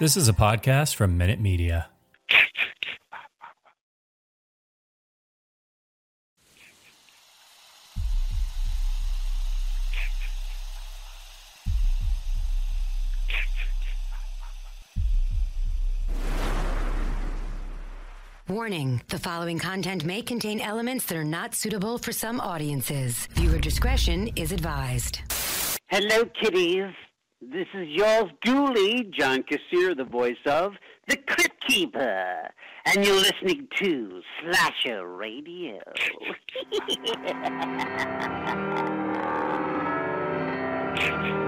This is a podcast from Minute Media. Warning the following content may contain elements that are not suitable for some audiences. Viewer discretion is advised. Hello, kiddies. This is yours duly, John Kassir, the voice of The Crypt Keeper. And you're listening to Slasher Radio.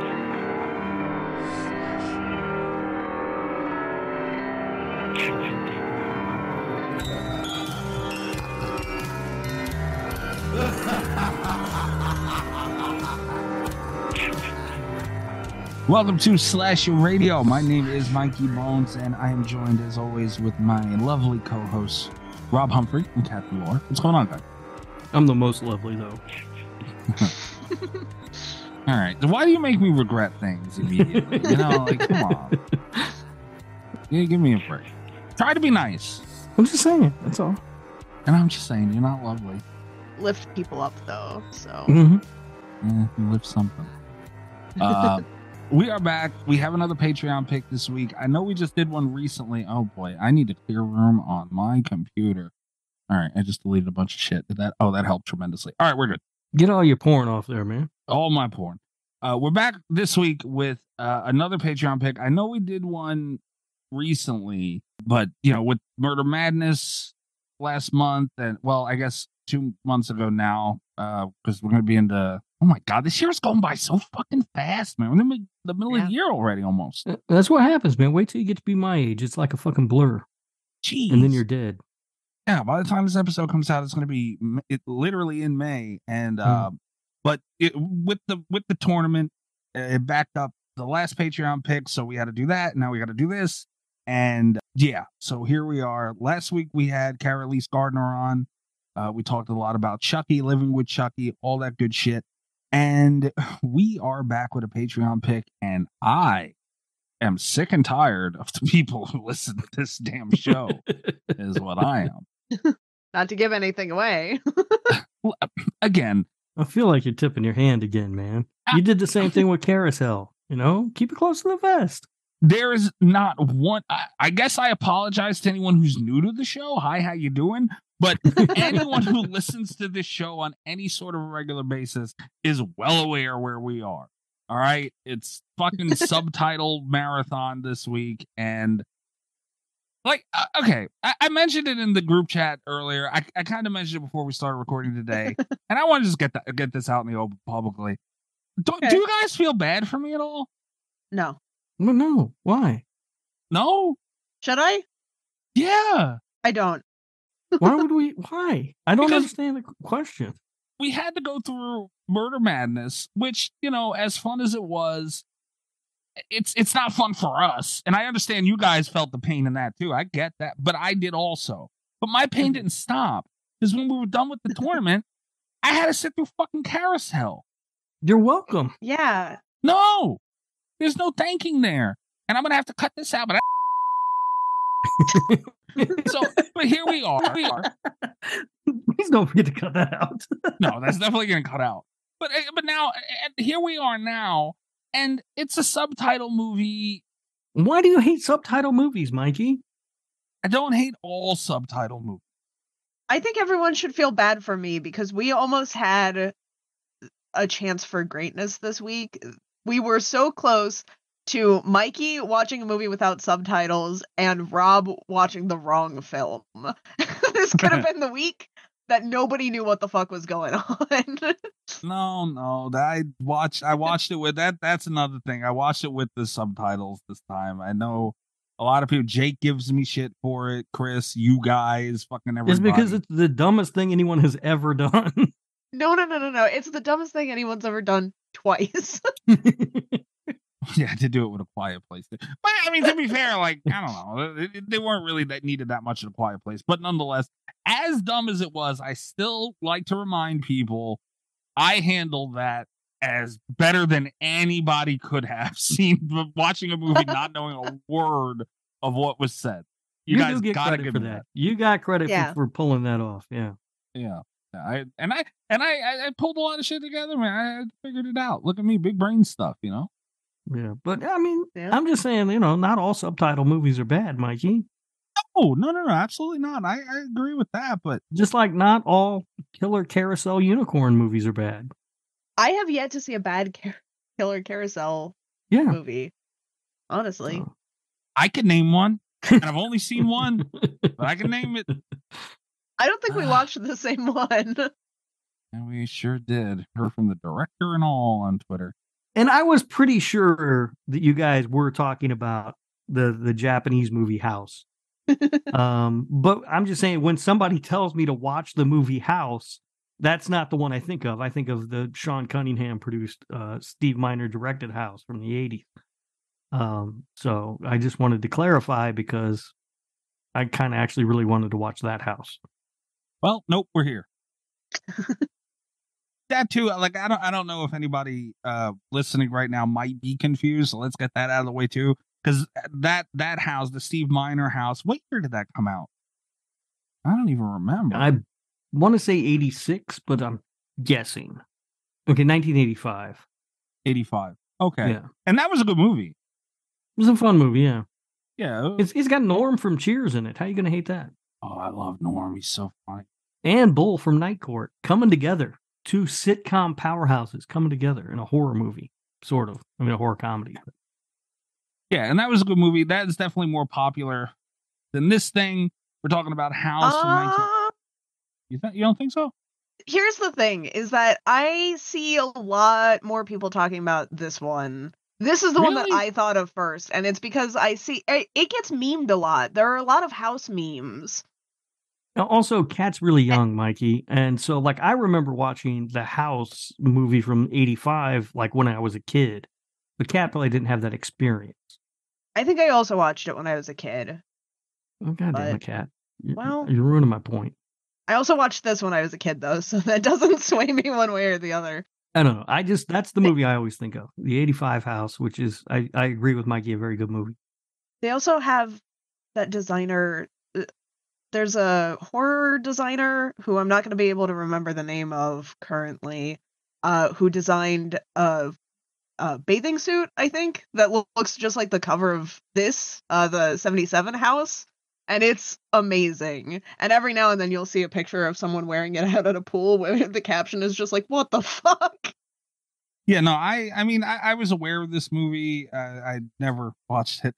Welcome to Slasher Radio. My name is Mikey Bones, and I am joined, as always, with my lovely co-hosts, Rob Humphrey and Cat Voleur. What's going on, guys? I'm the most lovely though. All right. Why do you make me regret things immediately? you know, like, come on. Yeah, give me a break. Try to be nice. I'm just saying. That's all. And I'm just saying, you're not lovely. lift people up though. So Mm-hmm. Yeah, you live something. Uh, we are back. We have another Patreon pick this week. I know we just did one recently. Oh boy, I need to clear room on my computer. All right, I just deleted a bunch of shit. Did that? Oh, that helped tremendously. All right, we're good. Get all your porn off there, man. All my porn. Uh, we're back this week with uh, another Patreon pick. I know we did one recently, but you know, with Murder Madness last month, and well, I guess two months ago now, because we're gonna be into. Oh my god, this year's going by so fucking fast, man. We're in the, mid- the middle of the year already, almost. That's what happens, man. Wait till you get to be my age. It's like a fucking blur, Jeez. and then you're dead. yeah. By the time this episode comes out, it's gonna be it literally in May, and uh, but it, with the with the tournament, uh, it backed up the last Patreon pick, so we had to do that. Now we got to do this, and yeah, so here we are. Last week we had Kyra Elise Gardner on. Uh, we talked a lot about Chucky, living with Chucky, all that good shit, and we are back with a Patreon pick, and I am sick and tired of the people who listen to this damn show. is what I am. not to give anything away. Well, again, I feel like you're tipping your hand again, man. Ah, you did the same thing with Carousel. You know, keep it close to the vest. there is not one. I, I guess I apologize to anyone who's new to the show. Hi, how you doing? But anyone who listens to this show on any sort of regular basis is well aware where we are. All right, it's fucking subtitle marathon this week, and like, uh, okay, I, I mentioned it in the group chat earlier. I, I kind of mentioned it before we started recording today, and I want to just get that get this out in the open publicly. Do, Okay. do you guys feel bad for me at all? No. Well, no. Why? No. Should I? Yeah. I don't. Why would we? Why? I don't Because- understand the question. we had to go through Murder Madness, which you know, as fun as it was, it's it's not fun for us. And I understand you guys felt the pain in that too. I get that, but I did also. But my pain mm-hmm. didn't stop because when we were done with the tournament, I had to sit through fucking carousel. You're welcome. Yeah. No, there's no thanking there, and I'm gonna have to cut this out. But I- so, but here we are. We are. Please don't forget to cut that out. no, that's definitely getting cut out. But eh, but now here we are now, and it's a subtitle movie. Why do you hate subtitle movies, Mikey? I don't hate all subtitle movies. I think everyone should feel bad for me because we almost had a chance for greatness this week. We were so close to Mikey watching a movie without subtitles and Rob watching the wrong film. this could have been the week that nobody knew what the fuck was going on. No, no, I watched. I watched it with that. That's another thing. I watched it with the subtitles this time. I know a lot of people. Jake gives me shit for it. Chris, you guys, fucking everybody. It's because it's the dumbest thing anyone has ever done. no, no, no, no, no. It's the dumbest thing anyone's ever done twice. yeah, to do it with a quiet place. But I mean, to be fair, like I don't know, they, they weren't really that needed that much in a quiet place. But nonetheless, as dumb as it was, I still like to remind people I handled that as better than anybody could have seen watching a movie not knowing a word of what was said. You, You, guys get gotta credit give for me that. You got credit for- Yeah. for, pulling that off. Yeah. Yeah. Yeah, I and I and I, I I pulled a lot of shit together, man. I, I figured it out. Look at me, big brain stuff, you know. Yeah. But I mean, Yeah. I'm just saying, you know, not all subtitle movies are bad, Mikey. Oh no, no, no, absolutely not. I, I agree with that, but Just like not all killer carousel unicorn movies are bad. I have yet to see a bad car- Killer Carousel Yeah. movie. Honestly, So- I could name one, and I've only seen one, but I can name it. I don't think we Ah. watched the same one. And we sure did. Heard from the director and all on Twitter. And I was pretty sure that you guys were talking about the the Japanese movie House. um, but I'm just saying when somebody tells me to watch the movie House, that's not the one I think of. I think of the Sean Cunningham produced, uh, Steve Miner directed House from the '80s. Um, so I just wanted to clarify because I kind of actually really wanted to watch that House. Well, nope, we're here. that too, like I don't I don't know if anybody uh listening right now might be confused. So let's get that out of the way too. Because that that house, the Steve Miner house, what year did that come out? I don't even remember. I want to say '86, but I'm guessing. Okay, 1985. 85. Okay. Yeah, And that was a good movie. it was a fun movie. Yeah. Yeah. it- It's, it's got Norm from Cheers in it. How you going to hate that? oh, I love Norm. He's so funny. And Bull from Night Court coming together. Two sitcom powerhouses coming together in a horror movie, sort of. I mean, a horror comedy. Yeah, and that was a good movie. That is definitely more popular than this thing. We're talking about House from 19- Uh, You, th- you don't think so? here's the thing: is that I see a lot more people talking about this one. This is the one that I thought of first, and it's because I see it, it gets memed a lot. There are a lot of house memes. Now, Also, Cat's really young, Mikey. And so, like, I remember watching the House movie from 85, like when I was a kid. But Cat probably didn't have that experience. I think I also watched it when I was a kid. Oh, God damn it, Cat. You- well- You're ruining my point. I also watched this when I was a kid, though, so that doesn't sway me one way or the other. I don't know. I just, that's the movie I always think of. The 85 House, which is, I, I agree with Mikey, a very good movie. They also have that designer. There's a horror designer who I'm not going to be able to remember the name of currently, uh, who designed a, a bathing suit, I think, that looks just like the cover of this, uh, the 77 house. And it's amazing. And every now and then you'll see a picture of someone wearing it out at a pool where the caption is just like, what the fuck? Yeah, no, I I mean I, I was aware of this movie. I never watched it.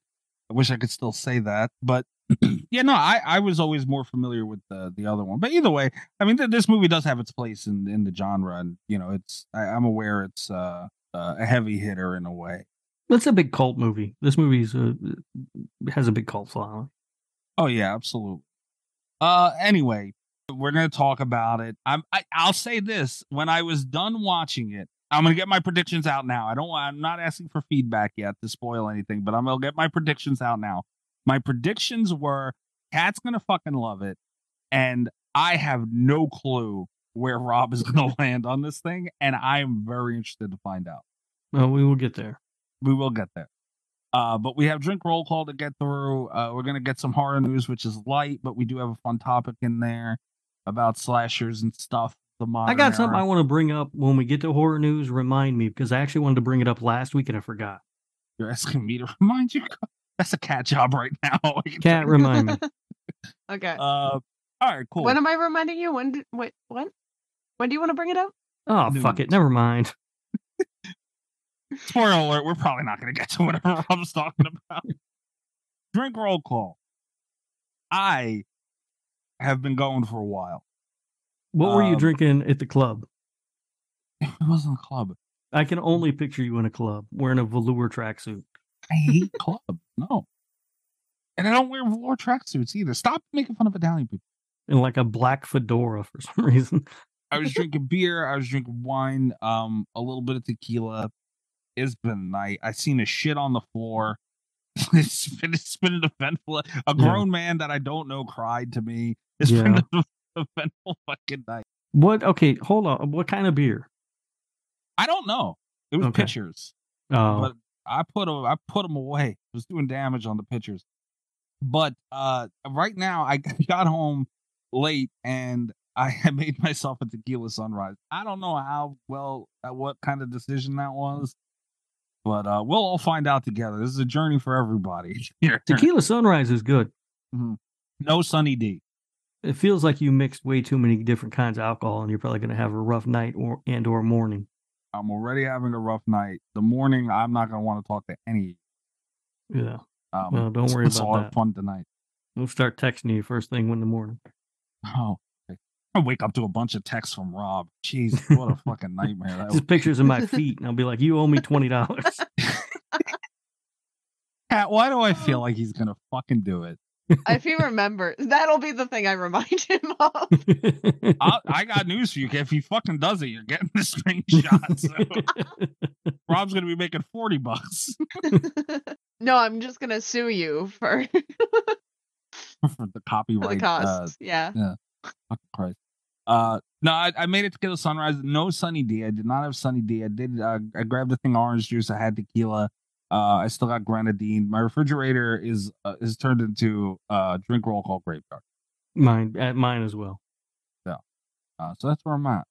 I wish I could still say that, but yeah, no, I I was always more familiar with the the other one. But either way, I mean th- this movie does have its place in in the genre, and you know it's I, I'm aware it's uh, uh, a heavy hitter in a way. It's a big cult movie. This movie's a, has a big cult following. Oh yeah, absolutely. Uh, anyway, we're gonna talk about it. I'm I, I'll say this: when I was done watching it, I'm gonna get my predictions out now. I don't. I'm not asking for feedback yet to spoil anything, but I'm gonna get my predictions out now. My predictions were: Cat's gonna fucking love it, and I have no clue where Rob is gonna land on this thing, and I am very interested to find out. Well, we will get there. We will get there. Uh, but we have drink roll call to get through. Uh, we're gonna get some horror news, which is light, but we do have a fun topic in there about slashers and stuff. The modern I got something I want to bring up when we get to horror news. Remind me because I actually wanted to bring it up last week and I forgot. You're asking me to remind you. That's a cat job right now. I can Cat, tell you. remind me. Okay. Uh, all right, cool. When am I reminding you? When? Did, wait, when? When do you want to bring it up? Oh, fuck it. Never mind. Spoiler alert: We're probably not gonna get to whatever Rob's talking about. drink roll call. I have been going for a while. What were you Um, drinking at the club? It wasn't a club. I can only picture you in a club wearing a velour tracksuit. I hate club. No. And I don't wear velour tracksuits either. Stop making fun of Italian people. in like a black fedora for some reason. I was drinking beer. I was drinking wine. Um, a little bit of tequila. It's been a night. I seen a shit on the floor. it's been it's been an eventful. A Yeah. grown man that I don't know cried to me. It's Yeah. been an eventful fucking night. What? Okay, hold on. What kind of beer? I don't know. It was Okay. pictures, Oh, but I put them, I put them away. It was doing damage on the pictures. But uh, right now, I got home late and I had made myself a tequila sunrise. I don't know how well, uh, what kind of decision that was, but uh, we'll all find out together. This is a journey for everybody. Tequila sunrise is good. no Sunny D. It feels like you mixed way too many different kinds of alcohol, and you're probably going to have a rough night or and or morning. I'm already having a rough night. The morning, I'm not gonna want to talk to any. Yeah, Um, Well, don't worry it's about all that. fun tonight. we'll start texting you first thing in the morning. Oh, okay. I wake up to a bunch of texts from Rob. Jeez, what a fucking nightmare that was. Just pictures of my feet, and I'll be like, "You owe me twenty dollars." Cat, why do I feel like he's gonna fucking do it? If he remembers, that'll be the thing I remind him of. I, I got news for you. If he fucking does it, you're getting the screenshot. So Rob's gonna be making forty bucks no, I'm just gonna sue you for, for the for copyright. the uh, costs. yeah. Fucking Christ. Uh, no, I, I made it tequila sunrise. No Sunny D. I did not have Sunny D. I did. Uh, I grabbed the thing orange juice. I had tequila. Uh, I still got grenadine. My refrigerator is uh, is turned into uh drink roll call graveyard. mine, at mine as well. Uh, so that's where I'm at.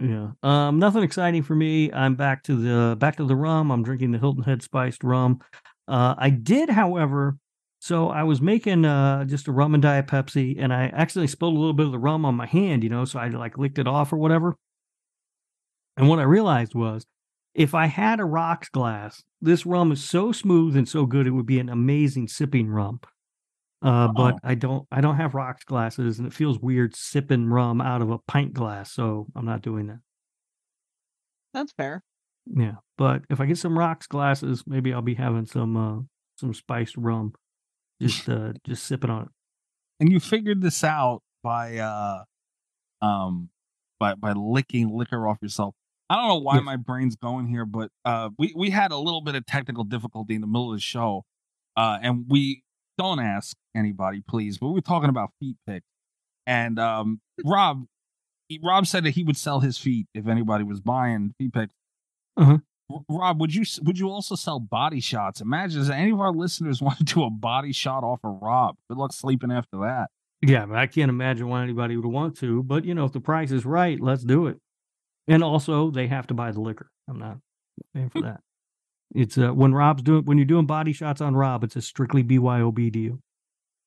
Yeah. Um, nothing exciting for me. I'm back to the back to the rum. I'm drinking the Hilton Head spiced rum. Uh, I did, however, so I was making uh just a rum and diet Pepsi, and I accidentally spilled a little bit of the rum on my hand. You know, so I like licked it off or whatever. And what I realized was, if I had a rocks glass, this rum is so smooth and so good, it would be an amazing sipping rum. Uh, but Oh. I don't, I don't have rocks glasses, and it feels weird sipping rum out of a pint glass, so I'm not doing that. That's fair. Yeah, but if I get some rocks glasses, maybe I'll be having some uh some spiced rum, just uh just sipping on it. And you figured this out by uh, um, by by licking liquor off yourself. I don't know why Yes. my brain's going here, but uh, we we had a little bit of technical difficulty in the middle of the show, uh, and we don't ask anybody, please. But we were talking about feet pics, and um, Rob, he, Rob said that he would sell his feet if anybody was buying feet pics. Uh-huh. Rob, would you would you also sell body shots? Imagine if any of our listeners want to do a body shot off of Rob. Good luck sleeping after that. Yeah, but I can't imagine why anybody would want to. But you know, if the price is right, let's do it. And also, they have to buy the liquor. I'm not paying for that. It's uh, when Rob's doing when you're doing body shots on Rob, it's a strictly BYOB deal.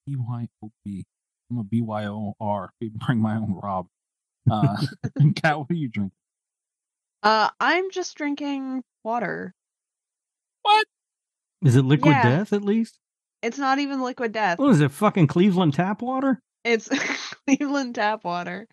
BYOB. I'm a BYOR. Bring my own Rob. Uh, Kat, what are you drinking? Uh, I'm just drinking water. What? Is it liquid Yeah. death at least? It's not even liquid death. What is it? Fucking Cleveland tap water? It's Cleveland tap water.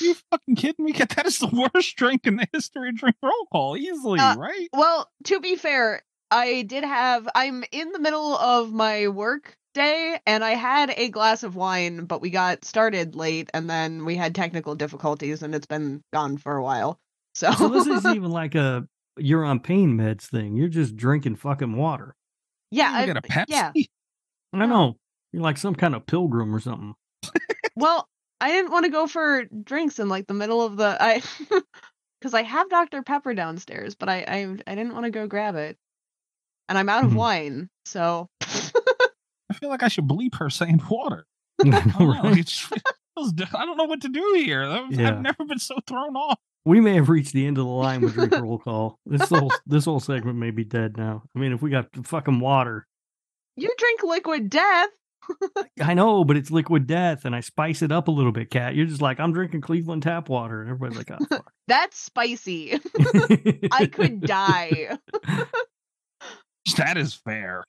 you fucking kidding me? That is the worst drink in the history of drink roll call, easily, Uh, right? Well, to be fair, I did have. I'm in the middle of my work day, and I had a glass of wine, but we got started late, and then we had technical difficulties, and it's been gone for a while. So, So this is even like a you're on pain meds thing. You're just drinking fucking water. yeah, you I, get a Pepsi. yeah. I know. You're like some kind of pilgrim or something. Well, I didn't want to go for drinks in like the middle of the I because I have Dr Pepper downstairs, but I I, I didn't want to go grab it, and I'm out of Mhm. wine, so I feel like I should bleep her saying water. I I don't, know, right? it just feels- I don't know what to do here. That was- Yeah. I've never been so thrown off. We may have reached the end of the line with drink roll call. This whole this whole segment may be dead now. I mean, if we got fucking water, you drink liquid death. I know, but it's liquid death, and I spice it up a little bit. Cat, you're just like I'm drinking Cleveland tap water, and everybody's like, oh, fuck. That's spicy. I could die. That is fair.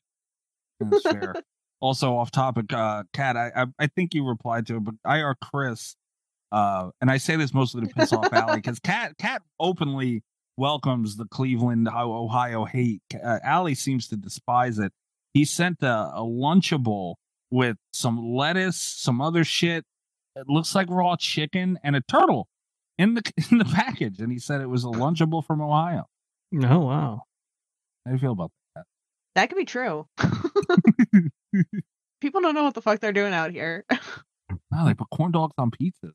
That's fair. also off topic, uh Kat, I, I I think you replied to it, but EyeRChris, uh, and I say this mostly to piss off Aly, because Cat Kat openly welcomes the Cleveland Ohio hate. Uh, Aly seems to despise it. He sent a, a lunchable with some lettuce, some other shit. It looks like raw chicken and a turtle in the in the package, and he said it was a lunchable from Ohio. oh wow. How do you feel about That That could be true. People don't know what the fuck they're doing out here. Wow, they put corn dogs on pizzas. Do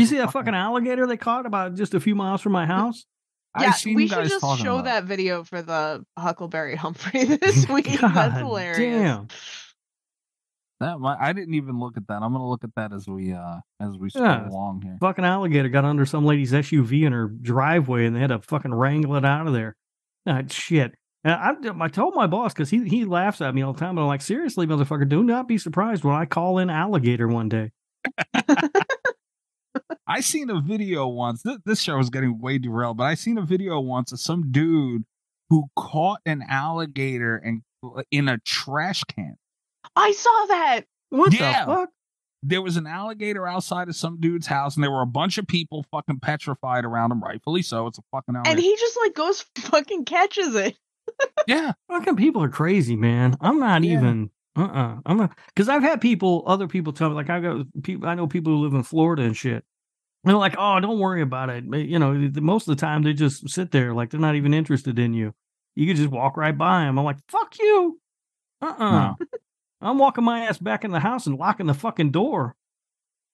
you see that fucking alligator they caught about just a few miles from my house? I've Yeah, seen we should just show that video for the Huckleberry Humphrey this week. That's God hilarious. damn. That I didn't even look at that. I'm gonna look at that as we uh as we scroll Yeah. along here. Fucking alligator got under some lady's SUV in her driveway and they had to fucking wrangle it out of there. That shit. And I, I told my boss because he, he laughs at me all the time. But I'm like, seriously, motherfucker, do not be surprised when I call in alligator one day. I seen a video once. This, this show is getting way derailed, but I seen a video once of some dude who caught an alligator and in a trash can. I saw that. What Yeah. the fuck? There was an alligator outside of some dude's house, and there were a bunch of people fucking petrified around him. Rightfully so. It's a fucking alligator. And he just like goes fucking catches it. yeah, Fucking people are crazy, man. I'm not Yeah. even. Uh uh-uh. uh. I'm not because I've had people, other people tell me like I got people. I know people who live in Florida and shit. They're like, oh, don't worry about it. You know, most of the time they just sit there like they're not even interested in you. You could just walk right by them. I'm like, fuck you. Uh uh No. I'm walking my ass back in the house and locking the fucking door.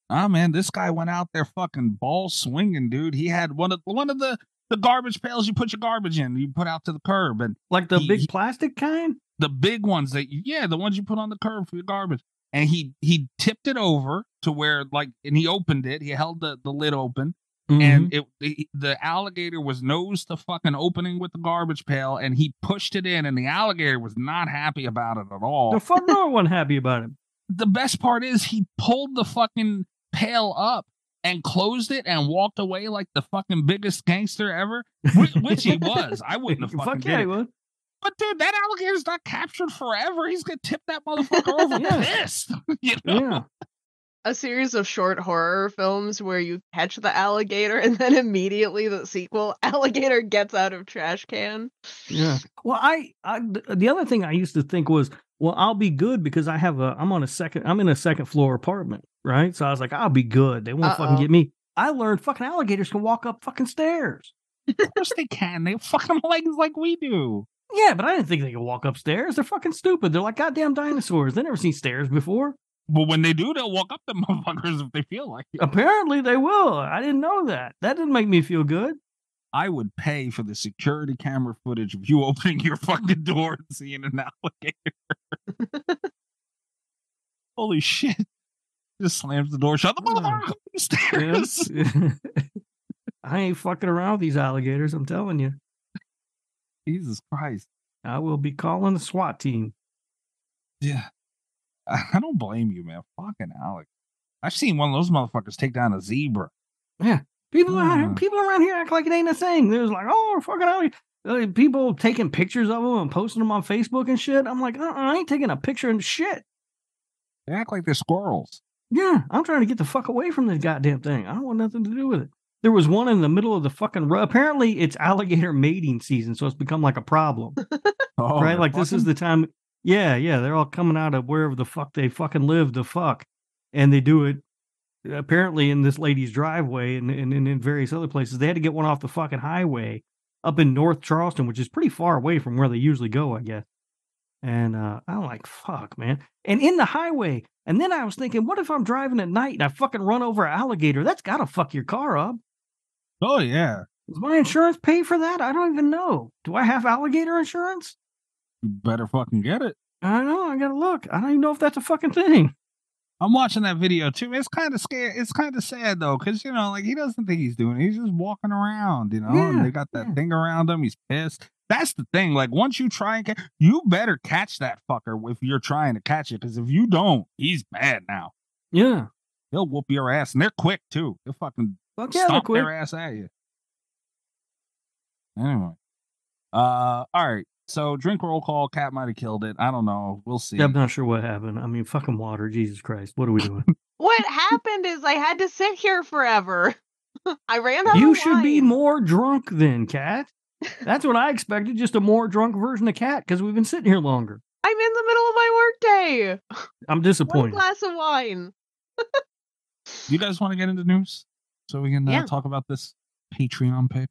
Ah man, this guy went out there fucking ball swinging, dude. He had one of one of the the garbage pails you put your garbage in, you put out to the curb, and Like the He- big plastic kind? the big ones that yeah, the ones you put on the curb for your garbage. And he he tipped it over to where like, and he opened it. He held the the lid open, Mhm. and it the, the alligator was nose to fucking opening with the garbage pail, and he pushed it in, and the alligator was not happy about it at all. the fuck no one happy about it. the best part is he pulled the fucking pail up and closed it and walked away like the fucking biggest gangster ever, which, which he was. I wouldn't have fucking Fuck did yeah, he it. would. But dude, that alligator's not captured forever. He's gonna tip that motherfucker over Yeah. pissed. you know? Yeah. A series of short horror films where you catch the alligator and then immediately the sequel, alligator gets out of trash can. Yeah. Well, I, I the other thing I used to think was, well, I'll be good because I have a I'm on a second I'm in a second floor apartment, right? So I was like, I'll be good. They won't fucking Uh-oh. get me. I learned fucking alligators can walk up fucking stairs. Of course they can. They fucking legs like we do. Yeah, but I didn't think they could walk upstairs. They're fucking stupid. They're like goddamn dinosaurs. They never seen stairs before. But when they do, they'll walk up the motherfuckers if they feel like it. Apparently they will. I didn't know that. That didn't make me feel good. I would pay for the security camera footage of you opening your fucking door and seeing an alligator. Holy shit. Just slams the door shut. The motherfucker mm. up the stairs. Yeah. I ain't fucking around with these alligators. I'm telling you. Jesus Christ. I will be calling the SWAT team. Yeah. I don't blame you, man. Fucking Alex. I've seen one of those motherfuckers take down a zebra. Yeah. People around here, Hmm. people around here act like it ain't a thing. There's like, oh, fucking. Uh, people taking pictures of them and posting them on Facebook and shit. I'm like, uh-uh, I ain't taking a picture and shit. They act like they're squirrels. Yeah, I'm trying to get the fuck away from this goddamn thing. I don't want nothing to do with it. There was one in the middle of the fucking. ro- Apparently, it's alligator mating season, so it's become like a problem, Oh, right? Like this is the time. Yeah, yeah, they're all coming out of wherever the fuck they fucking live to fuck, and they do it. Apparently, in this lady's driveway and, and, and in various other places, they had to get one off the fucking highway up in North Charleston, which is pretty far away from where they usually go, I guess. And uh, I'm like, fuck, man. And in the highway. And then I was thinking, what if I'm driving at night and I fucking run over an alligator? That's got to fuck your car up. Oh, yeah. Does my insurance pay for that? I don't even know. Do I have alligator insurance? You better fucking get it. I don't know. I got to look. I don't even know if that's a fucking thing. I'm watching that video too. It's kind of scary. It's kind of sad though, because you know, like he doesn't think he's doing. it. He's just walking around, you know. Yeah, and they got that yeah. thing around him. He's pissed. That's the thing. Like once you try and catch, you better catch that fucker if you're trying to catch it. Because if you don't, he's bad now. Yeah. He'll whoop your ass, and they're quick too. They'll fucking Fuck yeah, stomp quick. their ass at you. Anyway, uh, all right. So drink roll call. Cat might have killed it. I don't know. We'll see. Yeah, I'm not sure what happened. I mean, fucking water. Jesus Christ. What are we doing? What happened is I had to sit here forever. I ran out you of should be more drunk than Cat. That's what I expected. Just a more drunk version of Cat because we've been sitting here longer. I'm in the middle of my workday. I'm One disappointed. glass of wine. you guys want to get into news so we can uh, Yeah. talk about this Patreon pick?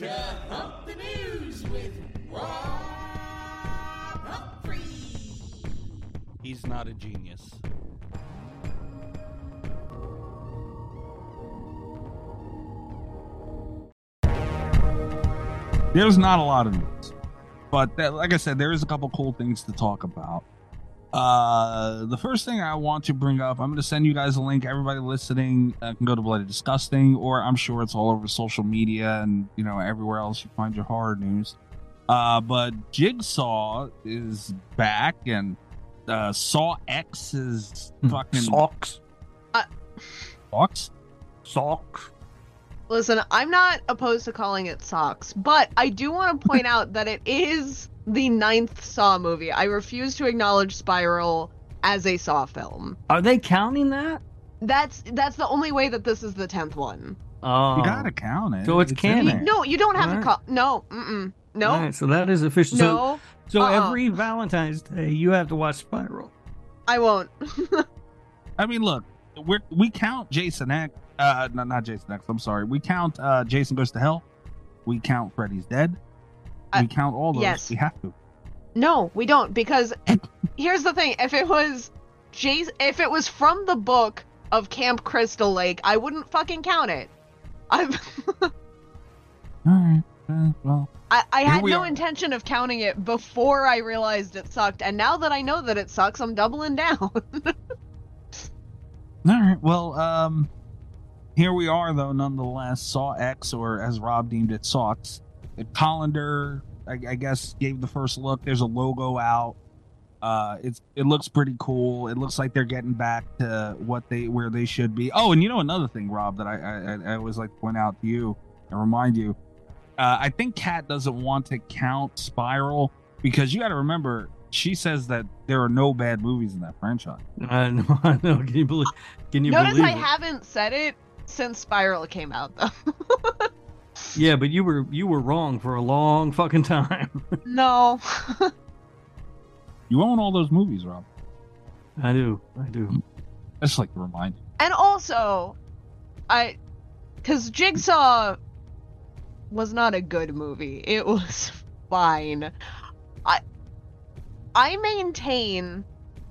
To hump the news with Rob Humphrey. He's not a genius. There's not a lot of news, but that, like I said, there is a couple cool things to talk about. Uh, the first thing I want to bring up, I'm going to send you guys a link. Everybody listening uh, can go to Bloody Disgusting, or I'm sure it's all over social media and you know everywhere else you find your horror news. Uh, but Jigsaw is back, and uh, Saw X is fucking Socks. Socks. Socks. Listen, I'm not opposed to calling it socks, but I do want to point out that it is the ninth Saw movie. I refuse to acknowledge Spiral as a Saw film. Are they counting that? That's that's the only way that this is the tenth one. Oh, You gotta count it. So it's in canon. there. No, you don't have Alright. to call. No, mm-mm, no, All right, so that is official. So, no. so uh-uh. every Valentine's Day, you have to watch Spiral. I won't. I mean, look, we are we count Jason X. Uh, no, not Jason X. I'm sorry. We count uh, Jason Goes to Hell. We count Freddy's Dead. Uh, we count all those. yes. We have to. No, we don't because here's the thing: if it was Jason, if it was from the book of Camp Crystal Lake, I wouldn't fucking count it. I'm, All right. Uh, well, I, I had no are. intention of counting it before I realized it sucked, and now that I know that it sucks, I'm doubling down. all right. Well, um, here we are though. Nonetheless, Saw X, or as Rob deemed it, Socks. The Collider, I, I guess, gave the first look. There's a logo out. Uh, it's it looks pretty cool. It looks like they're getting back to what they where they should be. Oh, and you know another thing, Rob, that I I, I always like to point out to you and remind you. Uh, I think Kat doesn't want to count Spiral because you got to remember she says that there are no bad movies in that franchise. I know, I know. Can you believe? Can you Notice believe I it? haven't said it since Spiral came out, though. Yeah, but you were you were wrong for a long fucking time. no. You own all those movies, Rob. I do, I do. I just like to remind you. And also, I, because Jigsaw was not a good movie. It was fine. I, I maintain,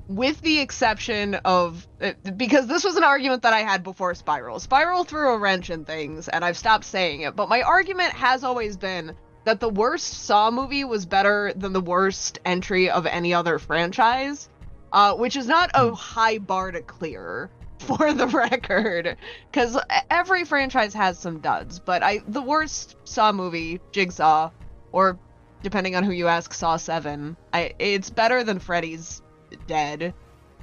with the exception of uh, because this was an argument that I had before Spiral. Spiral threw a wrench in things, and I've stopped saying it. But my argument has always been that the worst Saw movie was better than the worst entry of any other franchise, uh, which is not a high bar to clear for the record, because every franchise has some duds. But I, the worst Saw movie, Jigsaw, or depending on who you ask, Saw Seven, I, it's better than Freddy's Dead.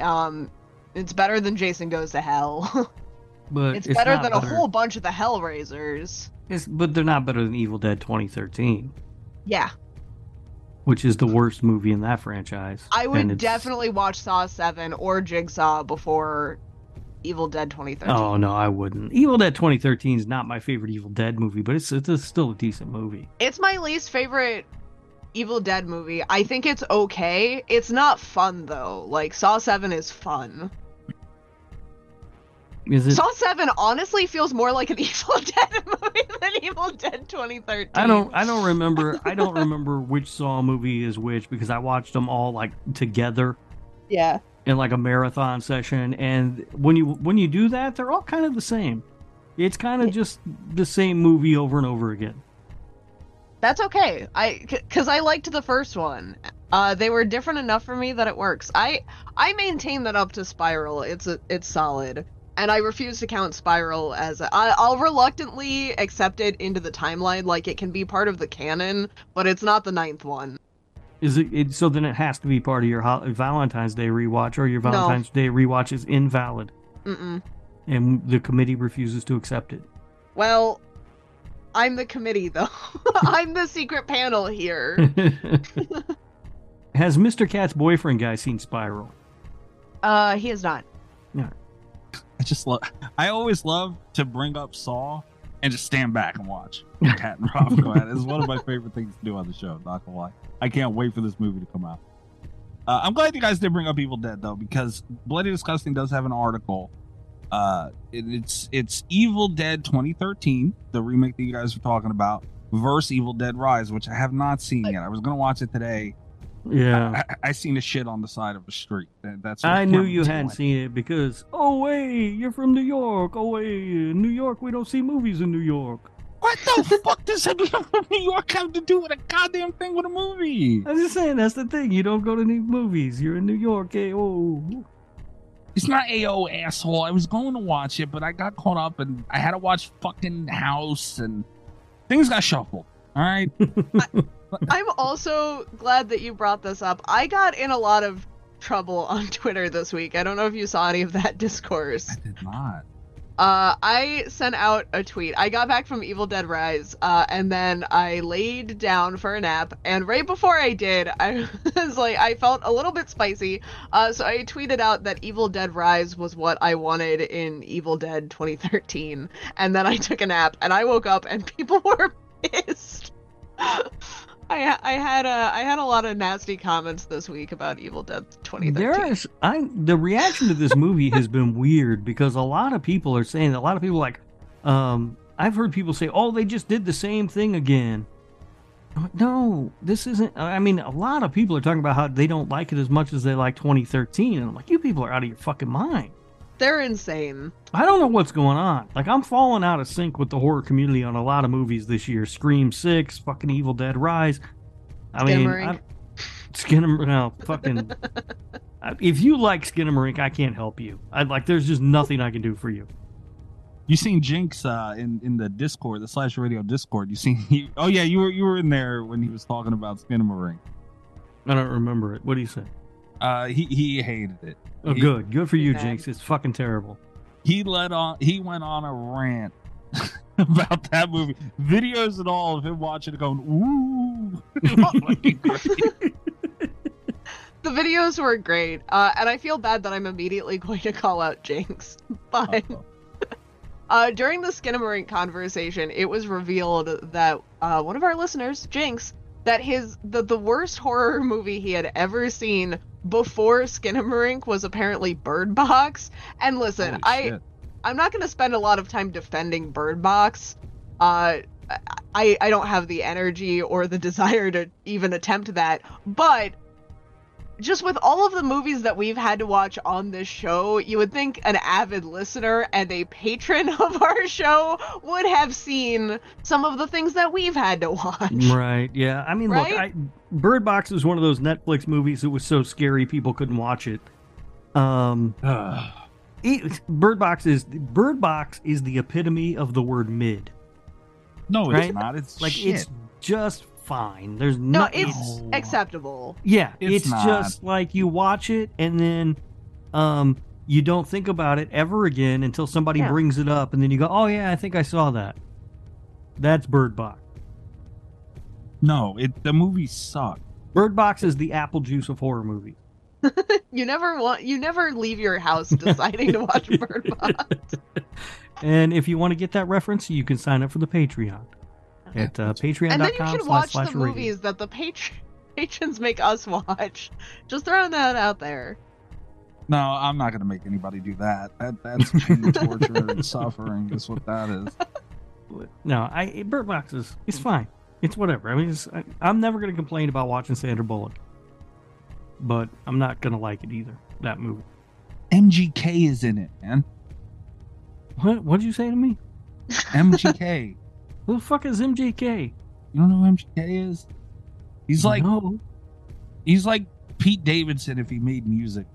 Um, it's better than Jason Goes to Hell. But it's, better not than a whole bunch of the Hellraisers. It's, but they're not better than Evil Dead 2013, Yeah, which is the worst movie in that franchise. I would definitely watch Saw 7 or Jigsaw before Evil Dead 2013. Oh no, I wouldn't. Evil Dead 2013 is not my favorite Evil Dead movie, but it's it's still a decent movie. It's my least favorite Evil Dead movie. I think it's okay. It's not fun though. Like Saw 7 is fun. Is it? Saw 7 honestly feels more like an Evil Dead movie than Evil Dead 2013. I don't I don't remember I don't remember which Saw movie is which because I watched them all like together Yeah. in like a marathon session and when you when you do that they're all kind of the same. It's kind of just the same movie over and over again. That's okay. I cuz I liked the first one. Uh they were different enough for me that it works. I I maintain that up to Spiral. It's a, it's solid. And I refuse to count Spiral as I, I'll reluctantly accept it into the timeline like it can be part of the canon, but it's not the ninth one. Is it, it so then it has to be part of your Hol- Valentine's Day rewatch or your No. Valentine's Day rewatch is invalid Mm-mm. and the committee refuses to accept it. Well, I'm the committee though. I'm the secret panel here. Has Mr. Cat's boyfriend guy seen Spiral? Uh, he is not. No. I just love. I always love to bring up Saw and just stand back and watch Cat and Rob go at it. It's one of my favorite things to do on the show. Not gonna lie, I can't wait for this movie to come out. Uh, I'm glad you guys did bring up Evil Dead though, because Bloody Disgusting does have an article. Uh, it- it's it's Evil Dead 2013, the remake that you guys were talking about, versus Evil Dead Rise, which I have not seen yet. I was gonna watch it today. Yeah. I, I seen a shit on the side of the street. That- That's I knew you hadn't doing. seen it because, oh, wait, you're from New York. Oh, wait, in New York, we don't see movies in New York. What the fuck does everyone from New York have to do with a goddamn thing with a movie? I'm just saying, that's the thing. You don't go to any movies. You're in New York. eh? Oh. It's not AO asshole. I was going to watch it, but I got caught up and I had to watch fucking House and things got shuffled. All right. I'm also glad that you brought this up. I got in a lot of trouble on Twitter this week. I don't know if you saw any of that discourse. I did not. Uh, I sent out a tweet. I got back from Evil Dead Rise, uh, and then I laid down for a nap. And right before I did, I was like, I felt a little bit spicy. Uh, so I tweeted out that Evil Dead Rise was what I wanted in Evil Dead 2013. And then I took a nap, and I woke up, and people were pissed. I I had a I had a lot of nasty comments this week about Evil Dead 2013. There is, I the reaction to this movie has been weird because a lot of people are saying a lot of people like, um, I've heard people say, oh, they just did the same thing again. Like, No, this isn't. I mean, a lot of people are talking about how they don't like it as much as they like 2013, and I'm like, you people are out of your fucking mind. They're insane. I don't know what's going on. Like, I'm falling out of sync with the horror community on a lot of movies this year. Scream Six, fucking Evil Dead Rise. I mean, Skinamarink. I, Skinner, no, fucking. I- if you like Skinamarink, I can't help you. I like. There's just nothing I can do for you. You seen Jinx uh, in in the Discord, the Slasher Radio Discord. You seen? He, oh yeah, you were you were in there when he was talking about Skinamarink. I don't remember it. What do you say? Uh, he he hated it. Oh, He- good, good for you, Bad. Jinx. It's fucking terrible. he let on he went on a rant about that movie videos and all of him watching it going ooh The videos were great, uh, and I feel bad that I'm immediately going to call out Jinx. But uh, during the Skinamarink conversation, it was revealed that uh, one of our listeners, Jinx, that his the, the worst horror movie he had ever seen before Skinamarink was apparently Bird Box. And listen, Holy I shit. I'm not going to spend a lot of time defending Bird Box. Uh, I I don't have the energy or the desire to even attempt that. But just with all of the movies that we've had to watch on this show, you would think an avid listener and a patron of our show would have seen some of the things that we've had to watch. Right? Yeah. I mean, Right? look, I, Bird Box is one of those Netflix movies that was so scary people couldn't watch it. Um, it, Bird Box is Bird Box is the epitome of the word mid. no, it's Right? not. It's Like shit. it's just fine. There's No, no, it's No. acceptable. yeah, It's it's, just like you watch it and then um you don't think about it ever again until somebody Yeah. brings it up and then you go, "Oh yeah, I think I saw that." That's Bird Box. no. It the movie sucked. Bird Box is the apple juice of horror movies. You never want you never leave your house deciding to watch Bird Box. And if you want to get that reference, you can sign up for the Patreon at uh, patreon.com And then you can watch slash the radio. movies that the patr- patrons make us watch. Just throwing that out there. No, I'm not gonna make anybody do that. That that's pain, torture, and suffering. Is what that is. No, I Bird Box is it's fine. It's whatever. I mean, it's, I, I'm never going to complain about watching Sandra Bullock, but I'm not going to like it either. That movie. MGK is in it, man. What? What'd you say to me? MGK. Who the fuck is MJK? You don't know who MGK is? He's like no. he's like Pete Davidson if he made music.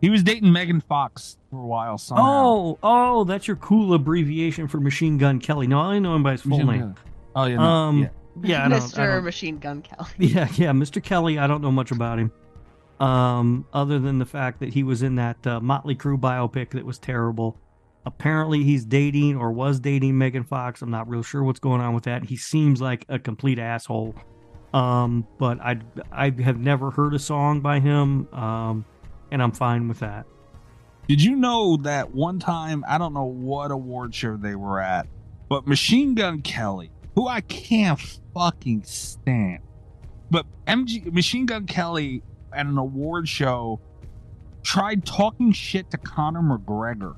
He was dating Megan Fox for a while. Somehow. Oh, oh, that's your cool abbreviation for Machine Gun Kelly. No, I only know him by his full name. Oh yeah, no, Um, yeah. yeah, I don't, I Mr. don't- Machine Gun Kelly. Yeah, yeah, Mr. Kelly. I don't know much about him, um, other than the fact that he was in that uh, Motley Crue biopic that was terrible. Apparently, he's dating or was dating Megan Fox. I'm not real sure what's going on with that. He seems like a complete asshole. Um, but I I have never heard a song by him, um, and I'm fine with that. Did you know that one time, I don't know what award show they were at, but Machine Gun Kelly, who I can't fucking stand, but MG Machine Gun Kelly at an award show tried talking shit to Conor McGregor.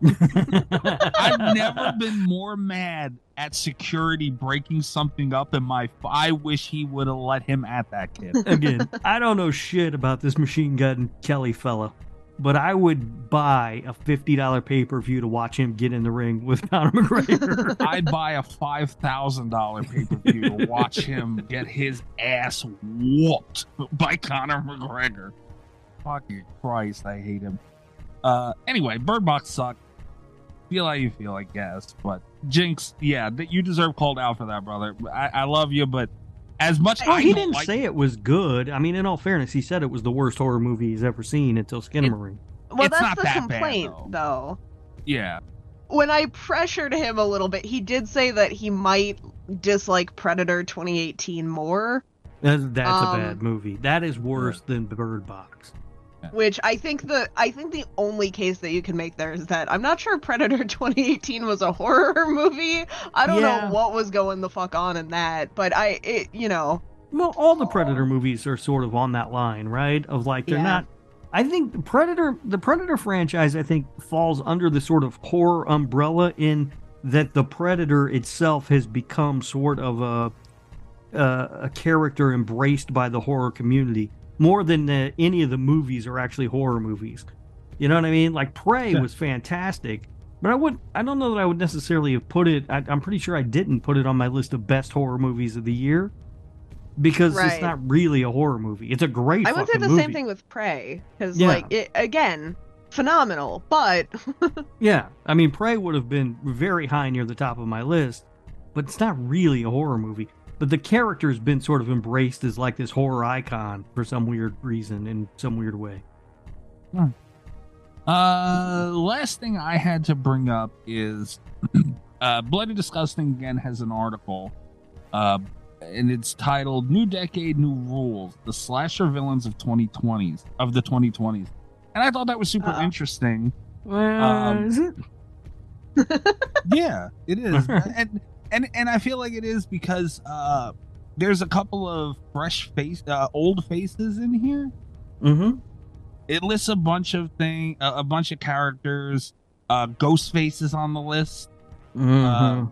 I've never been more mad at security breaking something up in my. I wish he would have let him at that kid. Again, I don't know shit about this machine gun Kelly fella, but I would buy a fifty dollar pay per view to watch him get in the ring with Conor McGregor. I'd buy a five thousand dollar pay per view to watch him get his ass whooped by Conor McGregor. Fucking Christ, I hate him. Uh, anyway, Bird Box sucked. Feel how you feel, I guess. But Jinx, yeah, that you deserve called out for that, brother. I, I love you, but as much well, I he don't didn't like- say it was good. I mean, in all fairness, he said it was the worst horror movie he's ever seen until Skinamarink. Well, It's that's not the that bad, complaint, though. though. Yeah, When I pressured him a little bit, he did say that he might dislike Predator 2018 more, That's, that's Um, a bad movie. That is worse than Bird Box. Which I think the I think the only case that you can make there is that I'm not sure Predator 2018 was a horror movie. I don't Yeah. know what was going the fuck on in that, but I it you know Well, all the Predator movies are sort of on that line, right? Of like they're Yeah. not. I think the Predator, the Predator franchise, I think falls under the sort of horror umbrella in that the Predator itself has become sort of a a, a character embraced by the horror community more than the, any of the movies are actually horror movies. You know what I mean? Like Prey Yeah. was fantastic, but I would I don't know that I would necessarily have put it. I, I'm pretty sure I didn't put it on my list of best horror movies of the year because it's not really a horror movie. It's a great. I would say the movie. same thing with Prey because Yeah. like it again phenomenal, but Yeah, I mean, Prey would have been very high near the top of my list, but it's not really a horror movie. But the character's been sort of embraced as like this horror icon for some weird reason, in some weird way. Uh, last thing I had to bring up is uh, Bloody Disgusting again has an article, uh, and it's titled "New Decade, New Rules: The Slasher Villains of 2020s of the 2020s," and I thought that was super Uh-oh. interesting. Uh, Um, is it? yeah, it is, and and and I feel like it is because uh, there's a couple of fresh face, uh, old faces in here. Mm-hmm. it lists a bunch of thing a, a bunch of characters uh ghost faces on the list Mm-hmm.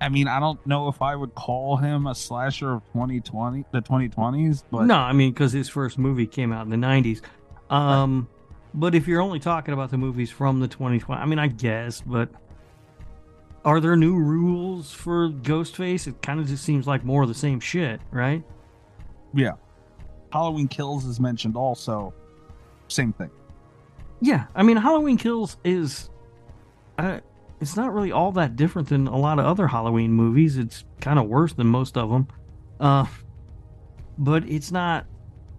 i mean i don't know if i would call him a slasher of 2020 the 2020s but no, I mean, because his first movie came out in the '90s. Um, but if you're only talking about the movies from the 2020, I mean, I guess, but are there new rules for Ghostface? It kind of just seems like more of the same shit, right? yeah halloween kills is mentioned also same thing Yeah, I mean, Halloween Kills is, uh, it's not really all that different than a lot of other Halloween movies. It's kind of worse than most of them, uh, but it's not.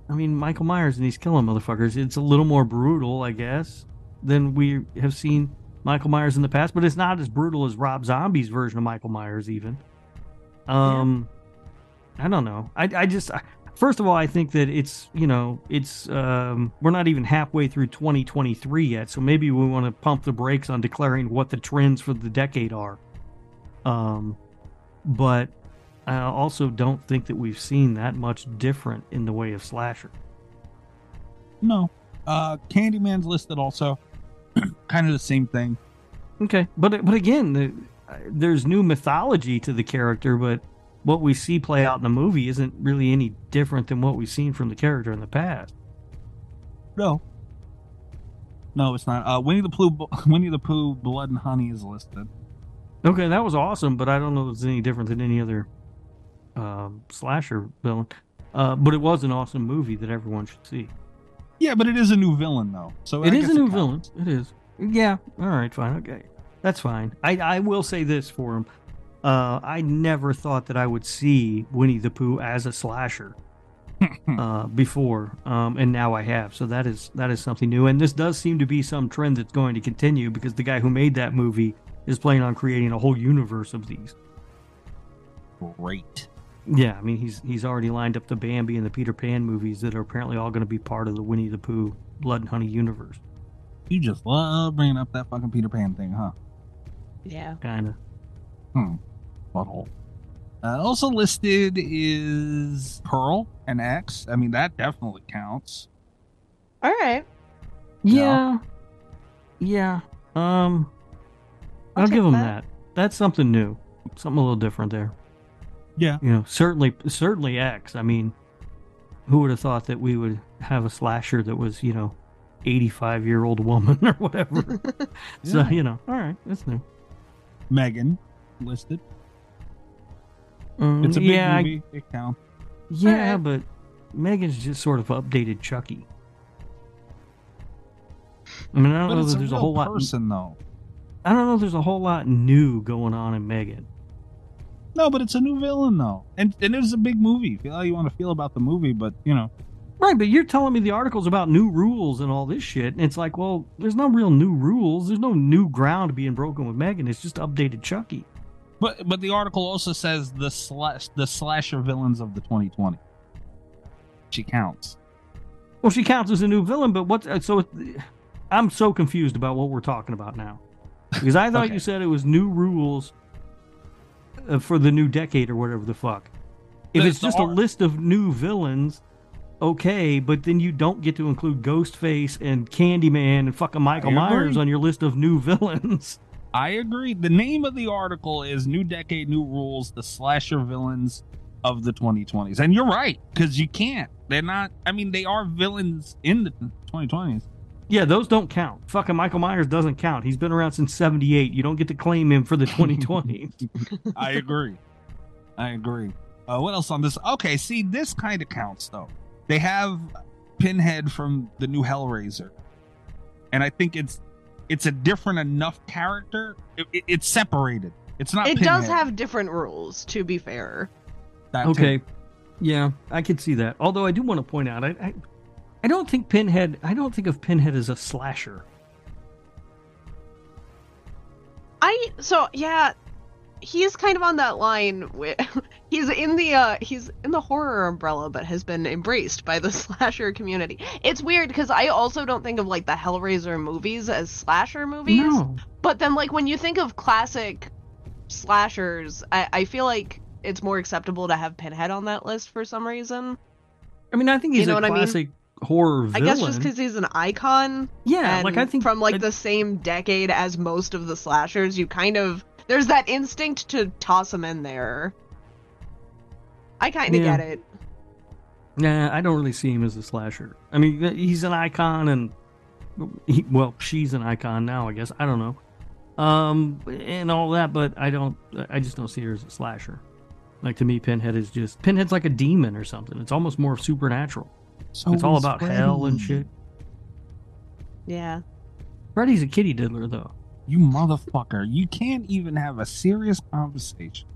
I mean, Michael Myers and he's killing motherfuckers. It's a little more brutal, I guess, than we have seen Michael Myers in the past, but it's not as brutal as Rob Zombie's version of Michael Myers, even. Um, I don't know. I I just. I, First of all, I think that it's you know it's um, we're not even halfway through 2023 yet, so maybe we want to pump the brakes on declaring what the trends for the decade are. Um, but I also don't think that we've seen that much different in the way of slasher. no uh candyman's listed also kind of the same thing Okay, but but again, the, there's new mythology to the character, but what we see play out in the movie isn't really any different than what we've seen from the character in the past. no no it's not uh winnie the pooh winnie the pooh blood and honey is listed Okay, that was awesome, but I don't know if it's any different than any other um, slasher villain. Uh, but it was an awesome movie that everyone should see. Yeah but it is a new villain though so It I is a new villain. It is. Yeah. All right. Fine. Okay. That's fine. I I will say this for him. Uh, I never thought that I would see Winnie the Pooh as a slasher uh, before, um, and now I have. So that is that is something new, and this does seem to be some trend that's going to continue because the guy who made that movie is planning on creating a whole universe of these. great Yeah, I mean he's he's already lined up the Bambi and the Peter Pan movies that are apparently all going to be part of the Winnie the Pooh Blood and Honey universe. You just love bringing up that fucking Peter Pan thing, huh? Yeah. Kind of. Hmm. Butthole. Uh, also listed is Pearl and X. I mean, that definitely counts. All right. Yeah. Yeah. Um, I'll I'll, give him that. that. That's something new, something a little different there. Yeah. You know, certainly, certainly X. I mean, who would have thought that we would have a slasher that was, you know, eighty-five year old woman or whatever? So you know, all right, that's new. Megan listed. Um, It's a big yeah, I- movie. It counts. yeah, Alright. but Megan's just sort of updated Chucky. I mean, I don't But know that a there's a real whole lot. person, though. I don't know. if There's a whole lot new going on in Megan. No, but it's a new villain, though, and and it was a big movie. Feel how you want to feel about the movie, but you know, Right, but you're telling me the article's about new rules and all this shit, and it's like, well, there's no real new rules. There's no new ground being broken with Megan. It's just updated Chucky. but but the article also says the slash the slasher villains of the 2020. She counts. Well, she counts as a new villain, but what's uh, so? I'm so confused about what we're talking about now, because I thought Okay. you said it was new rules Uh, for the new decade or whatever the fuck. If it's the just a list of new villains, okay, but then you don't get to include Ghostface and Candyman and fucking Michael Myers on your list of new villains. I agree. The name of the article is "New Decade, New Rules: The Slasher Villains of the 2020s," and you're right because you can't. They're not. I mean, they are villains in the 2020s. Yeah, those don't count. Fucking Michael Myers doesn't count. He's been around since '78. You don't get to claim him for the 2020. I agree. I agree. Uh, what else on this? Okay, see, this kind of counts though. They have Pinhead from the new Hellraiser, and I think it's it's a different enough character. It, it- it's separated. It's not. It does have different rules, to be fair. That too. Okay. Yeah, I could see that. Although I do want to point out, I, I, I don't think Pinhead. I don't think of Pinhead as a slasher. I so yeah, he's kind of on that line with he's in the uh he's in the horror umbrella but has been embraced by the slasher community. It's weird because I also don't think of like the Hellraiser movies as slasher movies. No. But then like when you think of classic slashers, I, I feel like it's more acceptable to have Pinhead on that list for some reason. I mean, I think he's You know a what I mean? Horror I guess just because he's an icon. yeah, like I think from like I- the same decade as most of the slashers, you kind of there's that instinct to toss him in there. I kind of Yeah. get it. Nah, I don't really see him as a slasher. I mean, he's an icon, and he, well, she's an icon now. I guess I don't know, um, and all that. But I don't. I just don't see her as a slasher. Like to me, Pinhead is just Pinhead's like a demon or something. It's almost more supernatural. So it's all is about hell and shit. Yeah. Freddy's a kitty diddler, though. You motherfucker! You can't even have a serious conversation.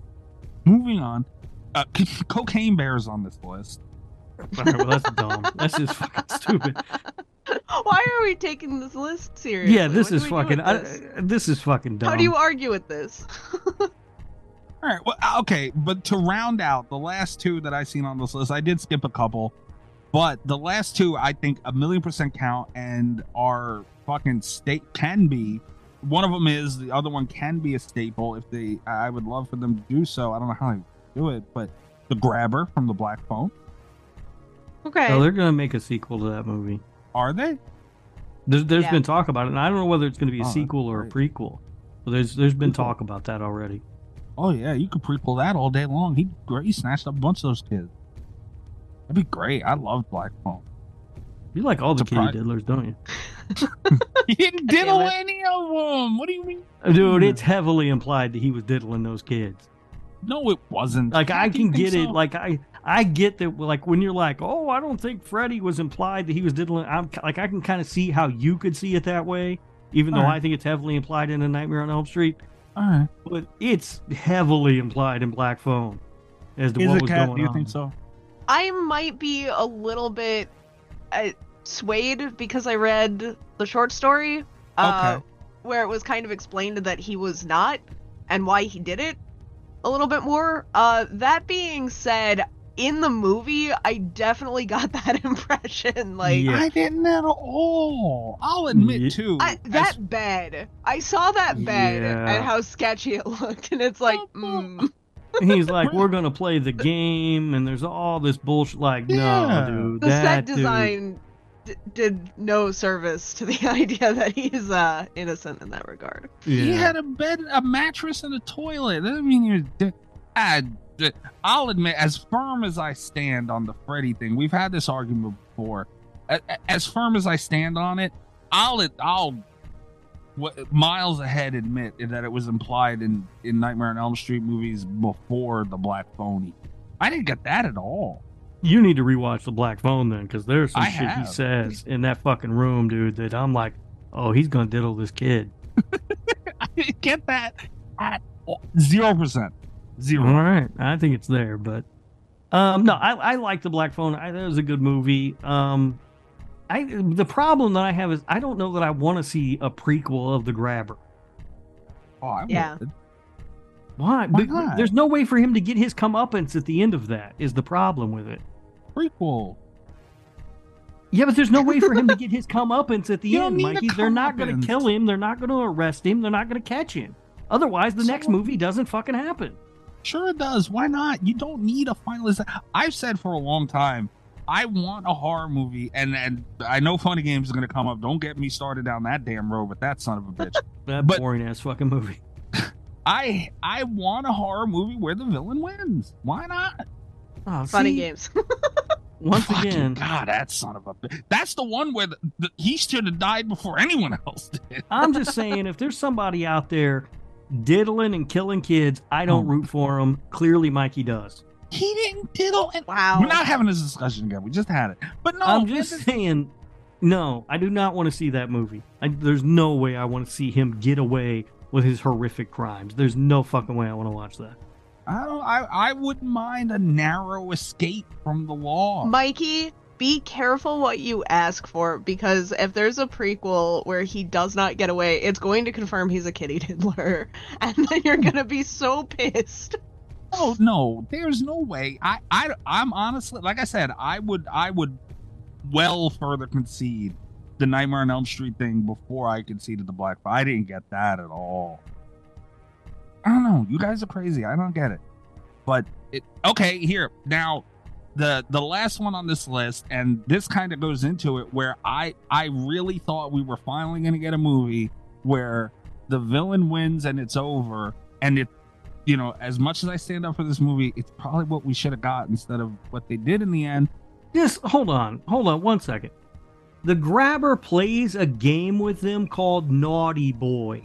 Moving on. Uh, cocaine bears on this list. All right, well, that's dumb. That's just fucking stupid. Why are we taking this list seriously? Yeah, this What do is fucking. with I, this? this is fucking dumb. How do you argue with this? All right. Well, uh, okay, but to round out the last two that I seen on this list, I did skip a couple, but the last two I think a million percent count and are fucking state can be. One of them is the other one can be a staple if they. I would love for them to do so. I don't know how they do it, but the grabber from the Black Phone Okay. Oh, they're gonna make a sequel to that movie. are they? There's, there's Yeah. been talk about it, and I don't know whether it's going to be a Oh, sequel or a prequel. But there's there's been Prequel. talk about that already. Oh yeah, you could prequel that all day long. He he snatched up a bunch of those kids. That'd be great. I love Black Phone. You like all the Surprise. kitty diddlers, don't you? He didn't Damn diddle it. any of them. What do you mean? Dude, it's heavily implied that he was diddling those kids. No, it wasn't. Like I Do can think get it. Like I I get that. Like when you're like, oh, I don't think Freddy was implied that he was diddling. I'm like I can kind of see how you could see it that way, even though Alright. I think it's heavily implied in A Nightmare on Elm Street. all right. But it's heavily implied in Black Phone as to Is what it was cat? going Do you on. think so? I might be a little bit uh, swayed because I read the short story, uh, Okay. where it was kind of explained that he was not and why he did it a little bit more. Uh, that being said, in the movie, I definitely got that impression. Like Yeah. I didn't at all. I'll admit Ye- too. I, that bed. I saw that bed Yeah. and how sketchy it looked, and it's like, mm, And he's like, we're gonna play the game, and there's all this bullshit. Like, Yeah. no, dude, the that set dude- design d- did no service to the idea that he's uh, innocent in that regard. yeah. He had a bed, a mattress, and a toilet. That doesn't mean you're. I, I'll admit, as firm as I stand on the Freddy thing, we've had this argument before. A- a- As firm as I stand on it, I'll I'll what, miles ahead admit that it was implied in in Nightmare on Elm Street movies before the Black Phony. I didn't get that at all. You need to rewatch the Black Phone then, because there's some I shit he says in that fucking room, dude. That I'm like, oh, he's gonna diddle this kid. I didn't get that at all. Zero percent. Zero. All right, I think it's there, but um, no, I I like the Black Phone. I it was a good movie. Um, I the problem that I have is I don't know that I want to see a prequel of the Grabber. Oh, I Yeah. would. Why? Why But not? There's no way for him to get his comeuppance at the end of that. Is the problem with it? Prequel. Yeah, but there's no way for him to get his comeuppance at the You end, need a Mikey. They're not going to kill him. They're not going to arrest him. They're not going to catch him. Otherwise, the next movie doesn't fucking happen. Sure it does. Why not? You don't need a finalist. I've said for a long time, I want a horror movie, and and I know Funny Games is going to come up. Don't get me started down that damn road with that son of a bitch. That But- boring ass fucking movie. I I want a horror movie where the villain wins. Why not? Oh, Funny see, games. Once Fucking again, God, that son of a bitch. That's the one where the, the, he should have died before anyone else did. I'm just saying, if there's somebody out there diddling and killing kids, I don't Oh. root for them. Clearly, Mikey does. He didn't diddle. And wow. we're not having this discussion again. We just had it. But no, I'm just this- saying, no, I do not want to see that movie. I, there's no way I want to see him get away with his horrific crimes. There's no fucking way I want to watch that. I don't. I I wouldn't mind a narrow escape from the law. Mikey, be careful what you ask for because if there's a prequel where he does not get away, it's going to confirm he's a kitty diddler, and then you're gonna be so pissed. No, no, there's no way. I, I, I'm honestly, like I said, I would, I would well further concede the Nightmare on Elm Street thing before I conceded the Black. I didn't get that at all. I don't know. You guys are crazy. I don't get it. But it okay. Here now, the the last one on this list, and this kind of goes into it, where I I really thought we were finally going to get a movie where the villain wins and it's over, and it you know, as much as I stand up for this movie, it's probably what we should have got instead of what they did in the end. Just hold on, hold on one second. The grabber plays a game with them called Naughty Boy.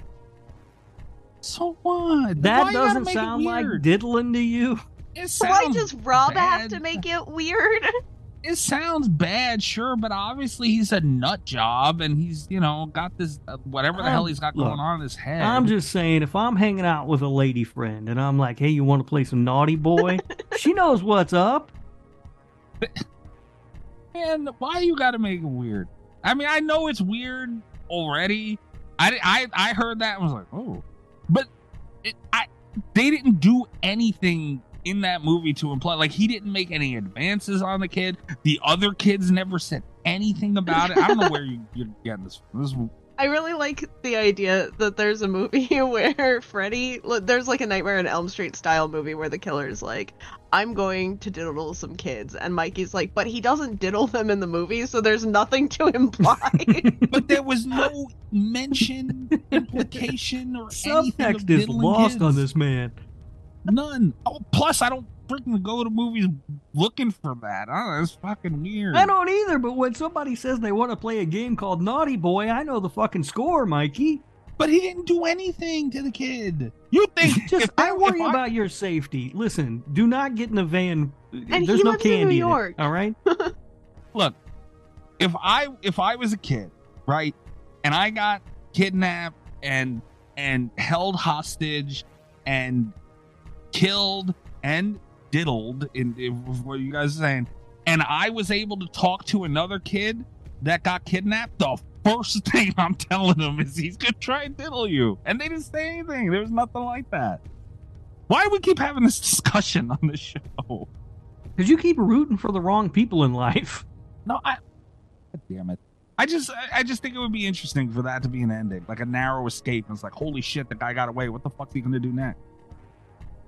So what? That Why doesn't sound like diddling to you. It Why does Rob have to make it weird? It sounds bad, sure, but obviously he's a nut job, and he's you know got this uh, whatever the hell Um, he's got look, going on in his head. I'm just saying, if I'm hanging out with a lady friend and I'm like, hey, you want to play some Naughty Boy? she knows what's up. man, why you got to make it weird? I mean, I know it's weird already. I I I heard that and was like, oh, but it, I they didn't do anything in that movie to imply like he didn't make any advances on the kid. The other kids never said anything about it. I don't know where you, you're getting this. From. This I really like the idea that there's a movie where Freddy, there's like a Nightmare on Elm Street style movie where the killer's like, I'm going to diddle some kids. And Mikey's like, but he doesn't diddle them in the movie, so there's nothing to imply. but there was no mention, implication, or anything of Subtext is lost kids. on this man. None. Oh, plus, I don't freaking go to movies looking for that. Oh, that's fucking weird. I don't either, but when somebody says they want to play a game called Naughty Boy, I know the fucking score, Mikey. But he didn't do anything to the kid. You think Just if I worry I- about your safety. Listen, do not get in a van. And There's he no lives in New candy York. it. All right. look? If I if I was a kid, right, and I got kidnapped and and held hostage and killed and diddled in, in what you guys are saying, and I was able to talk to another kid that got kidnapped, the first thing I'm telling him is he's gonna try and diddle you. And they didn't say anything. There was nothing like that. Why do we keep having this discussion on the show? Because you keep rooting for the wrong people in life. No, I. God damn it. I just, I- just think it would be interesting for that to be an ending, like a narrow escape. And it's like, holy shit, the guy got away. What the fuck fuck's he gonna do next?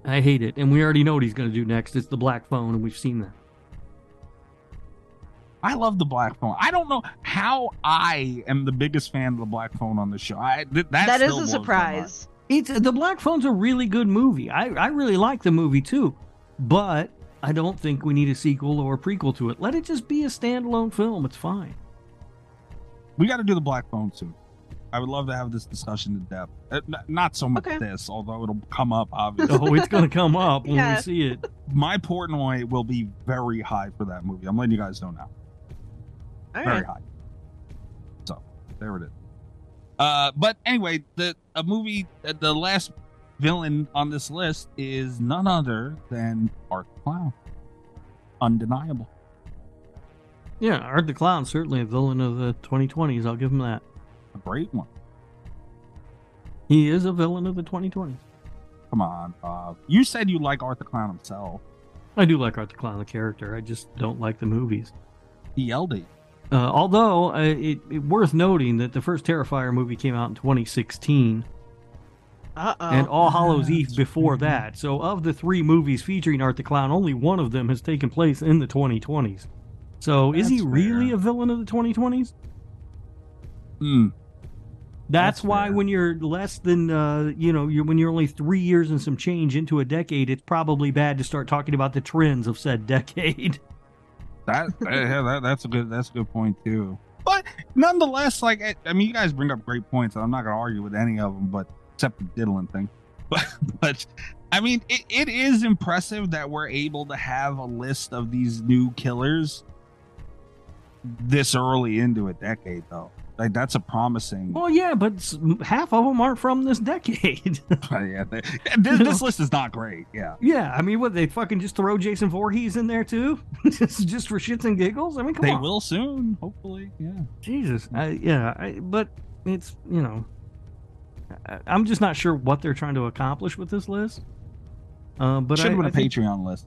I hate it, and we already know what he's going to do next. It's the black phone, and we've seen that. I love the black phone. I don't know how I am the biggest fan of the black phone on the show. I th- that, that is a surprise. It's the Black Phone's a really good movie. I I really like the movie too, but I don't think we need a sequel or a prequel to it. Let it just be a standalone film. It's fine. We got to do the black phone soon. I would love to have this discussion in depth. Uh, n- not so much Okay. this, although it'll come up obviously. Oh, it's going to come up when Yeah. we see it. My Portnoy will be very high for that movie. I'm letting you guys know now. All very right. high. So there it is. Uh, but anyway, the a movie, uh, the last villain on this list is none other than Art Clown. Undeniable. Yeah, Art the Clown certainly a villain of the 2020s. I'll give him that. A great one. He is a villain of the 2020s. Come on, uh, you said you like Art the Clown himself. I do like Art the Clown, the character. I just don't like the movies. He yelled at. Uh, although uh, it, it worth noting that the first Terrifier movie came out in 2016, Uh oh. and All Hallows Eve before right. that. So, of the three movies featuring Art the Clown, only one of them has taken place in the 2020s. So, is he That's really fair. a villain of the 2020s? Hmm. That's, That's why fair. when you're less than, uh, you know, you're, when you're only three years and some change into a decade, it's probably bad to start talking about the trends of said decade. That, yeah, that that's a good that's a good point too. But nonetheless, like I, I mean, you guys bring up great points, and I'm not going to argue with any of them, but except the diddling thing. But but I mean, it, it is impressive that we're able to have a list of these new killers this early into a decade, though. Like that's a promising. Well, yeah, but half of them aren't from this decade. yeah, they- this, this list is not great. Yeah. Yeah, I mean, what they fucking just throw Jason Voorhees in there too, just just for shits and giggles. I mean, come They on, will soon, hopefully. Yeah. Jesus, I, yeah, I, but it's you know, I, I'm just not sure what they're trying to accomplish with this list. Uh, but Should I, have been I a think, Patreon list.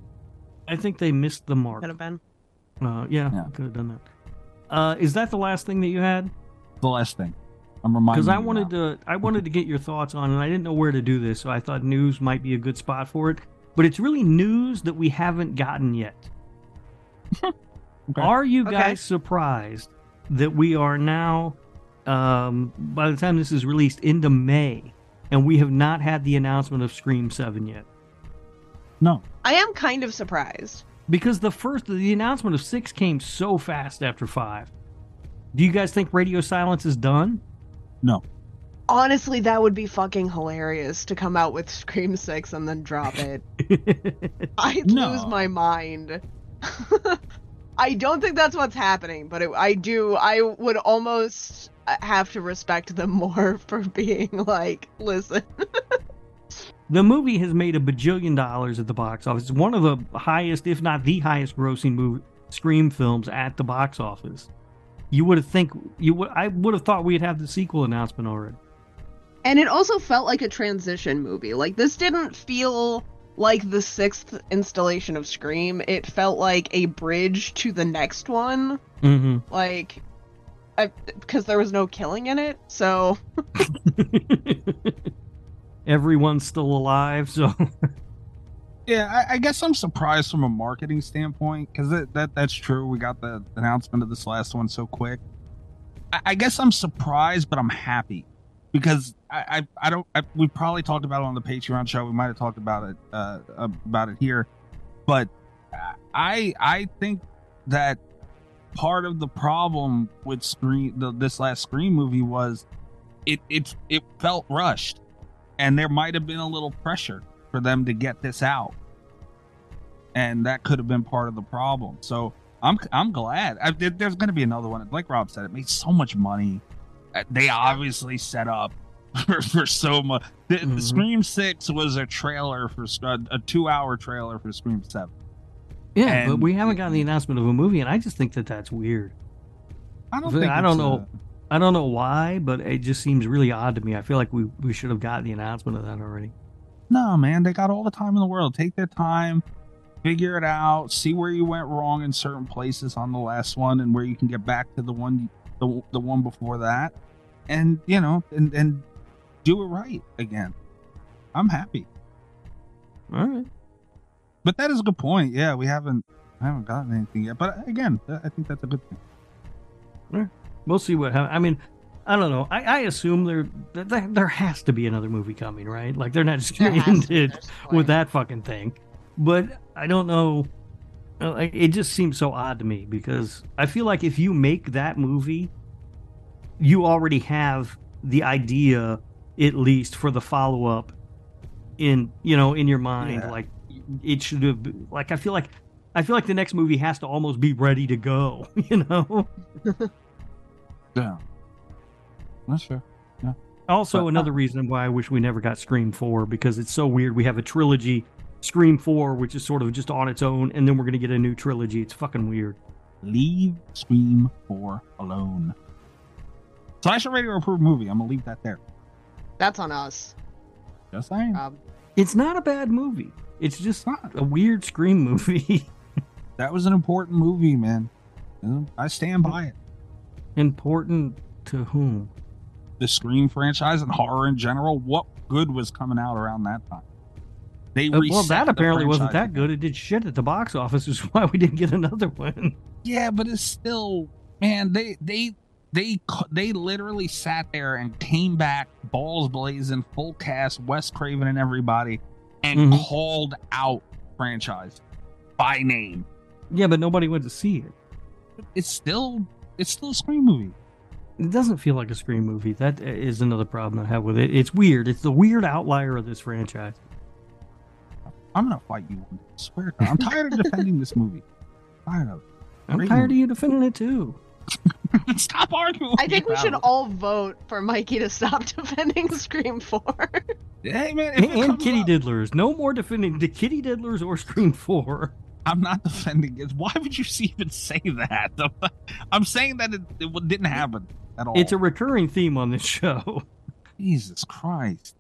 I think they missed the mark. Could have been. Uh, yeah, Yeah. could have done that. Uh, is that the last thing that you had? The last thing. I'm reminding Because I wanted now. to, I wanted to get your thoughts on, and I didn't know where to do this, so I thought news might be a good spot for it. But it's really news that we haven't gotten yet. Okay. Are you Okay. guys surprised that we are now, um, by the time this is released, into May, and we have not had the announcement of Scream Seven yet? No. I am kind of surprised. Because the first, the announcement of six came so fast after five. Do you guys think Radio Silence is done? No. Honestly, that would be fucking hilarious to come out with Scream 6 and then drop it. I'd No. lose my mind. I don't think that's what's happening, but it, I do. I would almost have to respect them more for being like, listen. The movie has made a bajillion dollars at the box office. It's one of the highest, if not the highest, grossing movie, Scream films at the box office. You would have think you would. I would have thought we'd have the sequel announcement already. And it also felt like a transition movie. Like, this didn't feel like the sixth installation of Scream. It felt like a bridge to the next one. Mm-hmm. Like, because there was no killing in it. So, Everyone's still alive, so Yeah, I, I guess I'm surprised from a marketing standpoint because that, that that's true. We got the announcement of this last one so quick. I, I guess I'm surprised, but I'm happy because I I, I don't. We probably talked about it on the Patreon show. We might have talked about it uh, about it here, but I I think that part of the problem with Scream the, this last Scream movie was it it it felt rushed, and there might have been a little pressure for them to get this out, and that could have been part of the problem. So I'm I'm glad. I, there- there's going to be another one. Like Rob said, it made so much money. Uh, They obviously set up for, for so much. The, Mhm. Scream Six was a trailer for Sc- a two hour trailer for Scream Seven. yeah. but we haven't gotten the announcement of a movie, and I just think that that's weird. I don't I don't know. I don't know why, but it just seems really odd to me. I feel like we we should have gotten the announcement of that already. No, man, they got all the time in the world. Take their time. figure it out, see where you went wrong in certain places on the last one, and where you can get back to the one the, the one before that, and you know, and and do it right again. I'm happy. All right. But that is a good point. Yeah, we haven't I haven't gotten anything yet. But again, I think that's a good thing. We'll see what happens. I mean, I don't know. I, I assume there, there there has to be another movie coming, right? Like they're not just going to to end it with that fucking thing. But I don't know. Uh, It just seems so odd to me because I feel like if you make that movie, you already have the idea, at least for the follow up, in you know in your mind. Yeah. Like it should have. Like I feel like I feel like the next movie has to almost be ready to go. You know. Yeah, that's fair. Yeah. Also, But- uh, another reason why I wish we never got Scream 4 because it's so weird. We have a trilogy, Scream 4, which is sort of just on its own, and then we're going to get a new trilogy. It's fucking weird. Leave Scream Four alone. Slasher Radio approved movie. I'm gonna leave that there. That's on us. Just saying. Rob. It's not a bad movie. It's just not. a weird Scream movie. That was an important movie, man. I stand by it. Important to whom? The Scream franchise and horror in general. What good was coming out around that time? They Uh, well, that apparently wasn't that good. It did shit at the box office, which is why we didn't get another one. Yeah, but it's still, man. They they they they literally sat there and came back balls blazing, full cast, Wes Craven and everybody, and Mhm. called out franchise by name. Yeah, but nobody went to see it. It's still it's still a Scream movie. It doesn't feel like a Scream movie. That is another problem I have with it. It's weird. It's the weird outlier of this franchise. I'm gonna fight you. I swear to God. I'm tired of defending this movie. I'm Tired of I'm Great tired movie. of you defending it too. Stop arguing. I think we should it. all vote for Mikey to stop defending Scream 4. Hey man, if And, and Kitty up- Diddlers. No more defending the Kitty Diddlers or Scream 4. I'm not defending it. Why would you even say that? I'm saying that it, it didn't happen at all. It's a recurring theme on this show. Jesus Christ.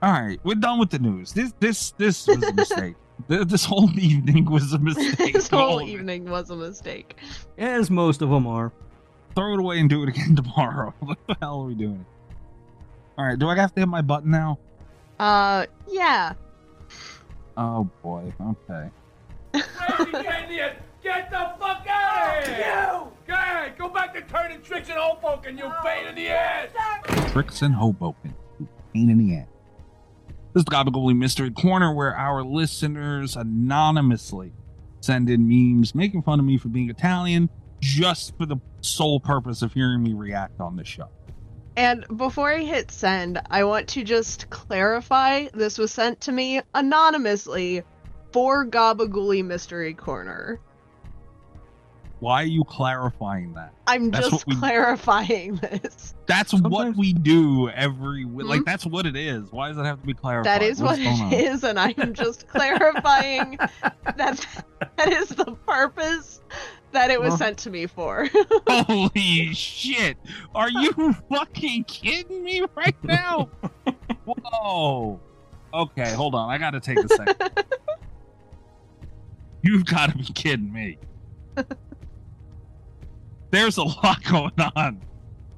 All right, we're done with the news. This this this was a mistake. Th- this whole evening was a mistake. this whole evening was a mistake. As most of them are. Throw it away and do it again tomorrow. what the hell are we doing? All right, do I have to hit my button now? Uh, yeah. Oh boy. Okay. idiot! Get the fuck out of here! You! Go ahead, go back to turning tricks and Hoboken, you pain in the ass! Tricks in Hoboken. You pain in the ass. This is the Gabagooli Mystery Corner where our listeners anonymously send in memes making fun of me for being Italian just for the sole purpose of hearing me react on this show. And before I hit send, I want to just clarify this was sent to me anonymously for Gabagooli Mystery Corner. Why are you clarifying that? I'm That's just we- clarifying this. That's what we do every wi- Hmm? like that's what it is. Why does it have to be clarified? That is what What's going on? it is, and I'm just clarifying that that is the purpose that it was Well- sent to me for. Holy shit! Are you fucking kidding me right now? Whoa. Okay, hold on. I gotta take a second. You've gotta be kidding me. There's a lot going on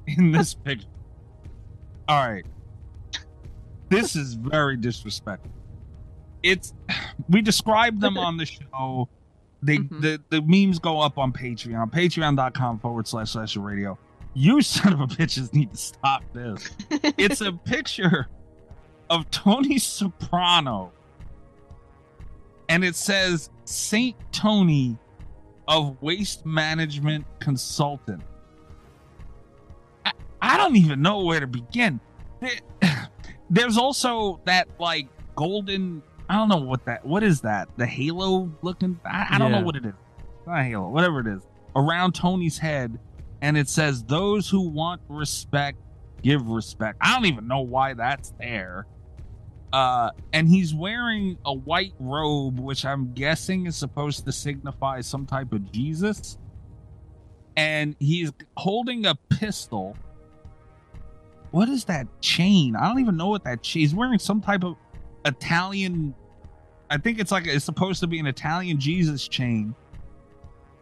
in this picture. All right. This is very disrespectful. It's we described them on the show. They Mhm. the, the memes go up on Patreon, patreon.com forward slash Slasher Radio. You son of a bitches need to stop this. It's a picture of Tony Soprano. And it says Saint Tony of Waste Management Consultant. I, I don't even know where to begin. There- There's also that like golden I don't know what that what is that? The halo looking I, I don't know what it is. Not halo, whatever it is. Around Tony's head and it says those who want respect give respect. I don't even know why that's there. Uh, and he's wearing a white robe, which I'm guessing is supposed to signify some type of Jesus. And he's holding a pistol. What is that chain? I don't even know what that chain. He's wearing some type of Italian. I think it's like it's supposed to be an Italian Jesus chain.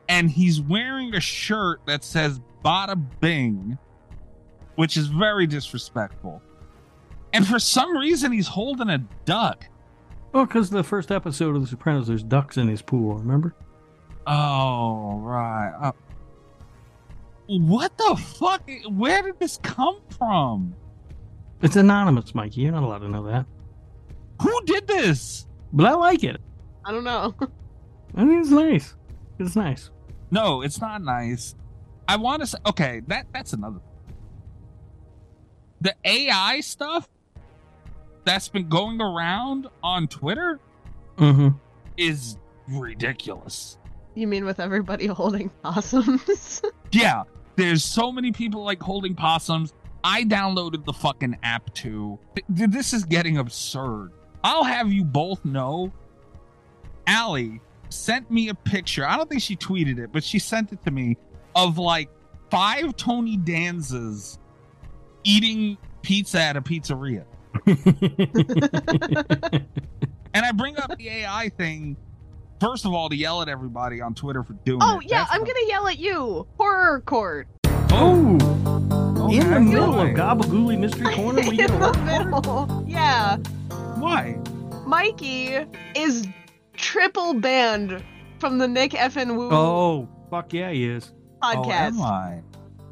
And he's wearing a shirt that says Bada Bing, which is very disrespectful. And for some reason, he's holding a duck. Well, because the first episode of The Sopranos, there's ducks in his pool. Remember? Oh, right. Uh, what the fuck? Where did this come from? It's anonymous, Mikey. You're not allowed to know that. Who did this? But I like it. I don't know. I mean, it's nice. It's nice. No, it's not nice. I want to say, okay, that that's another. The AI stuff that's been going around on Twitter Mm-hmm. is ridiculous. You mean with everybody holding possums? Yeah, there's so many people like holding possums. I downloaded the fucking app too. This is getting absurd. I'll have you both know. Allie sent me a picture. I don't think she tweeted it, but she sent it to me of like five Tony Danzas eating pizza at a pizzeria. And I bring up the AI thing, first of all, to yell at everybody on Twitter for doing oh it. yeah, That's I'm not- gonna yell at you. Horror court. oh, Okay, in the middle why? of Gabagooly Mystery Corner, we In the horror corner? middle. Yeah. Why? Mikey is triple banned from the Nick Effin Woo Oh, fuck yeah, he is. Oh, podcast. am I?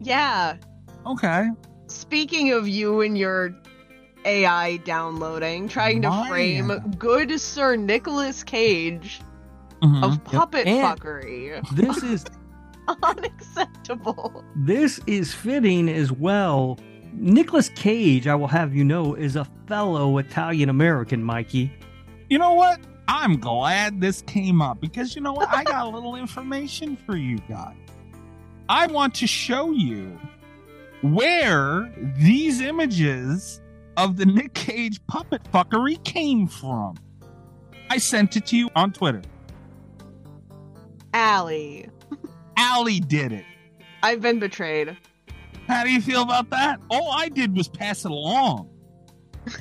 yeah. Okay. Speaking of you and your AI downloading, trying to My- frame good Sir Nicolas Cage Mhm. of puppet And- fuckery. This is Unacceptable. this is fitting as well. Nicolas Cage, I will have you know, is a fellow Italian American, Mikey. You know what? I'm glad this came up because you know what? I got a little information for you guys. I want to show you where these images of the Nick Cage puppet fuckery came from. I sent it to you on Twitter. Allie. Allie did it. I've been betrayed. How do you feel about that? All I did was pass it along.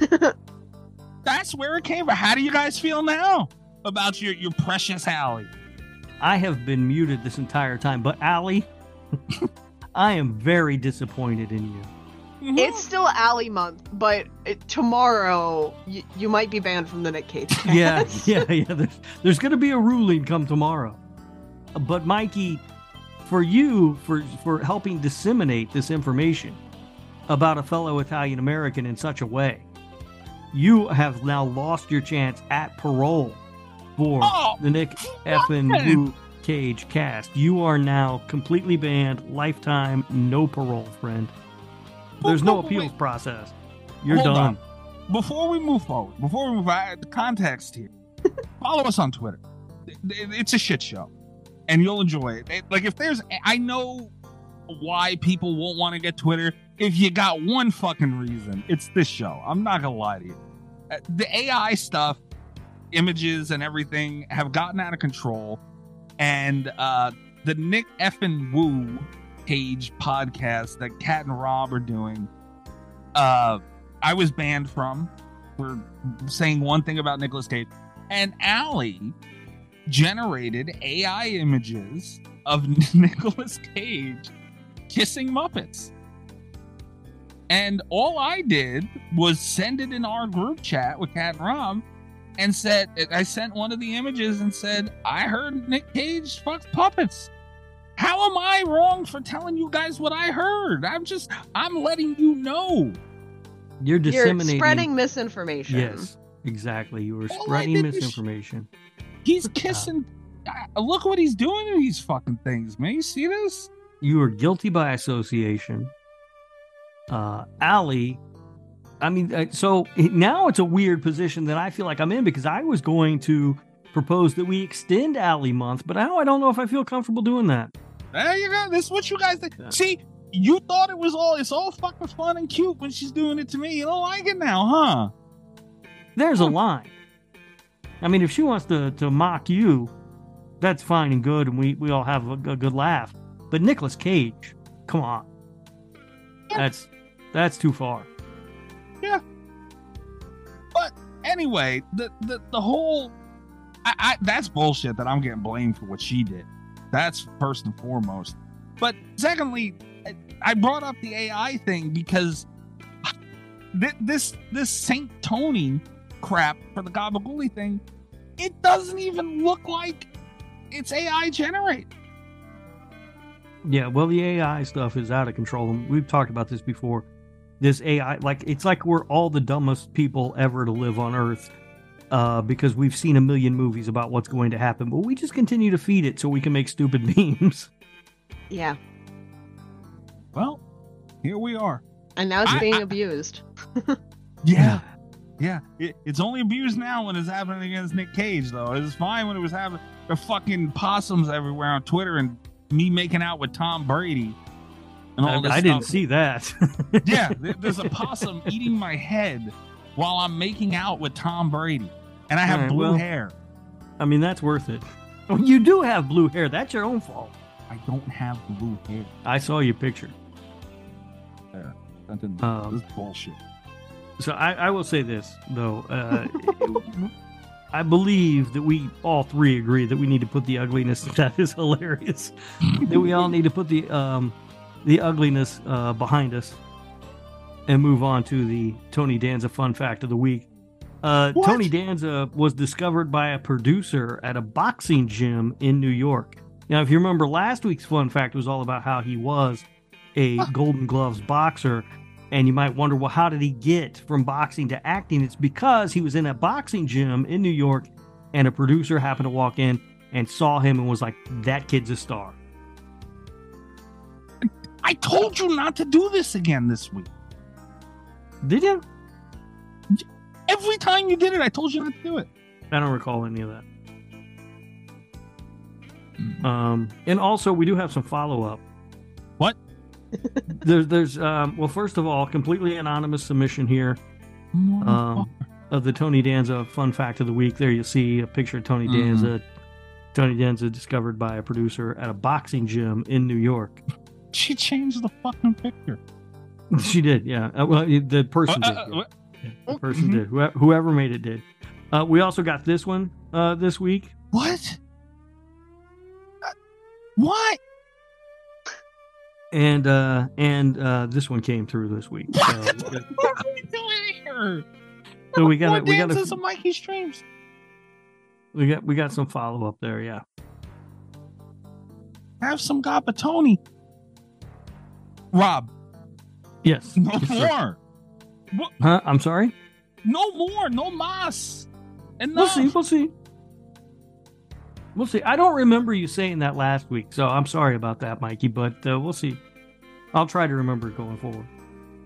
That's where it came from. How do you guys feel now about your, your precious Allie? I have been muted this entire time, but Allie, I am very disappointed in you. Mhm. It's still Allie month, but it, tomorrow y- you might be banned from the Nick Cage. Yeah, cast. yeah, yeah. There's, there's going to be a ruling come tomorrow. But Mikey, for you, for for helping disseminate this information about a fellow Italian American in such a way, you have now lost your chance at parole for Oh, the Nick effin what? Woo Cage cast. You are now completely banned, lifetime, no parole, friend. There's no appeals wait. process. You're Hold done. on. Before we move forward, before we move, I, the context here. follow us on Twitter. It- it- It's a shit show, and you'll enjoy it. Like if there's, I know why people won't want to get Twitter. If you got one fucking reason, it's this show. I'm not gonna lie to you. Uh, The AI stuff, images and everything have gotten out of control, and uh the Nick effin Woo Cage podcast that Cat and Rob are doing. Uh, I was banned from for saying one thing about Nicolas Cage, and Allie generated AI images of Nicolas Cage kissing Muppets. And all I did was send it in our group chat with Cat and Rob and said, I sent one of the images and said, I heard Nick Cage fucks puppets. How am I wrong for telling you guys what I heard? I'm just, I'm letting you know. You're You're disseminating. spreading misinformation. Yes, exactly. You were All spreading did was- misinformation. He's kissing. Uh, look what he's doing to these fucking things, man. You see this? You were guilty by association. Uh, Allie, I mean, uh, so now it's a weird position that I feel like I'm in because I was going to propose that we extend Allie month, but now I don't know if I feel comfortable doing that. There you go. This is what you guys think. Yeah. See, you thought it was all it's all fucking fun and cute when she's doing it to me. You don't like it now, huh? There's a line. I mean, if she wants to, to mock you, that's fine and good, and we, we all have a, a good laugh. But Nicolas Cage, come on. Yeah. That's that's too far. Yeah. But anyway, the the, the whole I, I, that's bullshit that I'm getting blamed for what she did. That's first and foremost. But secondly, I- brought up the AI thing because thi- this this Saint Tony crap for the Gabagooli thing, it doesn't even look like it's AI generated. Yeah, well, the AI stuff is out of control. We've talked about this before. This AI, like, it's like we're all the dumbest people ever to live on Earth uh, because we've seen a million movies about what's going to happen, but we just continue to feed it so we can make stupid memes. Yeah. Well, here we are. And now it's I- being I- abused. Yeah. Yeah. It, it's only abused now when it's happening against Nick Cage, though. It was fine when it was happening. The fucking possums everywhere on Twitter and me making out with Tom Brady. And all I, this I didn't stuff. see that. Yeah, there- there's a possum eating my head while I'm making out with Tom Brady. And I have Alright, blue well- hair. I mean, that's worth it. Oh, You do have blue hair. That's your own fault. I don't have blue hair. I saw your picture. There. That didn't, Um, this is bullshit. So I, I will say this though. Uh, I believe that we all three agree that we need to put the ugliness. That is hilarious. that we all need to put the um, the ugliness uh, behind us and move on to the Tony Danza fun fact of the week. Uh? Tony Danza was discovered by a producer at a boxing gym in New York. Now, if you remember, last week's fun fact was all about how he was a Golden Gloves boxer. And you might wonder, well, how did he get from boxing to acting? It's because he was in a boxing gym in New York, and a producer happened to walk in and saw him and was like, that kid's a star. I told you not to do this again this week. Did you? Every time you did it, I told you not to do it. I don't recall any of that. Um, and also, we do have some follow up. What? There's, there's, um, well, first of all, completely anonymous submission here um, of the Tony Danza fun fact of the week. There you see a picture of Tony Mhm. Danza. Tony Danza discovered by a producer at a boxing gym in New York. she changed the fucking picture. she did, yeah. Uh, well, the person Uh, did. uh, yeah. what? The person Mhm. did. Whoever, whoever made it did. Uh, we also got this one uh, this week. What? Uh, What? and uh and uh this one came through this week so, What are we doing here? so we got we got some Mikey streams. we got we got some follow up there yeah Have some Gabatoni. Rob, yes no more. What? huh i'm sorry No more. No mas. we'll see we'll see we'll see i don't remember you saying that last week so i'm sorry about that mikey but uh, we'll see i'll try to remember going forward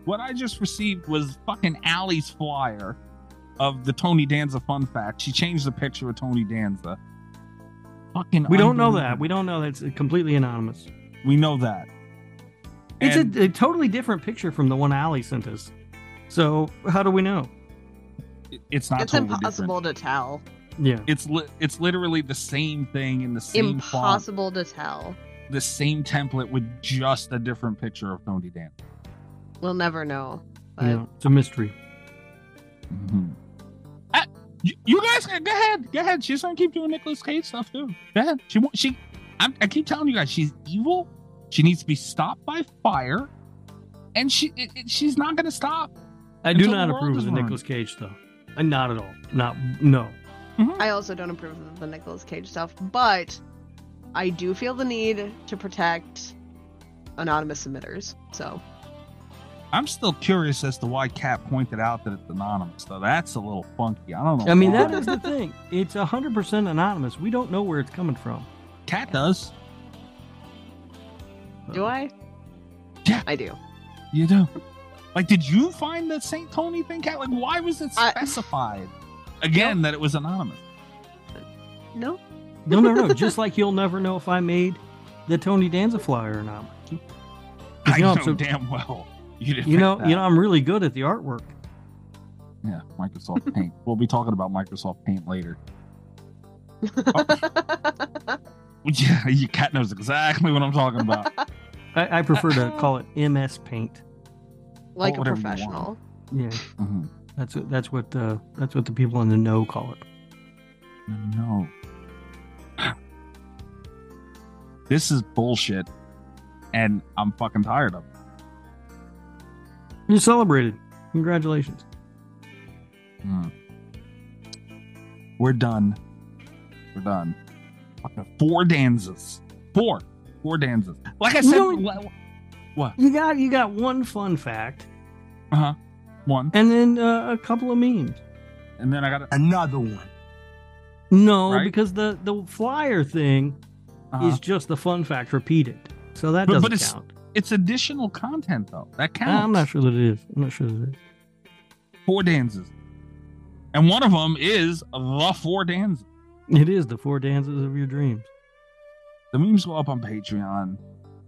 What I just received was fucking Aly's flyer of the Tony Danza fun fact. She changed the picture of Tony Danza. Fucking we don't know that we don't know that's completely anonymous We know that. it's a, a totally different picture from the one Aly sent us so how do we know it's not it's totally impossible different. to tell. yeah It's li- it's literally the same thing in the same font, Impossible to tell. the same template with just a different picture of Tony Dan. We'll never know. But yeah it's a mystery Mm-hmm. Uh, you, you guys, go ahead, go ahead. She's gonna keep doing Nicolas Cage stuff too. Go ahead. She won't. She. I'm, I keep telling you guys, she's evil. She needs to be stopped by fire, and she it, it- she's not gonna stop. I do not approve of the ruined. Nicolas Cage stuff. Uh, Not at all. Not no. I also don't approve of the Nicolas Cage stuff, but I do feel the need to protect anonymous submitters. So I'm still curious as to why Cat pointed out that it's anonymous. Though that's a little funky. I don't know. I mean why. that is the thing. It's hundred percent anonymous. We don't know where it's coming from. Cat does. do I? Yeah. I do. You do. Like, did you find the St. Tony thing, Cat? Like, why was it I- specified again that it was anonymous? No. No, no, no. Just like you'll never know if I made the Tony Danza flyer or not. I you know, know I'm so- damn well. You didn't. You know, that. you know, I'm really good at the artwork. Yeah, Microsoft Paint. we'll be talking about Microsoft Paint later. Yeah, you cat knows exactly what I'm talking about. I, I prefer to call it MS Paint. Like a whatever you want. professional. Yeah, Mhm. that's what that's what the that's what the people in the know call it. No. This is bullshit, and I'm fucking tired of it. You celebrated. Congratulations. Hmm. We're done. We're done. Four danzas. Four. Four danzas. Like I said, No. le- what? You got you got one fun fact, Uh huh. One. and then uh, a couple of memes. And then I got Another one. No, Right? because the the flyer thing uh is just the fun fact repeated, so that doesn't but it's- count. It's additional content though. That counts. I'm not sure that it is. I'm not sure that it is. Four dances. And one of them is the four dances. It is the four dances of your dreams. The memes go up on Patreon.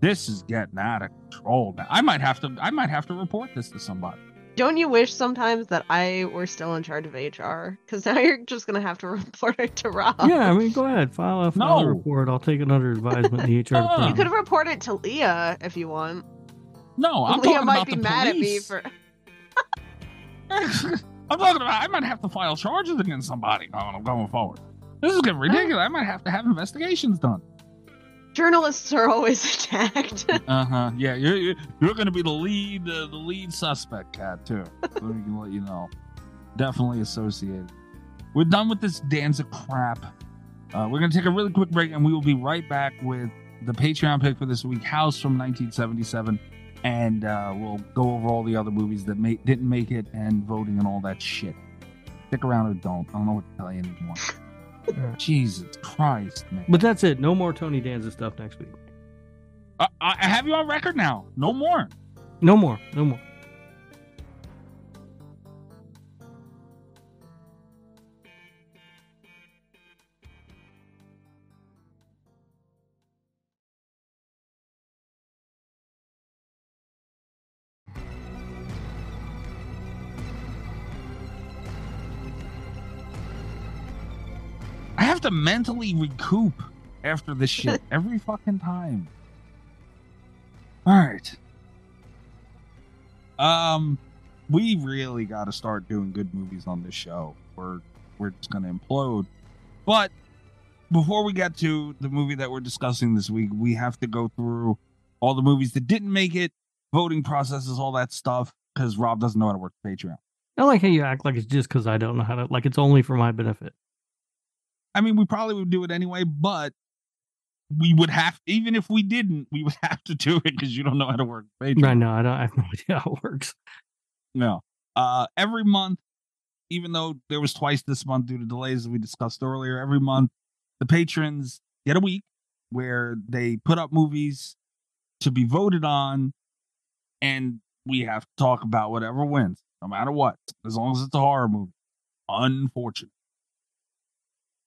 This is getting out of control now. I might have to I might have to report this to somebody. Don't you wish sometimes that I were still in charge of HR? Because now you're just gonna have to report it to Rob. Yeah, I mean, go ahead, file a, file a No. report. I'll take another under advisement. in The HR Uh-uh. You could report it to Leah if you want. No, I'm Leah talking might about be the mad at me for. I'm talking about I might have to file charges against somebody going, going forward. This is getting ridiculous. I might have to have investigations done. Journalists are always attacked. Uh huh. Yeah, you're you're, you're going to be the lead uh, the lead suspect, cat too. we can let you know. Definitely associated. We're done with this Danza crap. Uh, we're going to take a really quick break, and we will be right back with the Patreon pick for this week, House from 1977, and uh, we'll go over all the other movies that ma- didn't make it and voting and all that shit. Stick around or don't. I don't know what to tell you anymore. Jesus Christ, man. But that's it. No more Tony Danza stuff next week. I, I I have you on record now. No more. No more. No more. To mentally recoup after this shit every fucking time. All right. Um, we really got to start doing good movies on this show. We're we're just gonna implode. But before we get to the movie that we're discussing this week, we have to go through all the movies that didn't make it, voting processes, all that stuff, because Rob doesn't know how to work Patreon. I like how you act like it's just because I don't know how to. Like it's only for my benefit. I mean, we probably would do it anyway, but we would have, even if we didn't, we would have to do it because you don't know how to work Patreon. I know. I don't. I have no idea how it works. No. Uh, every month, even though there was twice this month due to delays as we discussed earlier, every month the patrons get a week where they put up movies to be voted on, and we have to talk about whatever wins, no matter what, as long as it's a horror movie. Unfortunate.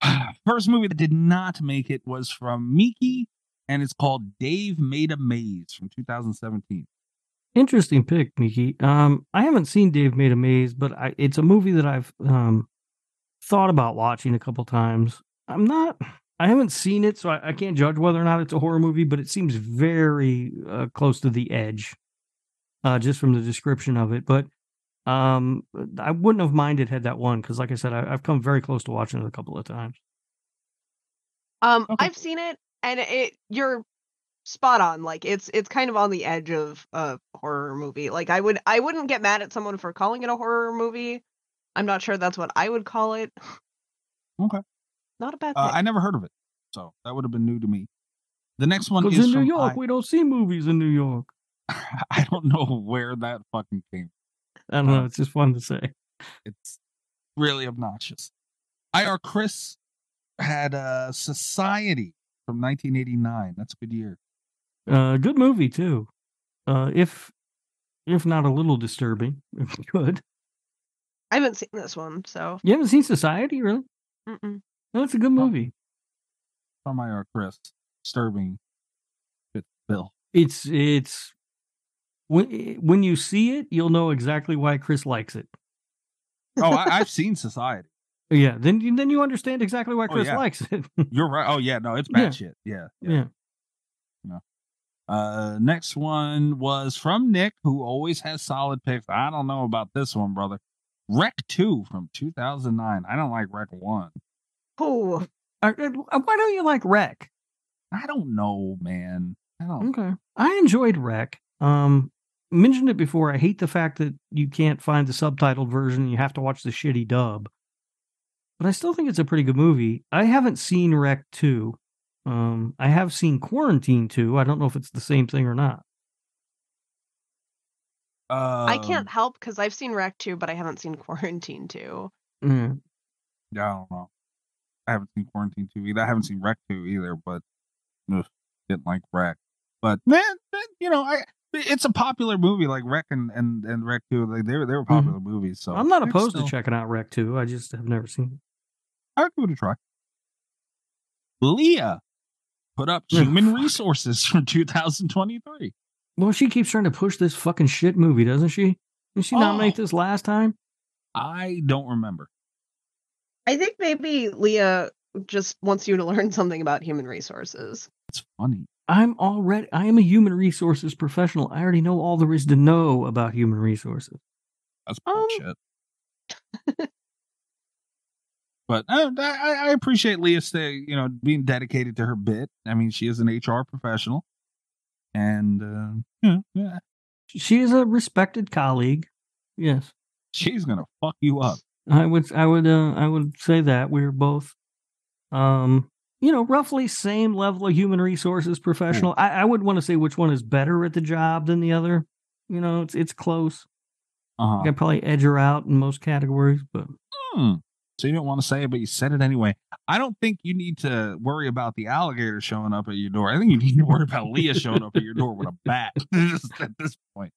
First movie that did not make it was from Miki, and it's called Dave Made a Maze from 2017. Interesting pick, Miki. Um, I haven't seen Dave Made a Maze, but I, it's a movie that I've um thought about watching a couple times. I'm not. I haven't seen it, so I, I can't judge whether or not it's a horror movie. But it seems very uh, close to the edge, uh, just from the description of it. But um, I wouldn't have minded had that one because, like I said, I, I've come very close to watching it a couple of times. Um, Okay. I've seen it, and it you're spot on. Like it's it's kind of on the edge of a horror movie. Like I would I wouldn't get mad at someone for calling it a horror movie. I'm not sure that's what I would call it. Okay. Not a bad Uh. I never heard of it, so that would have been new to me. The next one Because is in New York, I, we don't see movies in New York. I don't know where that fucking came. I don't know. It's just fun to say. It's really obnoxious. EyeRChris had a Society from 1989. That's a good year. Uh, good movie too. Uh, if if not a little disturbing, if good. I haven't seen this one, so You haven't seen Society, really? mm-mm. No, it's a good movie. From IR Chris, disturbing. Fit Bill. It's it's when when you see it, you'll know exactly why Chris likes it. Oh, I, I've seen Society. Yeah, then you- then you understand exactly why Oh, Chris yeah. likes it. You're right. Oh yeah, no, it's bad Yeah. shit. Yeah, yeah. Uh, next one was from Nick, who always has solid picks. I don't know about this one, brother. REC 2 from 2009. I don't like REC 1. Ooh. Uh, uh, Why don't you like REC? I don't know, man. I don't. Okay. I enjoyed REC. Um, mentioned it before. I hate the fact that you can't find the subtitled version. You have to watch the shitty dub. But I still think it's a pretty good movie. I haven't seen REC 2. Um, I have seen Quarantine 2. I don't know if it's the same thing or not. I Um, can't help because I've seen REC 2, but I haven't seen Quarantine 2. Mm. Yeah, I don't know. I haven't seen Quarantine 2 either. I haven't seen REC 2 either, but ugh, didn't like REC. But man, man, you know, I it's a popular movie like REC and and, and REC 2. Like they were they were popular movies. So Mm-hmm. I'm not opposed still- to checking out REC 2. I just have never seen it. I'd give it a try. Leah put up Human. Resources from 2023. Well, she keeps trying to push this fucking shit movie, doesn't she? Did she nominate Oh. this last time? I don't remember. I think maybe Leah just wants you to learn something about human resources. It's funny. I'm already I am a human resources professional. I already know all there is to know about human resources. That's Um, bullshit. but uh, I, I appreciate Leah stay, you know, being dedicated to her bit. I mean, she is an HR professional, and uh, yeah, yeah, She is a respected colleague. Yes. she's gonna fuck you up. I would I would uh, I would say that we're both um you know roughly same level of human resources professional. I, I would want to say which one is better at the job than the other. You know, it's it's close. Uh-huh. I probably edge her out in most categories, but Hmm. So you didn't want to say it, but you said it anyway. I don't think you need to worry about the alligator showing up at your door. I think you need to worry about Leah showing up at your door with a bat at this point.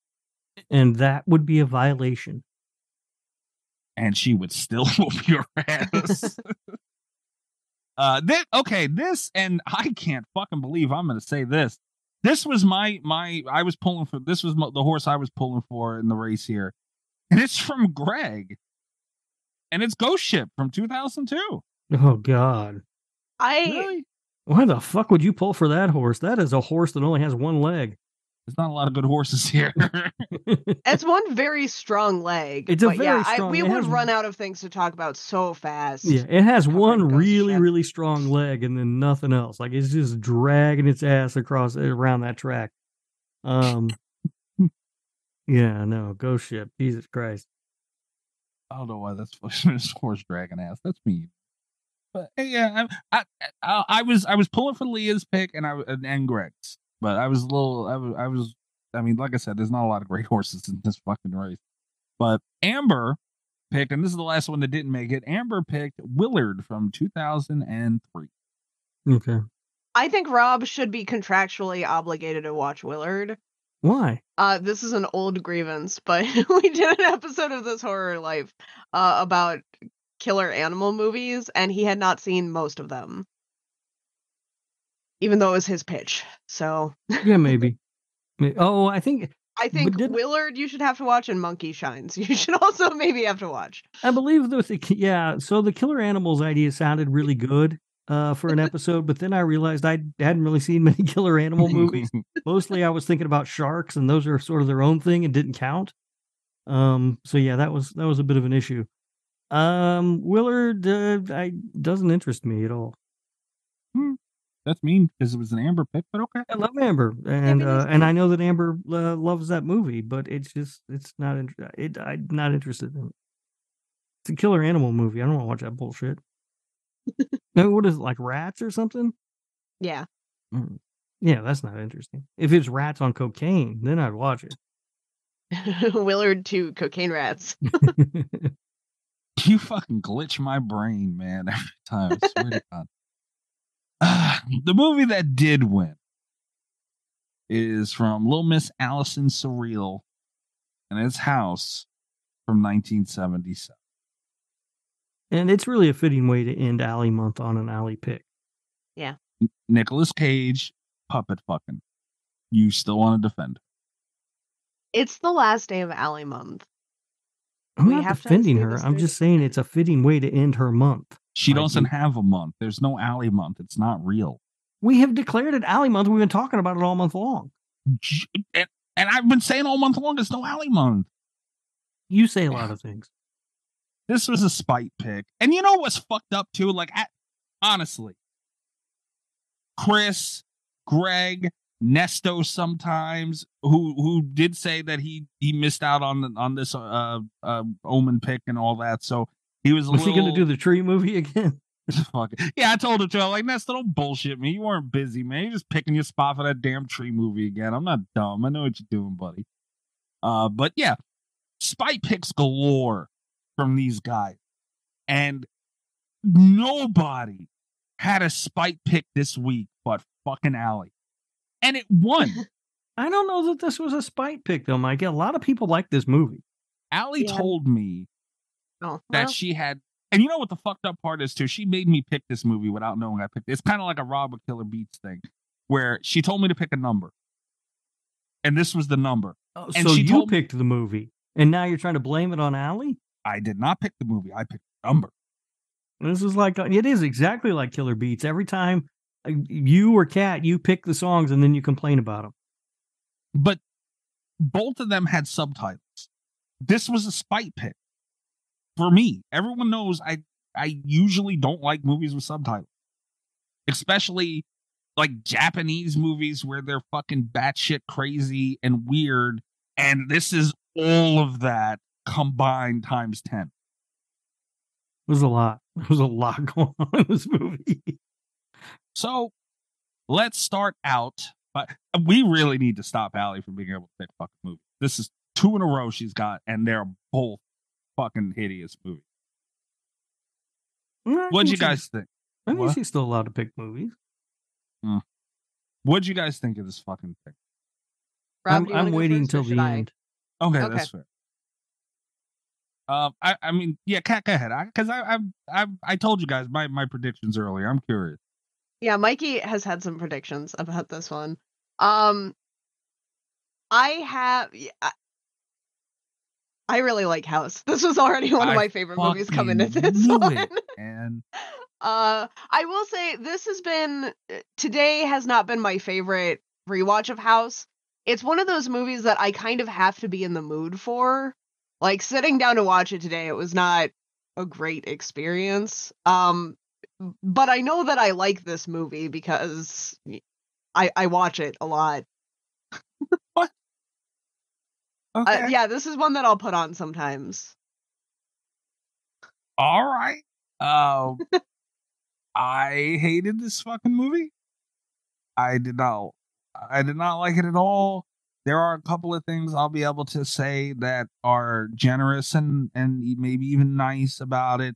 and that would be a violation. and she would still whoop your ass. Uh, this, okay, this, and I can't fucking believe I'm going to say this. This was my my. I was pulling for. This was mo- the horse I was pulling for in the race here, and it's from Greg, and it's Ghost Ship from 2002. Oh God. I Really? Why the fuck would you pull for that horse? That is a horse that only has one leg. There's not a lot of good horses here. it's one very strong leg. It's a but yeah, very I, strong- we would has- run out of things to talk about so fast. Yeah, it has one Ghost really, Ship. really strong leg and then nothing else. Like it's just dragging its ass across around that track. Um Yeah, no, ghost ship. Jesus Christ. I don't know why that's this horse dragging ass. That's mean. But yeah, I, I, I, I was I was pulling for Leah's pick and I and, and Greg's, but I was a little I was I was I mean, like I said, there's not a lot of great horses in this fucking race. But Amber picked, and this is the last one that didn't make it. Amber picked Willard from 2003. Okay. I think Rob should be contractually obligated to watch Willard. Why? Uh, this is an old grievance, but we did an episode of This Horror Life uh, about killer animal movies, and he had not seen most of them, even though it was his pitch. So Yeah, maybe. May- Oh, I think I think did- Willard you should have to watch, and Monkey Shines you should also maybe have to watch. I believe that the yeah. So the killer animals idea sounded really good uh, for an episode, but then I realized I hadn't really seen many killer animal movies. Mostly, I was thinking about sharks, and those are sort of their own thing and didn't count. Um. So yeah, that was that was a bit of an issue. Um, Willard, uh, I doesn't interest me at all. That's mean because it was an Amber pick, but okay. I love Amber, and uh, and. I know that Amber uh, loves that movie, but it's just it's not inter- it. I'm not interested in it. It's a killer animal movie. I don't want to watch that bullshit. no, what is it like rats or something? Yeah, Mm. Yeah, that's not interesting. If it's rats on cocaine, then I'd watch it. Willard to Cocaine Rats. You fucking glitch my brain, man, every time. I swear to God. The movie that did win is from Little Miss Allison Surreal and its house from 1977. and it's really a fitting way to end Aly Month on an Aly pick. Yeah. Nicolas Cage, puppet fucking. You still want to defend? It's the last day of Aly Month. I'm We not have defending say her. I'm just saying it's a fitting way to end her month. She I doesn't do. have a month. There's no Aly month. It's not real. We have declared it Aly Month. We've been talking about it all month long. And, and I've been saying all month long, it's no Aly month. You say a lot of things. This was a spite pick. And you know what's fucked up too? Like, I, honestly, Chris, Greg, Nesto sometimes who who did say that he he missed out on the, on this uh uh Omen pick and all that. So he was a Was little, he going to do the tree movie again? Fuck. Yeah, I told him to. I'm like, Nesta, don't bullshit me. You weren't busy, man. You're just picking your spot for that damn tree movie again. I'm not dumb. I know what you're doing, buddy. Uh, but yeah, spite picks galore from these guys. And nobody had a spite pick this week but fucking Aly. And it won. I don't know that this was a spite pick though, Mike. A lot of people like this movie. Aly Yeah. told me Oh, that she had and you know what the fucked up part is too she made me pick this movie without knowing i picked it. it's kind of like a rob with killer beats thing where she told me to pick a number and this was the number Oh, And so she you told- picked the movie, and now you're trying to blame it on Aly. i did not pick the movie i picked the number This is like it is exactly like Killer Beats. Every time uh, you or Cat, you pick the songs and then you complain about them. but both of them had subtitles this was a spite pick for me everyone knows i i usually don't like movies with subtitles especially like japanese movies where they're fucking batshit crazy and weird and this is all of that combined times 10 It was a lot. There was a lot going on in this movie. so let's start out but we really need to stop Aly from being able to pick fucking movies this is two in a row she's got and they're both fucking hideous movie. I What'd you guys think? I think What? she's still allowed to pick movies. What'd you guys think of this fucking thing? Rob, I'm, you wanna I'm go waiting first, or until the should I? end. Okay, Okay. that's fair. Um, I, I mean, yeah, Cat, go ahead. Because I, I, I, I told you guys my, my predictions earlier. I'm curious. Yeah, Mikey has had some predictions about this one. Um, I have. yeah, I- I really like House. This was already one of my favorite movies coming into this one. it, And Uh, I will say this has been uh, today has not been my favorite rewatch of House. It's one of those movies that I kind of have to be in the mood for. Like sitting down to watch it today, it was not a great experience. Um, but I know that I like this movie because I I watch it a lot. Okay, Uh, yeah, this is one that I'll put on sometimes. all right. Um, I hated this fucking movie. I did not. I did not like it at all. There are a couple of things I'll be able to say that are generous and and maybe even nice about it,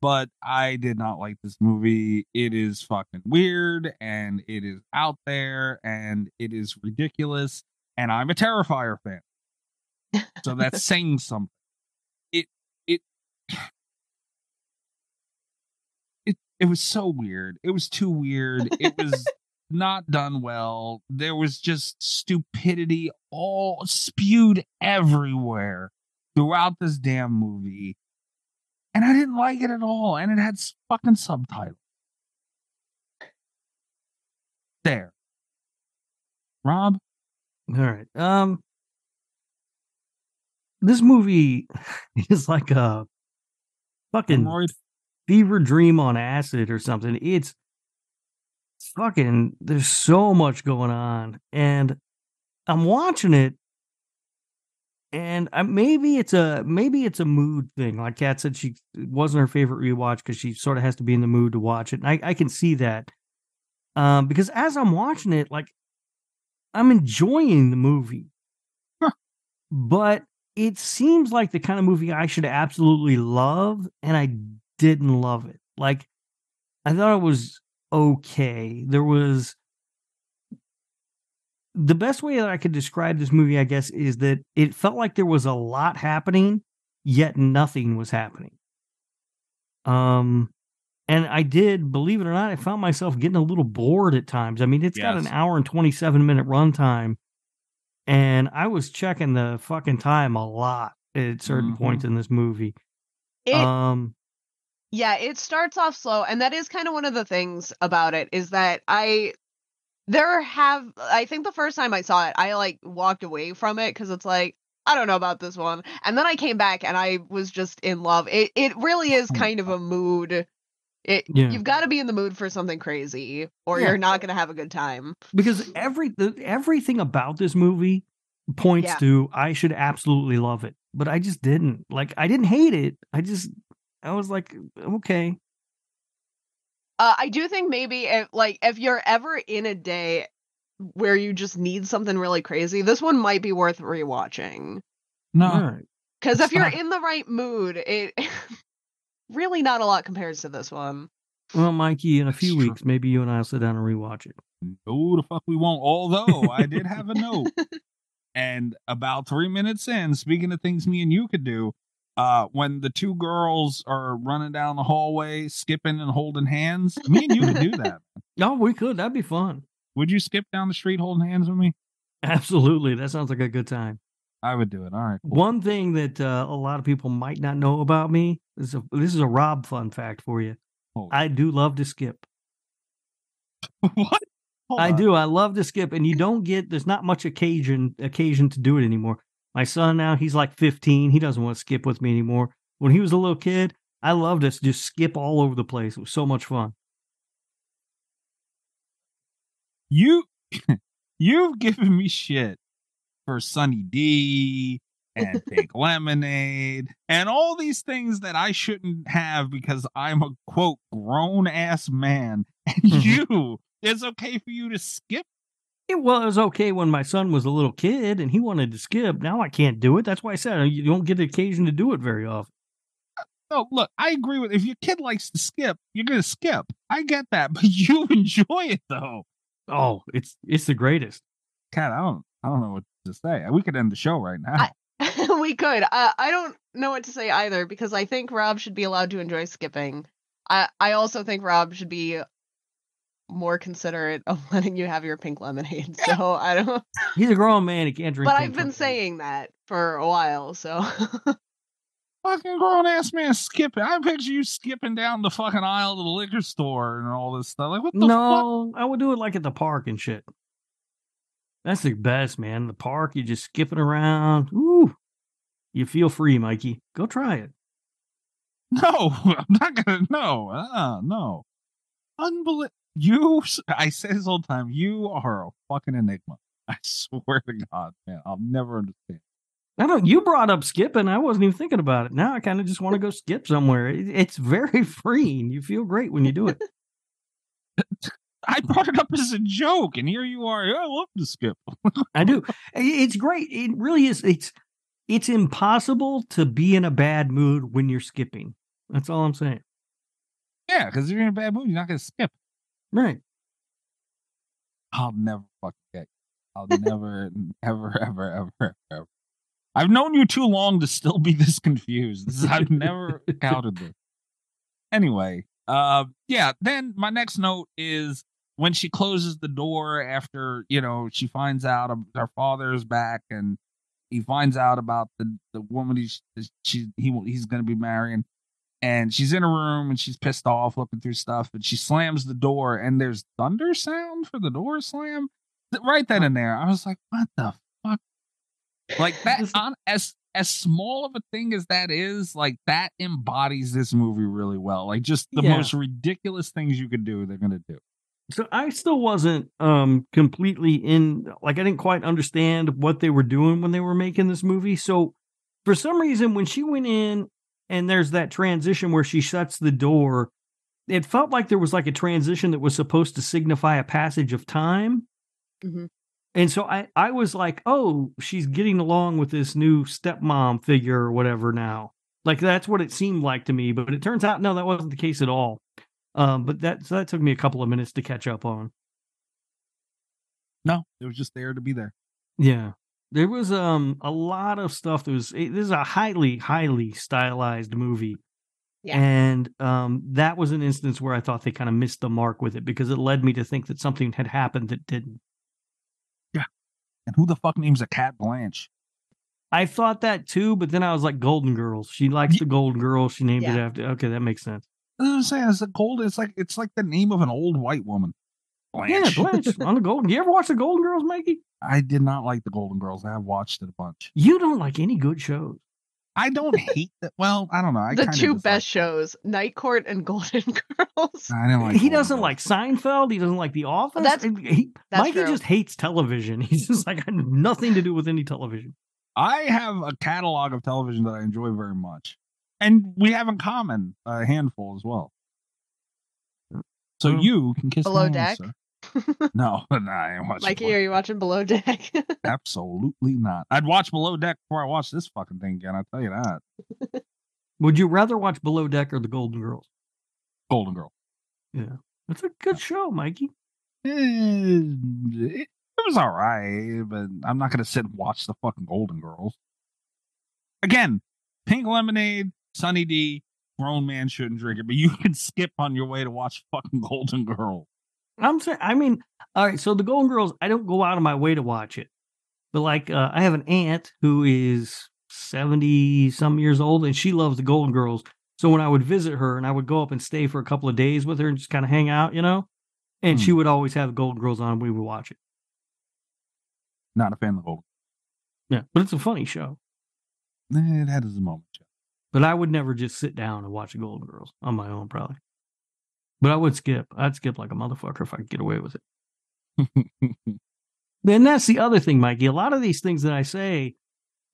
but I did not like this movie. It is fucking weird and it is out there and it is ridiculous. And I'm a Terrifier fan, so that's saying something. It it it it was so weird. It was too weird. It was not done well. There was just stupidity all spewed everywhere throughout this damn movie. And I didn't like it at all. And it had fucking subtitles. There. Rob? All right. Um, this movie is like a fucking fever dream on acid or something. It's, it's fucking. There's so much going on, and I'm watching it, and I, maybe it's a maybe it's a mood thing. Like Cat said, she wasn't her favorite rewatch because she sort of has to be in the mood to watch it, and I, I can see that. Um, because as I'm watching it, like I'm enjoying the movie, Huh. but it seems like the kind of movie I should absolutely love, and I didn't love it. Like, I thought it was okay. There was the best way that I could describe this movie, I guess, is that it felt like there was a lot happening, yet nothing was happening. Um, and I did, believe it or not, I found myself getting a little bored at times. I mean, it's got an hour and 27 minute runtime, and I was checking the fucking time a lot at certain Mhm. points in this movie. It um, Yeah, it starts off slow, and that is kind of one of the things about it is that I there have I think the first time I saw it, I like walked away from it because it's like I don't know about this one, and then I came back and I was just in love. It it really is Oh kind of a mood It, Yeah. You've got to be in the mood for something crazy, or Yeah. you're not going to have a good time. because every the, everything about this movie points Yeah. to I should absolutely love it, but I just didn't. Like I didn't hate it. I just I was like, okay, Uh, I do think maybe if like if you're ever in a day where you just need something really crazy, this one might be worth rewatching. No. Because if you're not. in the right mood, it really not a lot compares to this one. Well, Mikey, in a That's few true. weeks, maybe you and I'll sit down and rewatch it. no, the fuck we won't. Although I did have a note, and about three minutes in, speaking of things me and you could do, uh, when the two girls are running down the hallway, skipping and holding hands, me and you could do that. No, we could. That'd be fun. Would you skip down the street holding hands with me? Absolutely. That sounds like a good time. I would do it. All right. cool. One thing that uh, a lot of people might not know about me this is a, this is a Rob fun fact for you. Hold I do love to skip. what? Hold I on. do. I love to skip, and you don't get. There's not much occasion occasion to do it anymore. My son now he's like 15. He doesn't want to skip with me anymore. When he was a little kid, I loved to just skip all over the place. It was so much fun. You, you've given me shit for Sunny D and Pink Lemonade and all these things that I shouldn't have because I'm a quote grown ass man. And Mhm. you, it's okay for you to skip. It, was okay when my son was a little kid and he wanted to skip. Now I can't do it. That's why I said uh, you don't get the occasion to do it very often. No, look, I agree with if your kid likes to skip, you're gonna skip. I get that, but you enjoy it though. Oh, it's it's the greatest. Cat, I don't, I don't know what to say. We could end the show right now. I- we could. Uh, I don't know what to say either because I think Rob should be allowed to enjoy skipping. I I also think Rob should be more considerate of letting you have your pink lemonade. So I don't. He's a grown man. He can't drink. But I've been lemonade. saying that for a while. So fucking grown ass man skipping. I picture you skipping down the fucking aisle to the liquor store and all this stuff. Like what the fuck? No, I would do it like at the park and shit. That's the best, man. The park, you're just skipping around. Ooh, you feel free, Mikey. Go try it. No, I'm not gonna. No, uh, no. Unbelievable. You, I say this all the time. You are a fucking enigma. I swear to God, man. I'll never understand. I don't. You brought up skipping. I wasn't even thinking about it. Now I kind of just want to go skip somewhere. It- it's very freeing. You feel great when you do it. I brought it up as a joke, and here you are. I love to skip. I do. It's great. It really is. It's it's impossible to be in a bad mood when you're skipping. That's all I'm saying. Yeah, because if you're in a bad mood, you're not gonna skip. Right. I'll never fucking get. you. I'll never, ever, ever, ever, ever. I've known you too long to still be this confused. This I've never encountered this. Anyway, uh, yeah. Then my next note is when she closes the door after you know she finds out her father is back and he finds out about the the woman he's she he he's going to be marrying. And she's in a room and she's pissed off looking through stuff and she slams the door and there's thunder sound for the door slam? Right then and there i was like what the fuck? Like that on as as small of a thing as that is like that embodies this movie really well. Like just the Yeah. most ridiculous things you could do they're gonna do So I still wasn't um completely in like I didn't quite understand what they were doing when they were making this movie. So for some reason when she went in and there's that transition where she shuts the door, it felt like there was like a transition that was supposed to signify a passage of time. Mhm. And so I I was like, "Oh, she's getting along with this new stepmom figure or whatever now." Like that's what it seemed like to me, but it turns out no, that wasn't the case at all. Um, but that so that took me a couple of minutes to catch up on. no it was just there to be there Yeah. There was um a lot of stuff that was it, this is a highly highly stylized movie. Yeah. And um that was an instance where I thought they kind of missed the mark with it because it led me to think that something had happened that didn't. Yeah. And who the fuck names a cat blanche I thought that too, but then I was like Golden Girls. She likes Ye- the Golden Girls. She named it after Okay, that makes sense. That's what I'm saying it's a gold it's like it's like the name of an old white woman Blanche. Yeah, Blanche on the Golden. You ever watch the Golden Girls, Mikey? I did not like the Golden Girls. I have watched it a bunch. You don't like any good shows. I don't hate that. Well, I don't know. I the kinda two best shows, Night Court and Golden Girls. I don't like he Golden doesn't Girls. like Seinfeld. He doesn't like The Office. That's- and he, that's Mikey true. just hates television. He's just like I have nothing to do with any television. I have a catalog of television that I enjoy very much, and we have in common a handful as well. So you can kiss Below my Deck? sir. No, no, I ain't watching. Mikey, Below- are you watching Below Deck? Absolutely not. I'd watch Below Deck before I watch this fucking thing again. I'll tell you that. Would you rather watch Below Deck or The Golden Girls? Golden Girl. Yeah, it's a good show, Mikey. Eh, It, it was all right, but I'm not gonna sit and watch the fucking Golden Girls. Again, Pink Lemonade, Sunny D, grown man shouldn't drink it, but you can skip on your way to watch fucking Golden Girl. I'm saying, I mean, all right. So the Golden Girls, I don't go out of my way to watch it, but like, uh, I have an aunt who is seventy some years old, and she loves the Golden Girls. So when I would visit her, and I would go up and stay for a couple of days with her and just kind of hang out, you know, and she would always have the Golden Girls on. and We would watch it. Not a fan of Golden. Yeah, but it's a funny show. It had its moment. But I would never just sit down and watch the Golden Girls on my own, probably. But I would skip. I'd skip like a motherfucker if I could get away with it. Then that's the other thing, Mikey. A lot of these things that I say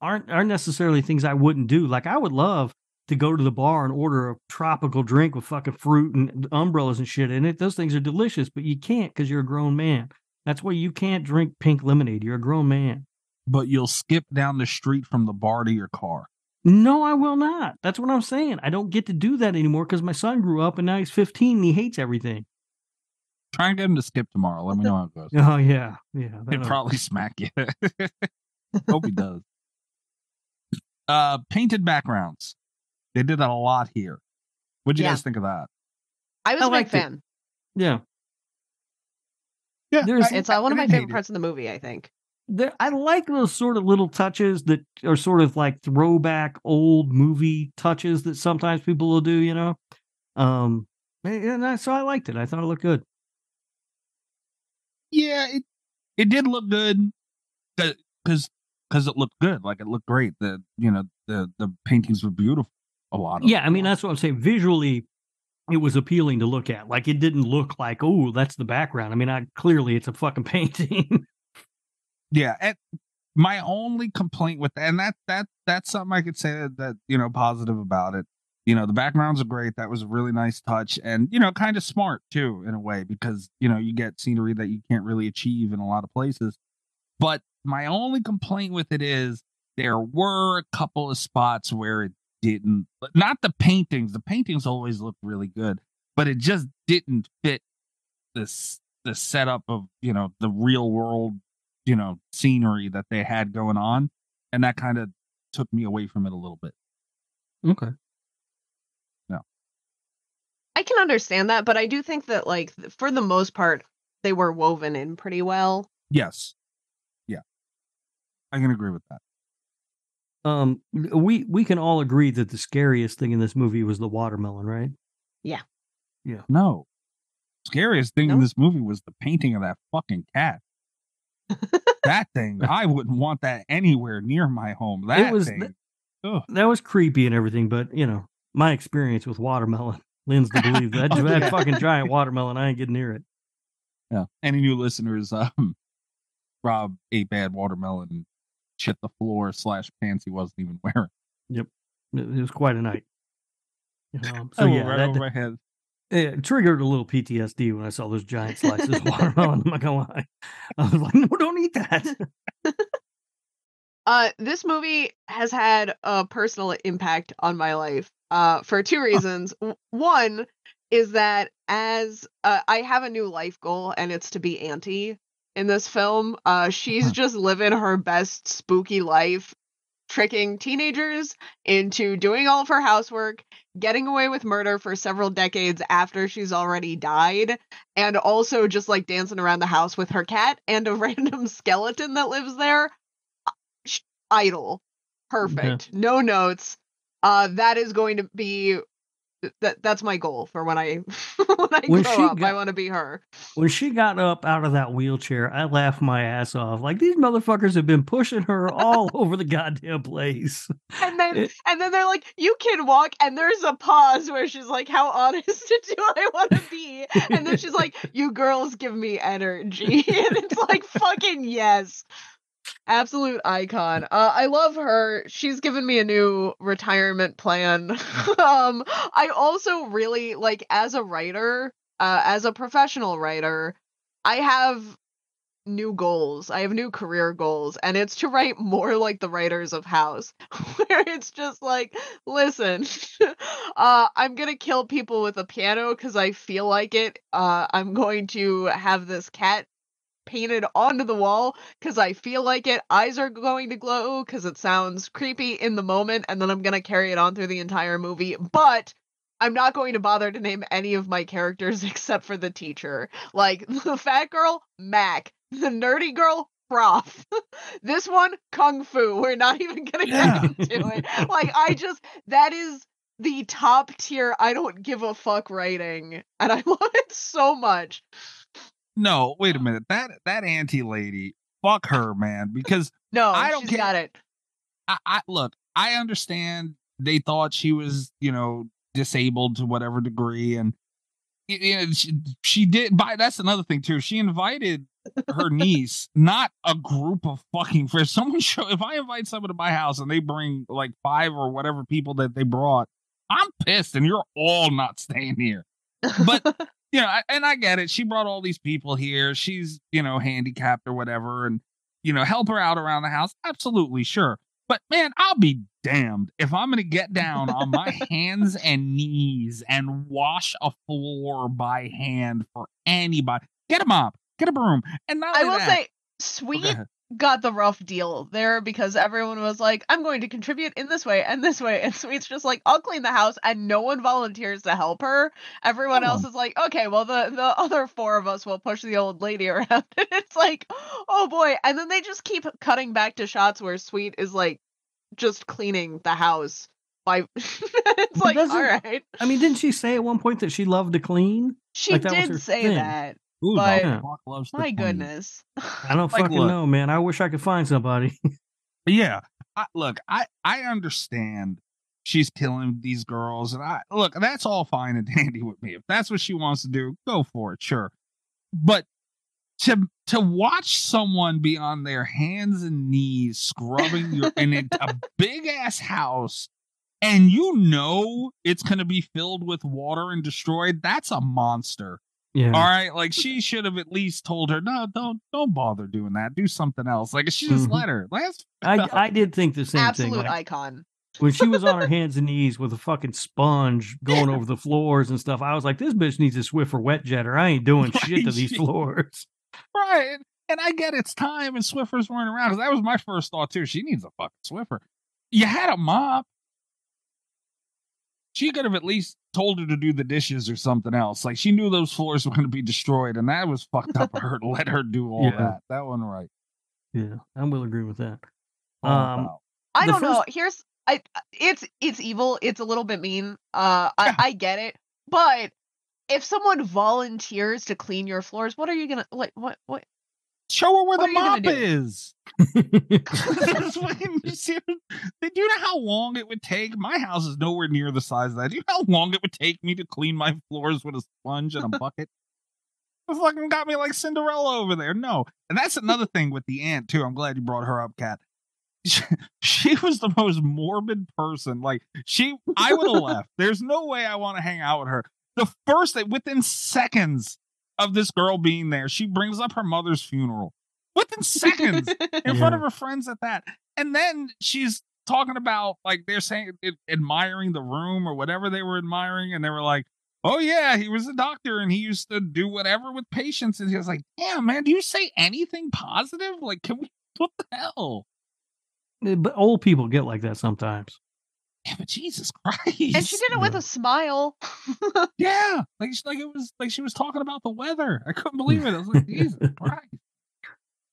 aren't aren't necessarily things I wouldn't do. Like I would love to go to the bar and order a tropical drink with fucking fruit and umbrellas and shit in it. Those things are delicious, but you can't because you're a grown man. That's why you can't drink pink lemonade. You're a grown man. but you'll skip down the street from the bar to your car. No, I will not. That's what I'm saying. I don't get to do that anymore because my son grew up and now he's 15 and he hates everything. Try and get him to skip tomorrow. Let me know how it goes. Oh yeah, yeah. He'd probably smack you. Hope he does. Uh, painted backgrounds. They did that a lot here. What'd you Yeah. guys think of that? I was I a big liked it. fan. Yeah, Yeah, There's- It's uh, one of my didn't favorite it. parts of the movie, I think. There, I like those sort of little touches that are sort of like throwback old movie touches that sometimes people will do. You know, um, and I, so I liked it. I thought it looked good. Yeah, it it did look good because because it looked good. Like it looked great. The you know the the paintings were beautiful. A lot of Yeah, I mean that's what I'm saying. Visually, it was appealing to look at. Like it didn't look like oh that's the background. I mean, I clearly it's a fucking painting. Yeah. And my only complaint with and that that that's something I could say that, that you know positive about it. You know the backgrounds are great. That was a really nice touch, and you know kind of smart too in a way because you know you get scenery that you can't really achieve in a lot of places. But my only complaint with it is there were a couple of spots where it didn't not the paintings the paintings always looked really good but it just didn't fit this the setup of you know the real world you know scenery that they had going on and that kind of took me away from it a little bit okay. Yeah. I can understand that, but I do think that, like, for the most part, they were woven in pretty well. yes yeah i can agree with that Um, we we can all agree that the scariest thing in this movie was the watermelon, right? Yeah. Yeah. No scariest thing in this movie was the painting of that fucking cat that thing i wouldn't want that anywhere near my home that was thing th- That was creepy and everything, but you know, my experience with watermelon lends to believe that Oh, that yeah. fucking giant watermelon, I ain't getting near it. Yeah. Any new listeners, um, Rob ate bad watermelon shit the floor slash pants he wasn't even wearing. Yep. it was quite a night. Um, so yeah, right that, over my head. It triggered a little PTSD when I saw those giant slices of watermelon. I'm not gonna lie. I was like, no, don't eat that. Uh, this movie has had a personal impact on my life uh, for two reasons. W- One is that as uh, I have a new life goal, and it's to be Auntie in this film. Uh, she's just living her best spooky life, tricking teenagers into doing all of her housework, getting away with murder for several decades after she's already died, and also just like dancing around the house with her cat and a random skeleton that lives there sh- idle. Perfect. No notes. Uh that is going to be that that's my goal for when I when I When grow up. I want to be her. When she got up out of that wheelchair, I laughed my ass off. Like these motherfuckers have been pushing her all over the goddamn place. And then It- and then they're like, "You can walk," and there's a pause where she's like, "How honest do I want to be?" And then she's like, "You girls give me energy," and it's like, "Fucking yes." Absolute icon. Uh, I love her. She's given me a new retirement plan. um, I also really like as a writer, uh, as a professional writer, I have new goals. I have new career goals, and it's to write more like the writers of House, where it's just like, listen, uh, I'm gonna kill people with a piano because I feel like it. Uh, I'm going to have this cat painted onto the wall because I feel like it. Eyes are going to glow because it sounds creepy in the moment, and then I'm gonna carry it on through the entire movie. But I'm not going to bother to name any of my characters except for the teacher. Like the fat girl, Mac. The nerdy girl, Prof. this one, Kung Fu. We're not even gonna Yeah. get into it. Like I just that is the top tier I don't give a fuck writing. And I love it so much. No, wait a minute. That that auntie lady, fuck her, man. Because No, I don't got it. I, I look, I understand they thought she was, you know, disabled to whatever degree, and you know, she, she did. By that's another thing too. She invited her niece, not a group of fucking friends. Someone show if I invite someone to my house and they bring like five or whatever people that they brought, I'm pissed, and you're all not staying here. But you know, I, and I get it. She brought all these people here. She's, you know, handicapped or whatever, and you know, help her out around the house. Absolutely, sure. But man, I'll be damned if I'm gonna get down on my hands and knees and wash a floor by hand for anybody. Get a mop, get a broom, and not I will that- say Sweet. Got the rough deal there because everyone was like, I'm going to contribute in this way and this way. And Sweet's just like, I'll clean the house and no one volunteers to help her. Everyone Come else is like, okay, well the, the other four of us will push the old lady around. And it's like, oh boy. And then they just keep cutting back to shots where Sweet is like just cleaning the house by it's But like, all right. I mean, didn't she say at one point that she loved to clean? She like did say thing. that. Who but- the fuck loves My goodness. I don't Like, fucking look. know, man. I wish I could find somebody. Yeah. I, look, I I understand she's killing these girls, and I look that's all fine and dandy with me. If that's what she wants to do, go for it, sure. But to to watch someone be on their hands and knees scrubbing your in a, a big ass house, and you know it's gonna be filled with water and destroyed, that's a monster. Yeah. All right, like she should have at least told her, no, don't don't bother doing that. Do something else. Like she just Mhm. let her. Last I I did think the same Absolute thing. Like, icon. when she was on her hands and knees with a fucking sponge going over the floors and stuff, I was like, this bitch needs a Swiffer wet jetter. I ain't doing shit to these floors. right. And, and I get it's time and Swiffers weren't around because that was my first thought too. She needs a fucking Swiffer. You had a mop. She could have at least told her to do the dishes or something else. Like she knew those floors were going to be destroyed, and that was fucked up. of her to let her do all Yeah. that. That wasn't right. Yeah, I will agree with that. All Um. I don't know. Here's I it's it's evil. It's a little bit mean. Uh I, I get it. But if someone volunteers to clean your floors, what are you gonna like what what Show her where what the are you gonna mop is. Do you know how long it would take? My house is nowhere near the size of that. Do you know how long it would take me to clean my floors with a sponge and a bucket? It fucking got me like Cinderella over there. No. And that's another thing with the aunt, too. I'm glad you brought her up, Cat. She, she was the most morbid person. Like, she, I would have left. There's no way I want to hang out with her. The first thing, within seconds of this girl being there, she brings up her mother's funeral. Within seconds in front of her friends at that. And then she's talking about like they're saying it, admiring the room or whatever they were admiring, and they were like, "Oh yeah, he was a doctor and he used to do whatever with patients." And he was like, "Damn man, do you say anything positive? Like, can we? What the hell?" but old people get like that sometimes. Yeah, but Jesus Christ! and she did it with a smile. Yeah, like she- like it was like she was talking about the weather. I couldn't believe it. I was like, Jesus Christ!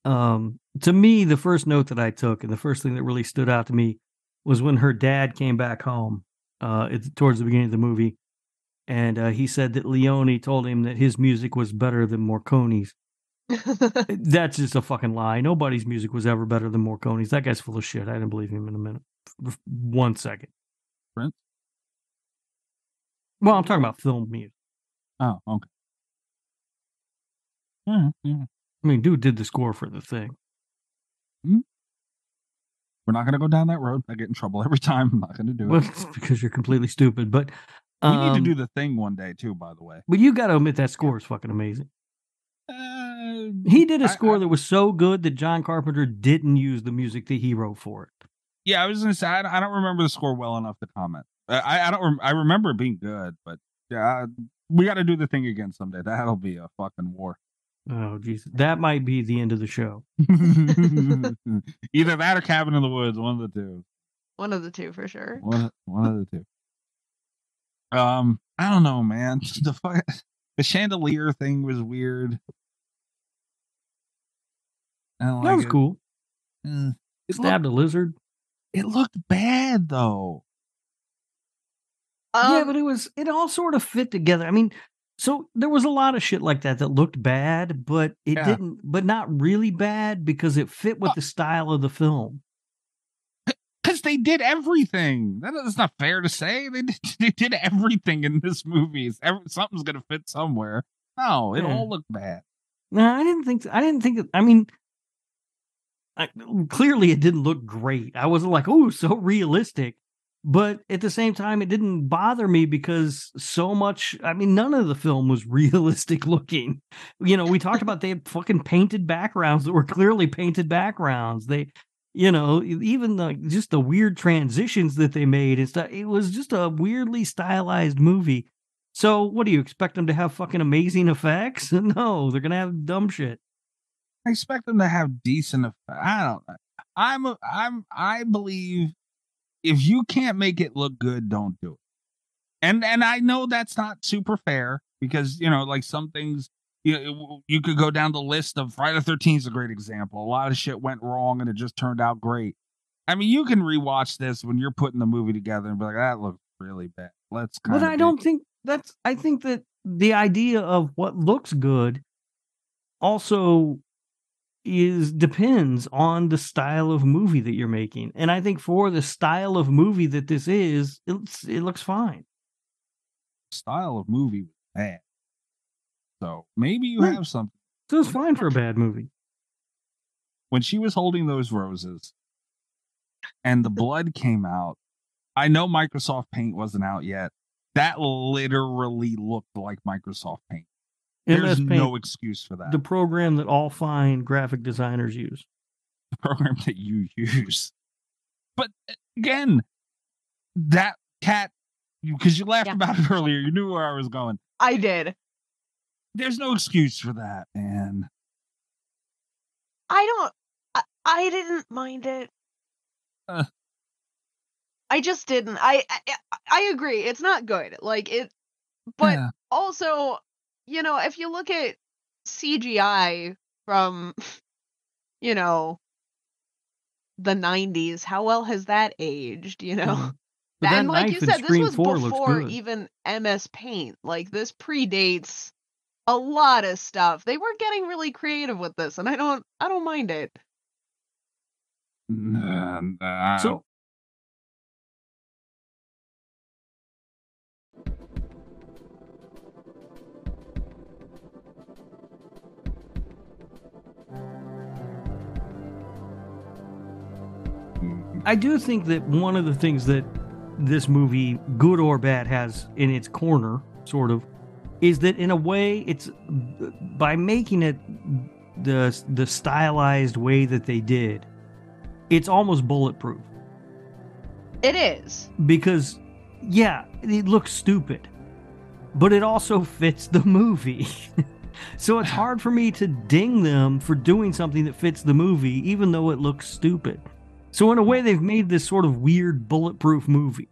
um to me the first note that i took and the first thing that really stood out to me was when her dad came back home uh it's towards the beginning of the movie and uh, he said that Leone told him that his music was better than Morcone's. That's just a fucking lie. Nobody's music was ever better than Morcone's. That guy's full of shit. I didn't believe him in a minute. One second. Prince? Well, I'm talking about film music. Oh, okay. Yeah, yeah. I mean, dude did the score for the thing. We're not gonna go down that road. I get in trouble every time. I'm not gonna do Well, it. it's because you're completely stupid. But we need to um, do the thing one day too. By the way, But you got to admit that score is fucking amazing. uh, He did a score I- that was so good that John Carpenter didn't use the music that he wrote for it. Yeah, I was gonna say I, I don't remember the score well enough to comment. I I don't. Rem- I remember it being good, but yeah, we got to do the thing again someday. That'll be a fucking war. Oh, Jesus. That might be the end of the show. Either that or Cabin in the Woods. One of the two. One of the two for sure. One, one of the two. Um, I don't know, man. The fu- the chandelier thing was weird. I don't That like was it. cool. Eh. It Stabbed looked, a lizard. It looked bad though. yeah, Um, but it was, it all sort of fit together. I mean, so there was a lot of shit like that that looked bad, but it Yeah. didn't, but not really bad because it fit with Uh, the style of the film. Because they did everything. That is not fair to say. They did, they did everything in this movie. Every, something's gonna fit somewhere. No, it Yeah. all looked bad. No, I didn't think. I didn't think. I mean, I, clearly it didn't look great. I wasn't like, oh, so realistic. But at the same time, it didn't bother me because so much. I mean, none of the film was realistic looking. You know, we talked about they had fucking painted backgrounds that were clearly painted backgrounds. They, you know, even the just the weird transitions that they made and stuff. It was just a weirdly stylized movie. So, what do you expect them to have fucking amazing effects? No, they're gonna have dumb shit. I expect them to have decent. Effect. I don't. I'm. A, I'm. I believe if you can't make it look good, don't do it. And and I know that's not super fair because you know, like some things. You, you could go down the list of Friday the Thirteenth is a great example. A lot of shit went wrong and it just turned out great. I mean, you can rewatch this when you're putting the movie together and be like, that looks really bad. Let's. But I do- don't think that's. I think that the idea of what looks good also is depends on the style of movie that you're making. And I think for the style of movie that this is, it's, it looks fine. style of movie was bad. So maybe you Right. have something. So it's fine for a bad movie. when she was holding those roses and the blood came out, I know Microsoft Paint wasn't out yet. That literally looked like Microsoft Paint. There's MS Paint, no excuse for that. the program that all fine graphic designers use. The program that you use. But uh, again, that cat, because you laughed Yeah. about it earlier, you knew where I was going. I did. There's no excuse for that, man. I don't. I, I didn't mind it. Uh. I just didn't. I, I I agree. It's not good. Like it, but Yeah. also, you know, if you look at CGI from, you know, the '90s, how well has that aged? You know. Mhm. But and like you said, this was before even MS Paint. Like this predates a lot of stuff. They were getting really creative with this, and I don't, I don't mind it. Nah, nah, I So I do think that one of the things that this movie, good or bad, has in its corner, sort of, is that in a way, it's by making it the the stylized way that they did, it's almost bulletproof It is. because, yeah, it looks stupid, but it also fits the movie. so it's hard for me to ding them for doing something that fits the movie, even though it looks stupid. So in a way, they've made this sort of weird bulletproof movie.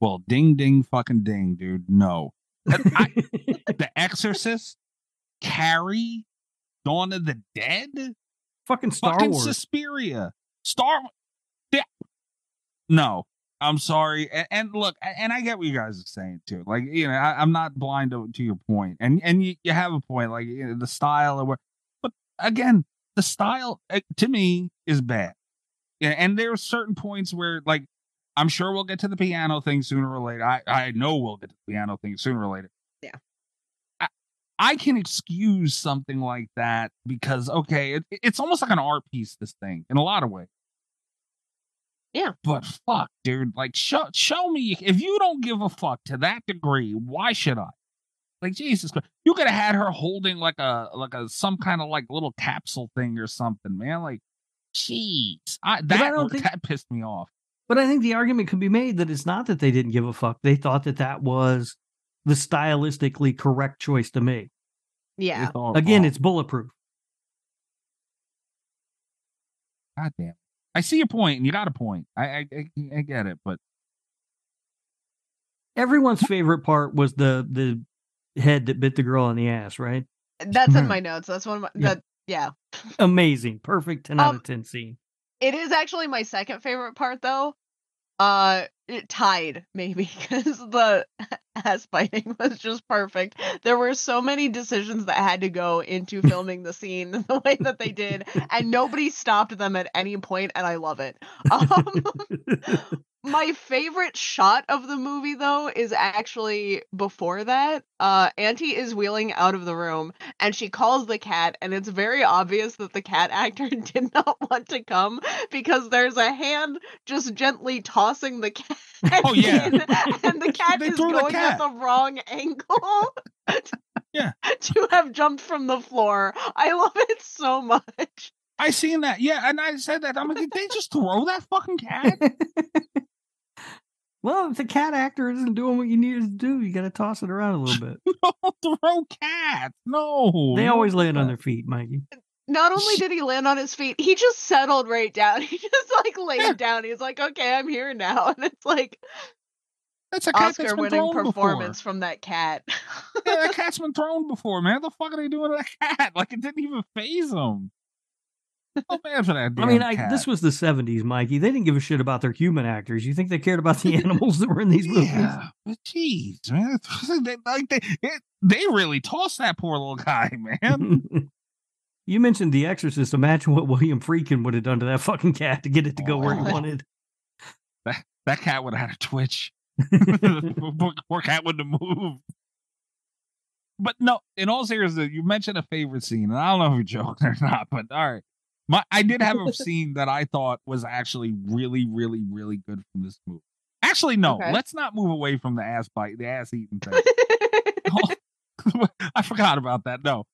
Well, ding, ding, fucking ding, dude. No. I- the Exorcist, Carrie, Dawn of the Dead, Fucking Star fucking Wars. Suspiria, Star. Yeah. No, I'm sorry. And, and look, and I get what you guys are saying too. Like, you know, I, am not blind to, to, your point, and and you, you have a point. Like you know, the style of what, but again, the style eh, to me is bad. Yeah, and there are certain points where, like, I'm sure we'll get to the piano thing sooner or later. I I know we'll get to the piano thing sooner or later. Yeah. I, I can excuse something like that because okay, it, it's almost like an art piece. This thing, in a lot of ways. Yeah. But fuck, dude. Like show show me if you don't give a fuck to that degree, why should I? Like Jesus Christ. You could have had her holding like a like a some kind of like little capsule thing or something, man. Like, jeez. I that, I don't think, that pissed me off. But I think the argument could be made that it's not that they didn't give a fuck. They thought that that was the stylistically correct choice to make. Yeah. Again, it's bulletproof. God damn. I see your point, and you got a point. I, I I, I get it, but everyone's favorite part was the the head that bit the girl on the ass, right? That's in hmm. my notes. That's one of my yeah. that yeah. Amazing. Perfect 10 um, out of 10 scene. It is actually my second favorite part though. Uh it tied maybe because the ass biting was just perfect. There were so many decisions that had to go into filming the scene the way that they did, and nobody stopped them at any point, and I love it. Um, my favorite shot of the movie though is actually before that. Uh Auntie is wheeling out of the room and she calls the cat and it's very obvious that the cat actor did not want to come because there's a hand just gently tossing the cat. Oh yeah. In, and the cat is going cat. at the wrong angle. yeah. To have jumped from the floor. I love it so much. I seen that. Yeah, and I said that. I'm like, did they just throw that fucking cat? Well, if the cat actor isn't doing what you need to do, you got to toss it around a little bit. Don't throw cats. No. They always land on their feet, Mikey. Not only did he land on his feet, he just settled right down. He just like laid yeah. down. He's like, "Okay, I'm here now," and it's like that's a Oscar-winning performance before. from that cat. yeah, that cat's been thrown before, man. What the fuck are they doing to that cat? Like it didn't even phase him. Oh, man. I mean, I, this was the '70s, Mikey. They didn't give a shit about their human actors. You think they cared about the animals that were in these movies? Yeah, but jeez, man, they, like they, they really tossed that poor little guy, man. you mentioned The Exorcist. Imagine what William Friedkin would have done to that fucking cat to get it to go oh, where he wanted. That that cat would have had a twitch. poor cat wouldn't have moved but no, in all seriousness, you mentioned a favorite scene, and I don't know if you're joking or not, but all right. My, I did have a scene that I thought was actually really, really, really good from this movie. Actually, no. Okay. Let's not move away from the ass bite, the ass eating thing. I forgot about that. No.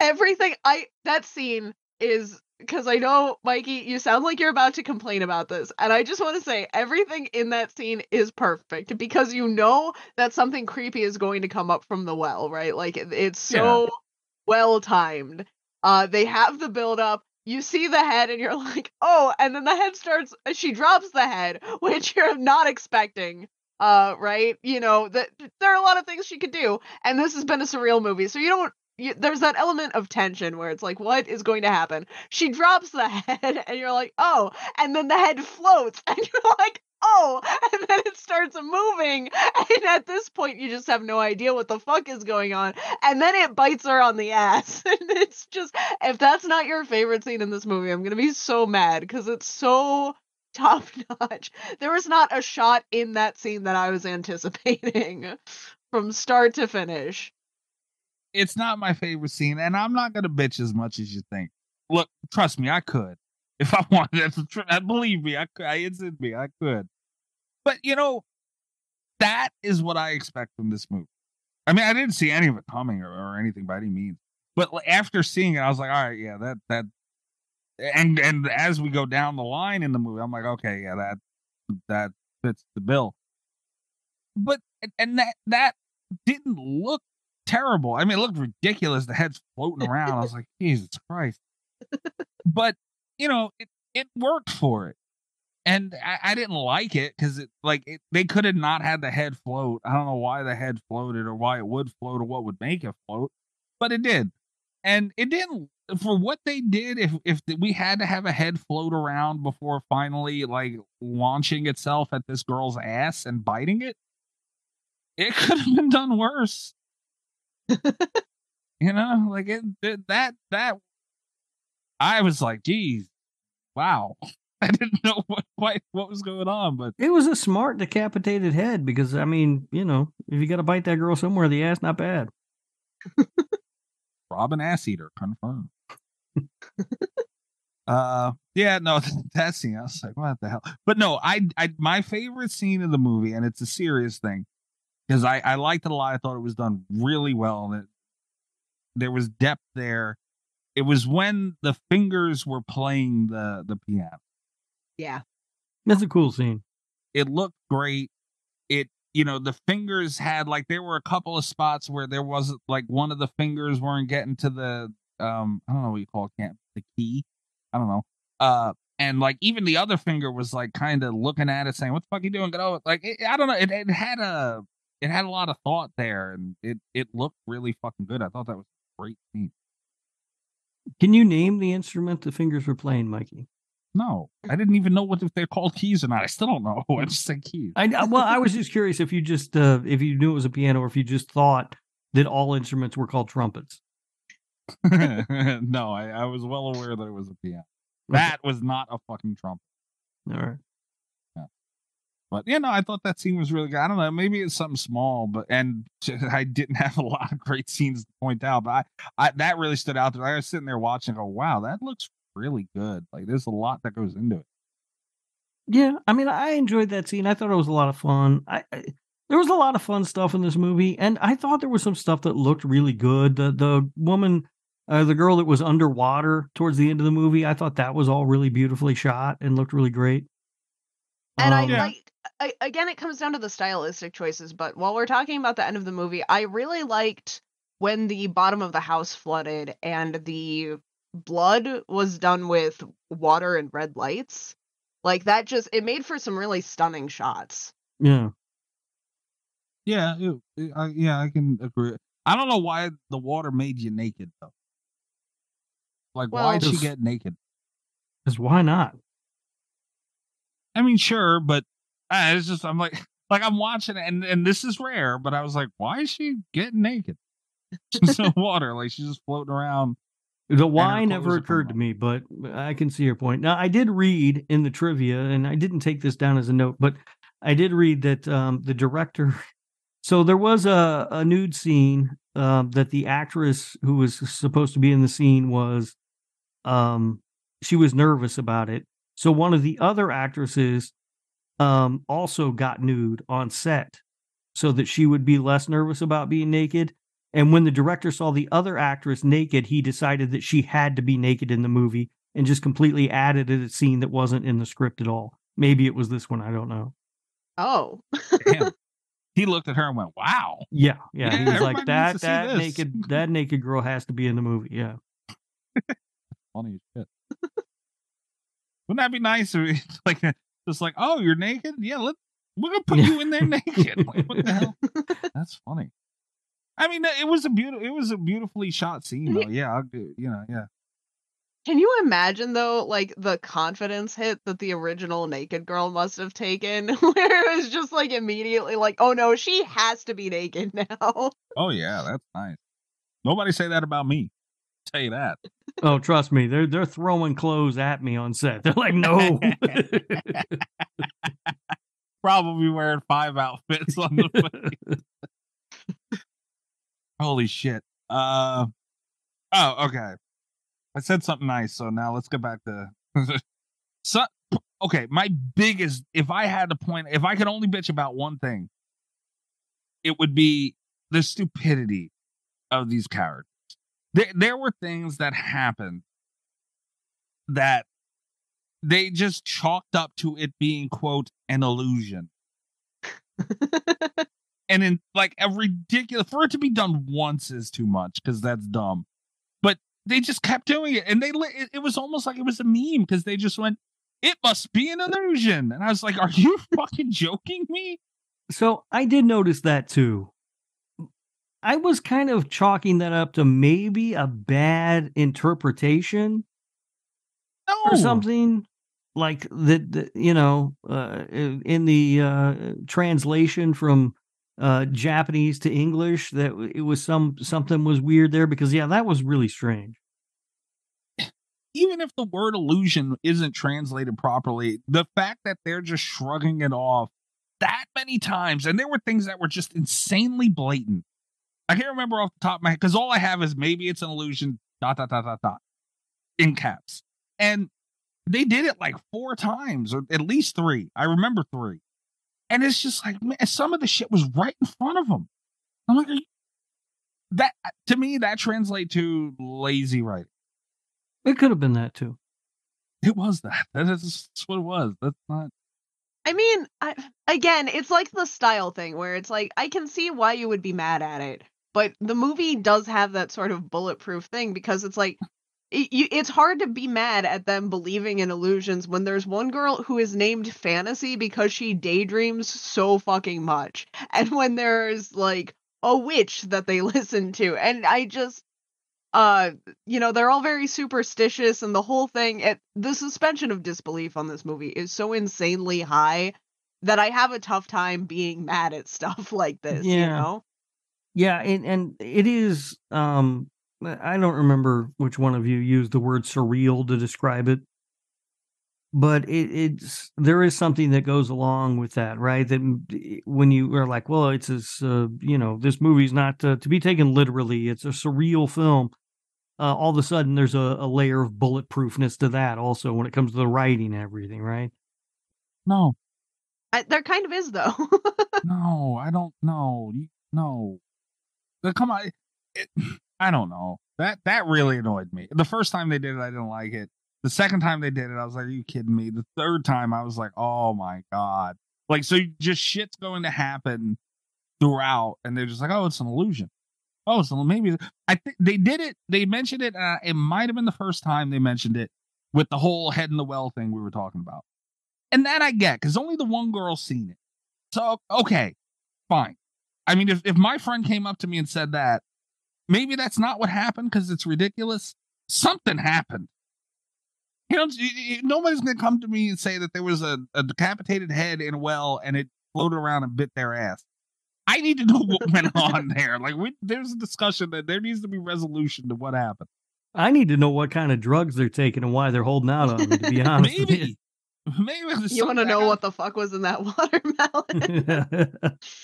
Everything I that scene is because I know, Mikey, you sound like you're about to complain about this. And I just want to say everything in that scene is perfect because you know that something creepy is going to come up from the well, right? Like it's so yeah. well timed. Uh, they have the build up you see the head and you're like, oh, and then the head starts, uh, she drops the head, which you're not expecting. Uh, right? You know, that there are a lot of things she could do, and this has been a surreal movie, so you don't. You, there's that element of tension where it's like, what is going to happen? She drops the head, and you're like, oh, and then the head floats, and you're like, oh, and then it starts moving. And at this point, you just have no idea what the fuck is going on. And then it bites her on the ass. And it's just, if that's not your favorite scene in this movie, I'm going to be so mad because it's so top notch. There was not a shot in that scene that I was anticipating from start to finish. It's not my favorite scene, and I'm not going to bitch as much as you think. Look, trust me, I could if I wanted. to. Believe me, I could. It's in me. I could. But you know, that is what I expect from this movie. I mean, I didn't see any of it coming or, or anything by any means. But after seeing it, I was like, all right, yeah, that that and and as we go down the line in the movie, I'm like, okay, yeah, that that fits the bill. But and that that didn't look terrible. I mean, it looked ridiculous. The head's floating around. I was like, Jesus Christ. But you know, it, it worked for it and I, I didn't like it because it like it, they could have not had the head float. I don't know why the head floated or why it would float or what would make it float, but it did, and it didn't for what they did, if if we had to have a head float around before finally like launching itself at this girl's ass and biting it, it could have been done worse. you know, like it, it that that I was like, geez, wow. I didn't know what quite what was going on, but It was a smart decapitated head because I mean, you know, if you got to bite that girl somewhere, the ass not bad. Robin ass eater confirmed. uh, yeah, no, that scene. I was like, what the hell? But no, I, I, my favorite scene of the movie, and it's a serious thing because I, I liked it a lot. I thought it was done really well, and it, there was depth there. It was when the fingers were playing the the piano. Yeah. That's a cool scene. It looked great. It you know the fingers had like there were a couple of spots where there wasn't like one of the fingers weren't getting to the um I don't know what you call it can't the key I don't know uh and like even the other finger was like kind of looking at it saying what the fuck you doing get over like it, I don't know it, it had a it had a lot of thought there and it it looked really fucking good I thought that was a great scene Can you name the instrument the fingers were playing, Mikey? No I didn't even know what if they're called keys or not I still don't know I just said keys I well, I was just curious if you just uh, if you knew it was a piano or if you just thought that all instruments were called trumpets. no I, I was well aware that it was a piano that was not a fucking trumpet All right. Yeah. But yeah, no, I thought that scene was really good. I don't know, maybe it's something small, but and I didn't have a lot of great scenes to point out, but I, I that really stood out. There. I was sitting there watching, go, wow, that looks really good. Like there's a lot that goes into it. Yeah, I mean, I enjoyed that scene. I thought it was a lot of fun. I, I there was a lot of fun stuff in this movie, and I thought there was some stuff that looked really good. The the woman, uh, the girl that was underwater towards the end of the movie, I thought that was all really beautifully shot and looked really great. And I Um, like I, again, it comes down to the stylistic choices. But while we're talking about the end of the movie, I really liked when the bottom of the house flooded and the blood was done with water and red lights. Like that, just it made for some really stunning shots. Yeah. Yeah, it, it- I, yeah, I can agree. I don't know why the water made you naked though. Like, Well, why'd she get naked? Because why not? I mean, sure, but uh, it's just I'm like, like I'm watching it, and and this is rare, but I was like, why is she getting naked? She's in water, like she's just floating around. The why never occurred to me, but I can see your point. Now, I did read in the trivia, and I didn't take this down as a note, but I did read that um, the director. So there was a, a nude scene um, that the actress who was supposed to be in the scene was, um, she was nervous about it. So one of the other actresses um, also got nude on set, so that she would be less nervous about being naked. And when the director saw the other actress naked, he decided that she had to be naked in the movie and just completely added a scene that wasn't in the script at all. Maybe it was this one. I don't know. Oh, he looked at her and went, "Wow." Yeah, yeah. Yeah, he was like that. That naked, that naked girl has to be in the movie. Yeah. Funny as shit. Wouldn't that be nice? If, we- like, just like, oh, you're naked? Yeah, let we're gonna put Yeah. you in there naked. Like, what the hell? That's funny. I mean, it was a beautiful, it was a beautifully shot scene, though. Yeah, I'll do, you know, yeah. can you imagine though, like the confidence hit that the original naked girl must have taken, where it was just like immediately like, oh no, she has to be naked now. Oh yeah, that's nice. Nobody say that about me. tell you that. Oh, trust me, they're they're throwing clothes at me on set. They're like, no. Probably wearing five outfits on the Holy shit. Uh oh, okay. I said something nice, so now let's get back to so okay, my biggest if I had to point if I could only bitch about one thing, it would be the stupidity of these characters. There there were things that happened that they just chalked up to it being quote an illusion and in like a ridiculous for it to be done once is too much because that's dumb but they just kept doing it and they it, it was almost like it was a meme because they just went it must be an illusion and i was like are you fucking joking me so I did notice that too. I was kind of chalking that up to maybe a bad interpretation No. or something like that. You know, uh, in the uh, translation from uh, Japanese to English, that it was some something was weird there because yeah, that was really strange. even if the word illusion isn't translated properly, the fact that they're just shrugging it off that many times, and there were things that were just insanely blatant. I can't remember off the top of my head because all I have is maybe it's an illusion, dot, dot, dot, dot, dot, in caps. And they did it like four times or at least three. I remember three. And it's just like, man, some of the shit was right in front of them. I'm like, that to me, that translate to lazy writing. It could have been that too. It was that. That is that's what it was. That's not. I mean, I, again, it's like the style thing where it's like I can see why you would be mad at it, but the movie does have that sort of bulletproof thing because it's like it, you, it's hard to be mad at them believing in illusions when there's one girl who is named Fantasy because she daydreams so fucking much, and when there's like a witch that they listen to, and I just uh you know they're all very superstitious and the whole thing it, the suspension of disbelief on this movie is so insanely high that i have a tough time being mad at stuff like this you Yeah. know Yeah, and and it is. Um, I don't remember which one of you used the word surreal to describe it, but it, it's there is something that goes along with that, right? That when you are like, well, it's this, uh, you know, this movie's not uh, to be taken literally. It's a surreal film. Uh, all of a sudden, there's a, a layer of bulletproofness to that, also when it comes to the writing and everything, right? No, I, there kind of is though no, I don't know. No, come on. It, I don't know. That that really annoyed me. The first time they did it, I didn't like it. The second time they did it, I was like, "Are you kidding me?" The third time, I was like, "Oh my god!" Like, so just shit's going to happen throughout, and they're just like, "Oh, it's an illusion." Oh, so maybe I think they did it. They mentioned it. Uh, it might have been the first time they mentioned it with the whole head in the well thing we were talking about, and that I get because only the one girl seen it. So okay, fine. I mean, if if my friend came up to me and said that, maybe that's not what happened because it's ridiculous. Something happened. You know, y- y- nobody's gonna come to me and say that there was a, a decapitated head in a well and it floated around and bit their ass. I need to know what went on there. Like, we, there's a discussion that there needs to be resolution to what happened. I need to know what kind of drugs they're taking and why they're holding out on me. To be honest, with you. Maybe, maybe you want to know what the fuck was in that watermelon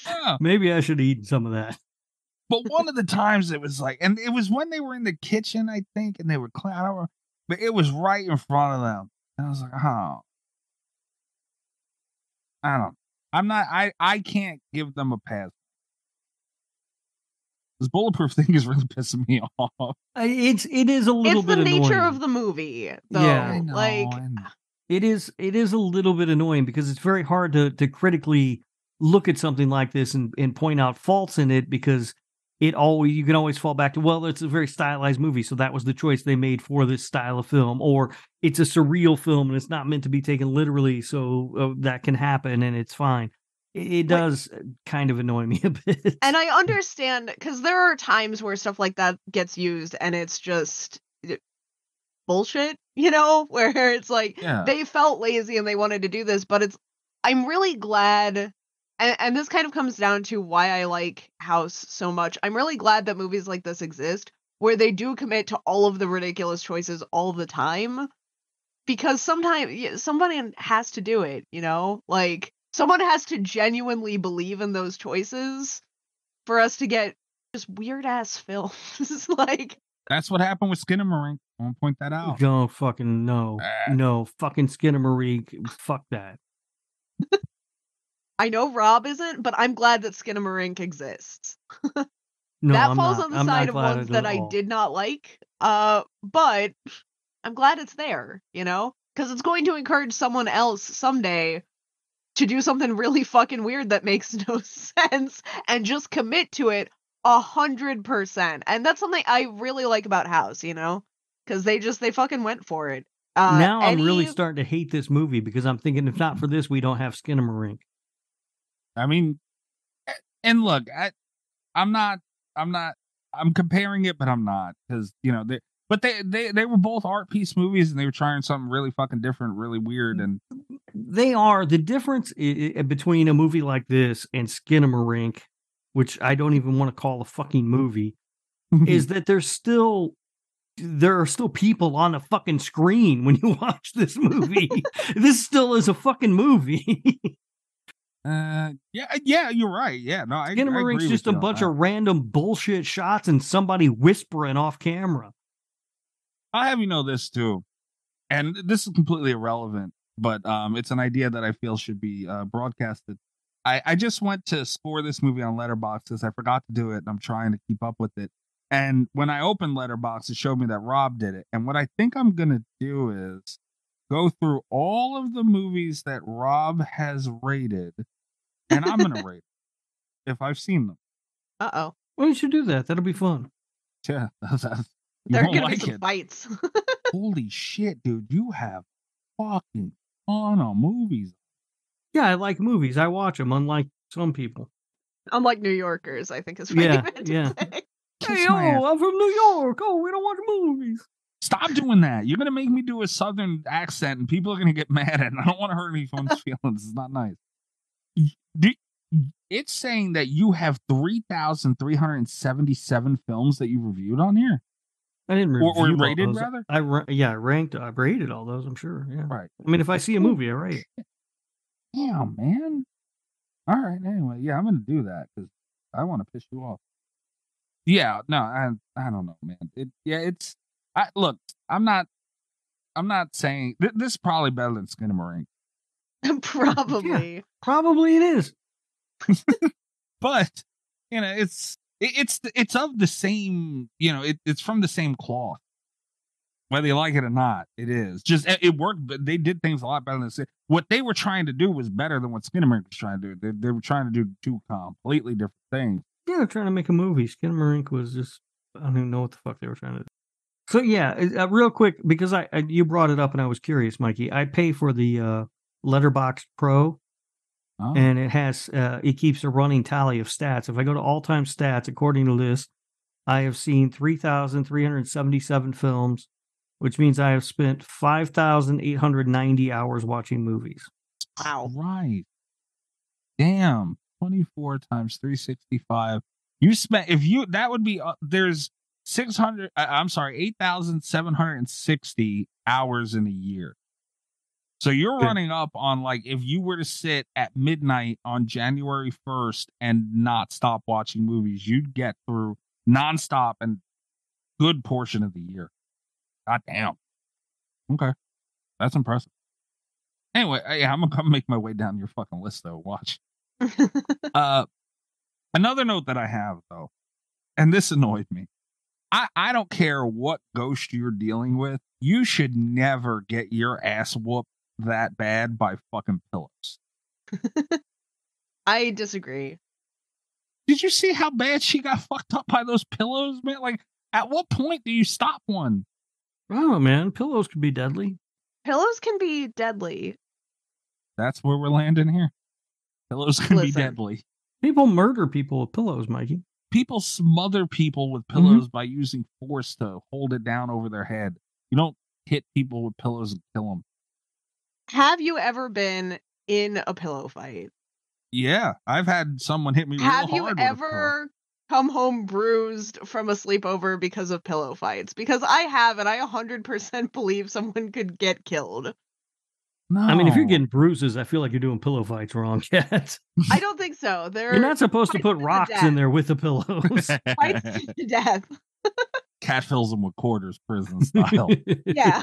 Yeah. Maybe I should have eaten some of that. But one of the times it was like, and it was when they were in the kitchen, I think, and they were clean. I don't know, but it was right in front of them. And I was like, oh, I don't. I'm not. I I can't give them a pass. This bulletproof thing is really pissing me off. It's it is a little it's the bit nature annoying. of the movie though Yeah. I know, like I know. it is it is a little bit annoying because it's very hard to to critically look at something like this and, and point out faults in it because it always you can always fall back to well it's a very stylized movie so that was the choice they made for this style of film or it's a surreal film and it's not meant to be taken literally so uh, that can happen and it's fine. It, it does kind of annoy me a bit. And I understand because there are times where stuff like that gets used and it's just bullshit, you know, where it's like Yeah. they felt lazy and they wanted to do this, but it's I'm really glad and, and this kind of comes down to why I like House so much. I'm really glad that movies like this exist where they do commit to all of the ridiculous choices all the time because sometimes somebody has to do it, you know? Like someone has to genuinely believe in those choices for us to get just weird ass films. like That's what happened with Skinamarink. I want to point that out. don't fucking no Ah. no fucking Skinamarink fuck that I know Rob isn't, but I'm glad that Skinamarink exists. no that I'm falls not. on the I'm side of ones that I did not like. Uh, but I'm glad it's there, you know, because it's going to encourage someone else someday to do something really fucking weird that makes no sense and just commit to it a hundred percent. And that's something I really like about House, you know, because they just they fucking went for it. Uh, now I'm really starting to hate this movie because I'm thinking if not for this, we don't have Skinamarink. I mean, and look, I, I'm not I'm not. I'm comparing it, but I'm not because you know they. But they, they they were both art piece movies, and they were trying something really fucking different, really weird, and They are the difference i- between a movie like this and Skinamarink, which I don't even want to call a fucking movie, is that there's still there are still people on the fucking screen when you watch this movie. this still is a fucking movie. uh, yeah, yeah, you're right. Yeah, no, I, I agree just a bunch of random bullshit shots and somebody whispering off camera. I'll have you know this too, and this is completely irrelevant, but um, it's an idea that I feel should be uh, broadcasted. I, I just went to score this movie on Letterboxd. I forgot to do it, and I'm trying to keep up with it. And when I opened Letterboxd, it showed me that Rob did it. And what I think I'm gonna do is go through all of the movies that Rob has rated, and I'm gonna rate it if I've seen them. Uh oh. Why don't you do that? That'll be fun. Yeah, that's, that's, you There are won't gonna like be some it. fights. Holy shit, dude! You have fucking ton of movies. Yeah, I like movies. I watch them, unlike some people. Unlike New Yorkers, I think is what Yeah, you meant to yeah. say. Kiss Hey, my oh. I'm from New York. Oh, we don't watch movies. Stop doing that. You're gonna make me do a southern accent, and people are gonna get mad at. it. I don't want to hurt anyone's feelings. It's not nice. It's saying that you have three thousand three hundred and seventy-seven films that you reviewed on here. I didn't Or- or review all rated, those. rather? I ra- yeah, I ranked. I rated all those. I'm sure. Yeah. Right. I mean, if I see a movie, I rate. Damn, man. All right. Anyway, yeah, I'm gonna do that because I want to piss you off. Yeah. No, I I don't know, man. It yeah, it's. I look. I'm not. I'm not saying th- this is probably better than Skinamarink, Probably. Probably it is. but you know, it's it, it's it's of the same. You know, it, it's from the same cloth. Whether you like it or not, it is just it, it worked. But they did things a lot better than what they were trying to do was better than what Skinamarink was trying to do. They, they were trying to do two completely different things. Yeah, they're trying to make a movie. Skinamarink was just I don't even know what the fuck they were trying to do. So yeah, uh, real quick because I, I you brought it up and I was curious, Mikey. I pay for the uh, Letterboxd Pro, Oh. and it has uh, it keeps a running tally of stats. If I go to all time stats, according to this, I have seen three thousand three hundred seventy seven films, which means I have spent five thousand eight hundred ninety hours watching movies. Wow. Right. Damn. 24 times 365. You spent if you that would be uh, there's 600 uh, I'm sorry, 8760 hours in a year. So you're Yeah. running up on like if you were to sit at midnight on January 1st and not stop watching movies, you'd get through nonstop and good portion of the year. God damn. Okay. That's impressive. Anyway, yeah, I'm gonna come make my way down your fucking list though. Watch. uh another note that I have though, and this annoyed me. I, I don't care what ghost you're dealing with, you should never get your ass whooped that bad by fucking pillows. I disagree. Did you see how bad she got fucked up by those pillows, man? Like, at what point do you stop one? I don't know, man. Pillows can be deadly. Pillows can be deadly. That's where we're landing here. Pillows can be deadly. People murder people with pillows, Mikey. People smother people with mm-hmm. pillows by using force to hold it down over their head. You don't hit people with pillows and kill them. Have you ever been in a pillow fight? Yeah, I've had someone hit me real Have you hard with a pillow. Have you ever come home bruised from a sleepover because of pillow fights? Because I have, and I 100% believe someone could get killed. No. I mean, if you're getting bruises, I feel like you're doing pillow fights wrong. Yet I don't think so. They're you're not supposed to put to rocks death. in there with the pillows. fights to death. cat fills them with quarters, prison style. Yeah.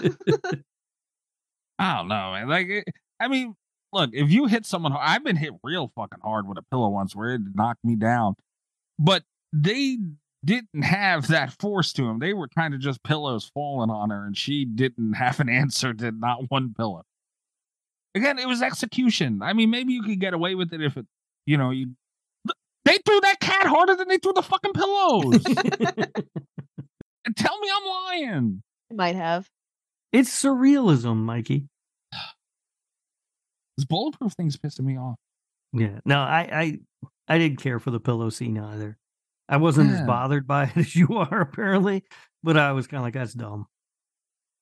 I don't know, man. Like, I mean, look, if you hit someone, I've been hit real fucking hard with a pillow once where it knocked me down, but they didn't have that force to them. They were kind of just pillows falling on her, and she didn't have an answer to not one pillow. Again, it was execution. I mean, maybe you could get away with it if it, you know, you. They threw that cat harder than they threw the fucking pillows. tell me I'm lying. Might have. it's surrealism, Mikey. This bulletproof thing's pissing me off. Yeah. No, I, I I didn't care for the pillow scene either. I wasn't Yeah. as bothered by it as you are apparently, but I was kind of like, that's dumb.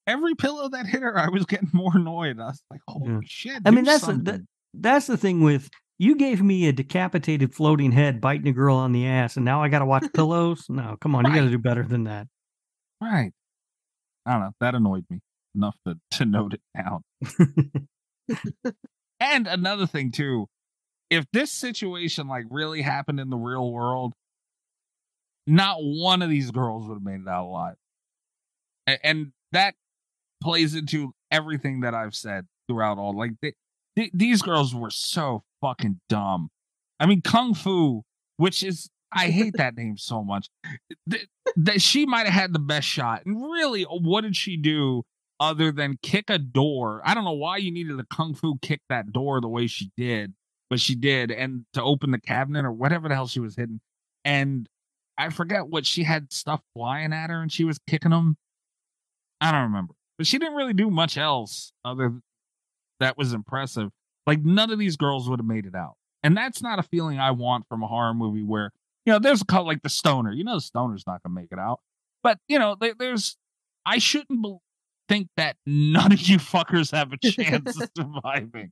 Every pillow that hit her, I was getting more annoyed. I was like, "Holy Yeah. shit!" I mean, that's the, that, that's the thing with you gave me a decapitated floating head biting a girl on the ass, and now I got to watch pillows. No, come on, you got to do better than that. right. I don't know. That annoyed me enough to to note it down. And another thing too, if this situation like really happened in the real world, not one of these girls would have made it out alive. A- And, that plays into everything that I've said throughout all. Like they, th- these girls were so fucking dumb. I mean, Kung Fu, which is I hate that name so much. Th- That she might have had the best shot, and really, what did she do other than kick a door. I don't know why you needed a kung fu kick that door the way she did, but she did, and to open the cabinet or whatever the hell she was hitting. And I forget what she had stuff flying at her and she was kicking them. I don't remember, but she didn't really do much else other that was impressive. Like none of these girls would have made it out, and that's not a feeling I want from a horror movie where you know there's a couple like the stoner. You know the stoner's not gonna make it out, but you know there, there's I shouldn't be- think that none of you fuckers have a chance of surviving.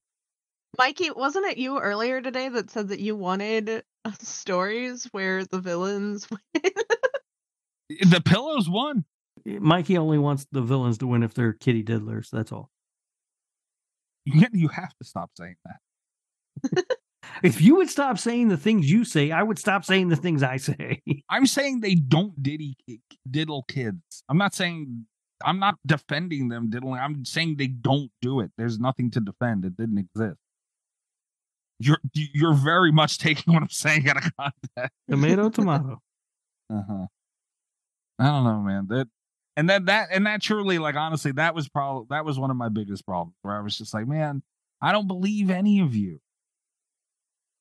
Mikey, wasn't it you earlier today that said that you wanted uh, stories where the villains win? The pillows won. Mikey only wants the villains to win if they're kitty diddlers. That's all. You you have to stop saying that. If you would stop saying the things you say, I would stop saying the things I say. I'm saying they don't diddy diddle kids. I'm not saying I'm not defending them diddling. I'm saying they don't do it. There's nothing to defend. It didn't exist. You're you're very much taking what I'm saying out of context. tomato, tomato. Uh-huh. I don't know, man. That and then that and that truly, like honestly, that was probably that was one of my biggest problems where I was just like, man, I don't believe any of you.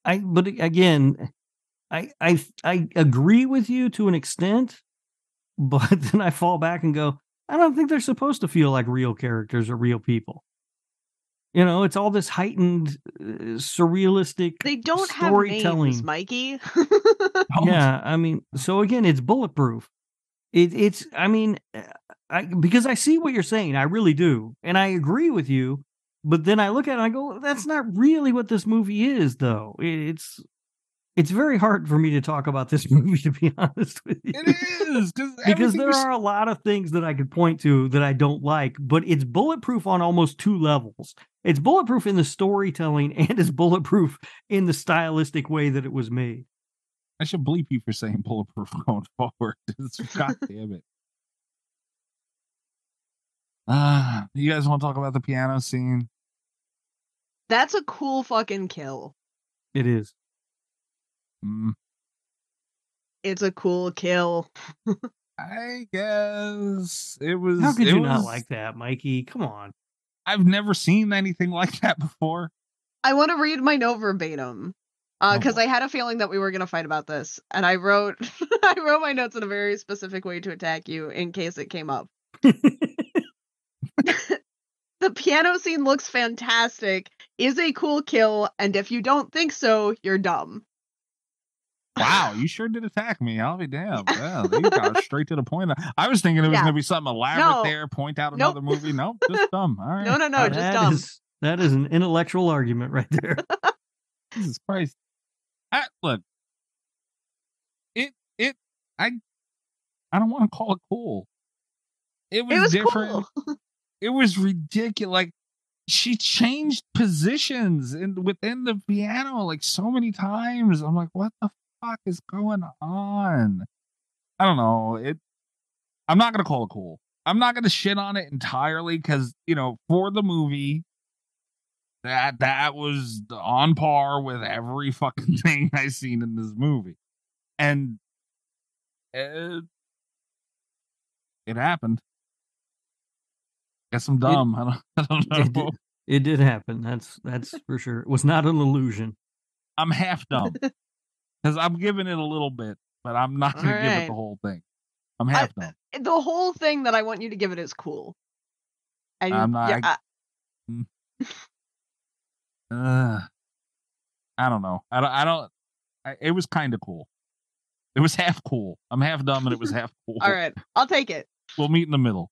I but again, I I I agree with you to an extent, but then I fall back and go, I don't think they're supposed to feel like real characters or real people. You know, it's all this heightened, uh, surrealistic. They don't have storytelling. names, Mikey. Oh, Yeah, I mean, so again, it's bulletproof. It, it's, I mean, uh, I because I see what you're saying, I really do, and I agree with you. But then I look at it, and I go, that's not really what this movie is, though. It, it's, it's very hard for me to talk about this movie, to be honest with you, It is because because there are a lot of things that I could point to that I don't like. But it's bulletproof on almost two levels. It's bulletproof in the storytelling, and it's bulletproof in the stylistic way that it was made. I should bleep you for saying bulletproof going forward. God damn it. Ah, you guys want to talk about the piano scene? That's a cool fucking kill. It is. Mm, It's a cool kill. I guess it was. How could it you not like that, Mikey? Come on. I've never seen anything like that before. I want to read my note verbatim Uh, uh-huh. Oh, because boy. I had a feeling that we were gonna fight about this, and I wrote I wrote my notes in a very specific way to attack you in case it came up. The piano scene looks fantastic, is a cool kill, and if you don't think so, you're dumb. Wow, you sure did attack me. I'll be damned. Yeah, you got straight to the point. I was thinking it was Yeah. going to be something elaborate No. there, point out Nope. another movie. Nope, just dumb. All right. No, no, no, All just. That dumb. is- that is an intellectual argument right there. Jesus Christ. I, look, it, it, I, I don't want to call it cool. It was, It was different. cool. It was ridiculous. Like, she changed positions in within the piano like so many times. I'm like, what the fuck is going on? I don't know. It. I'm not gonna call it cool. I'm not gonna shit on it entirely because you know for the movie that that was on par with every fucking thing I seen in this movie, and it, it happened. Guess I'm dumb. I don't. I don't It know. did, it did happen. That's that's for sure. It was not an illusion. I'm half dumb because I'm giving it a little bit, but I'm not gonna give it the whole thing. I'm I- half dumb. The whole thing that I want you to give it is cool. And I'm not- yeah, I- uh, Uh, I don't know. I don't. I don't. I, it was kind of cool. It was half cool. I'm half dumb and it was half cool. All right, I'll take it. We'll meet in the middle.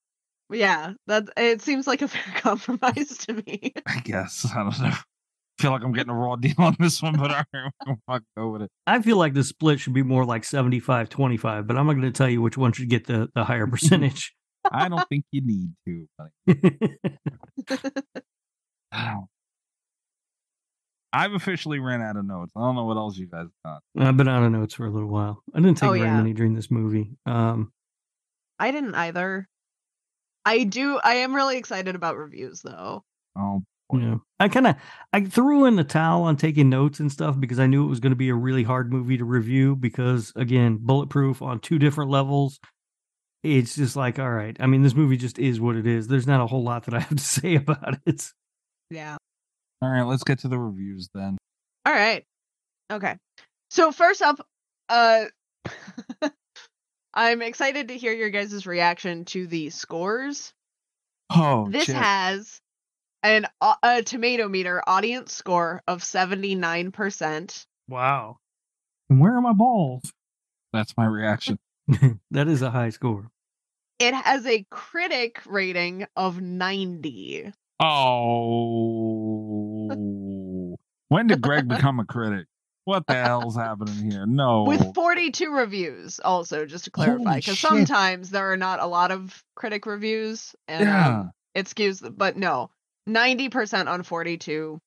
Yeah, that it seems like a fair compromise to me. I guess. I don't know. I feel like I'm getting a raw deal on this one, but all right, we'll fuck go with it. I feel like the split should be more like 75 25, but I'm not going to tell you which one should get the, the higher percentage. I don't think you need to. Buddy. Wow. I've officially ran out of notes. I don't know what else you guys got. I've been out of notes for a little while. I didn't take Oh, very yeah. many during this movie. Um, I didn't either. I do. I am really excited about reviews though. Oh, you know, I kind of I threw in the towel on taking notes and stuff because I knew it was going to be a really hard movie to review because again, bulletproof on two different levels. It's just like, all right. I mean, this movie just is what it is. There's not a whole lot that I have to say about it. Yeah. All right. Let's get to the reviews then. All right. Okay. So first up, uh I'm excited to hear your guys' reaction to the scores. Oh, this shit. has an au- a tomato meter audience score of 79%. Wow. And where are my balls? That's my reaction. that is a high score. It has a critic rating of 90. Oh, when did Greg become a critic? What the hell's happening here? No, With 42 reviews also just to clarify cuz sometimes there are not a lot of critic reviews and yeah. um, it skews but no. 90% on 42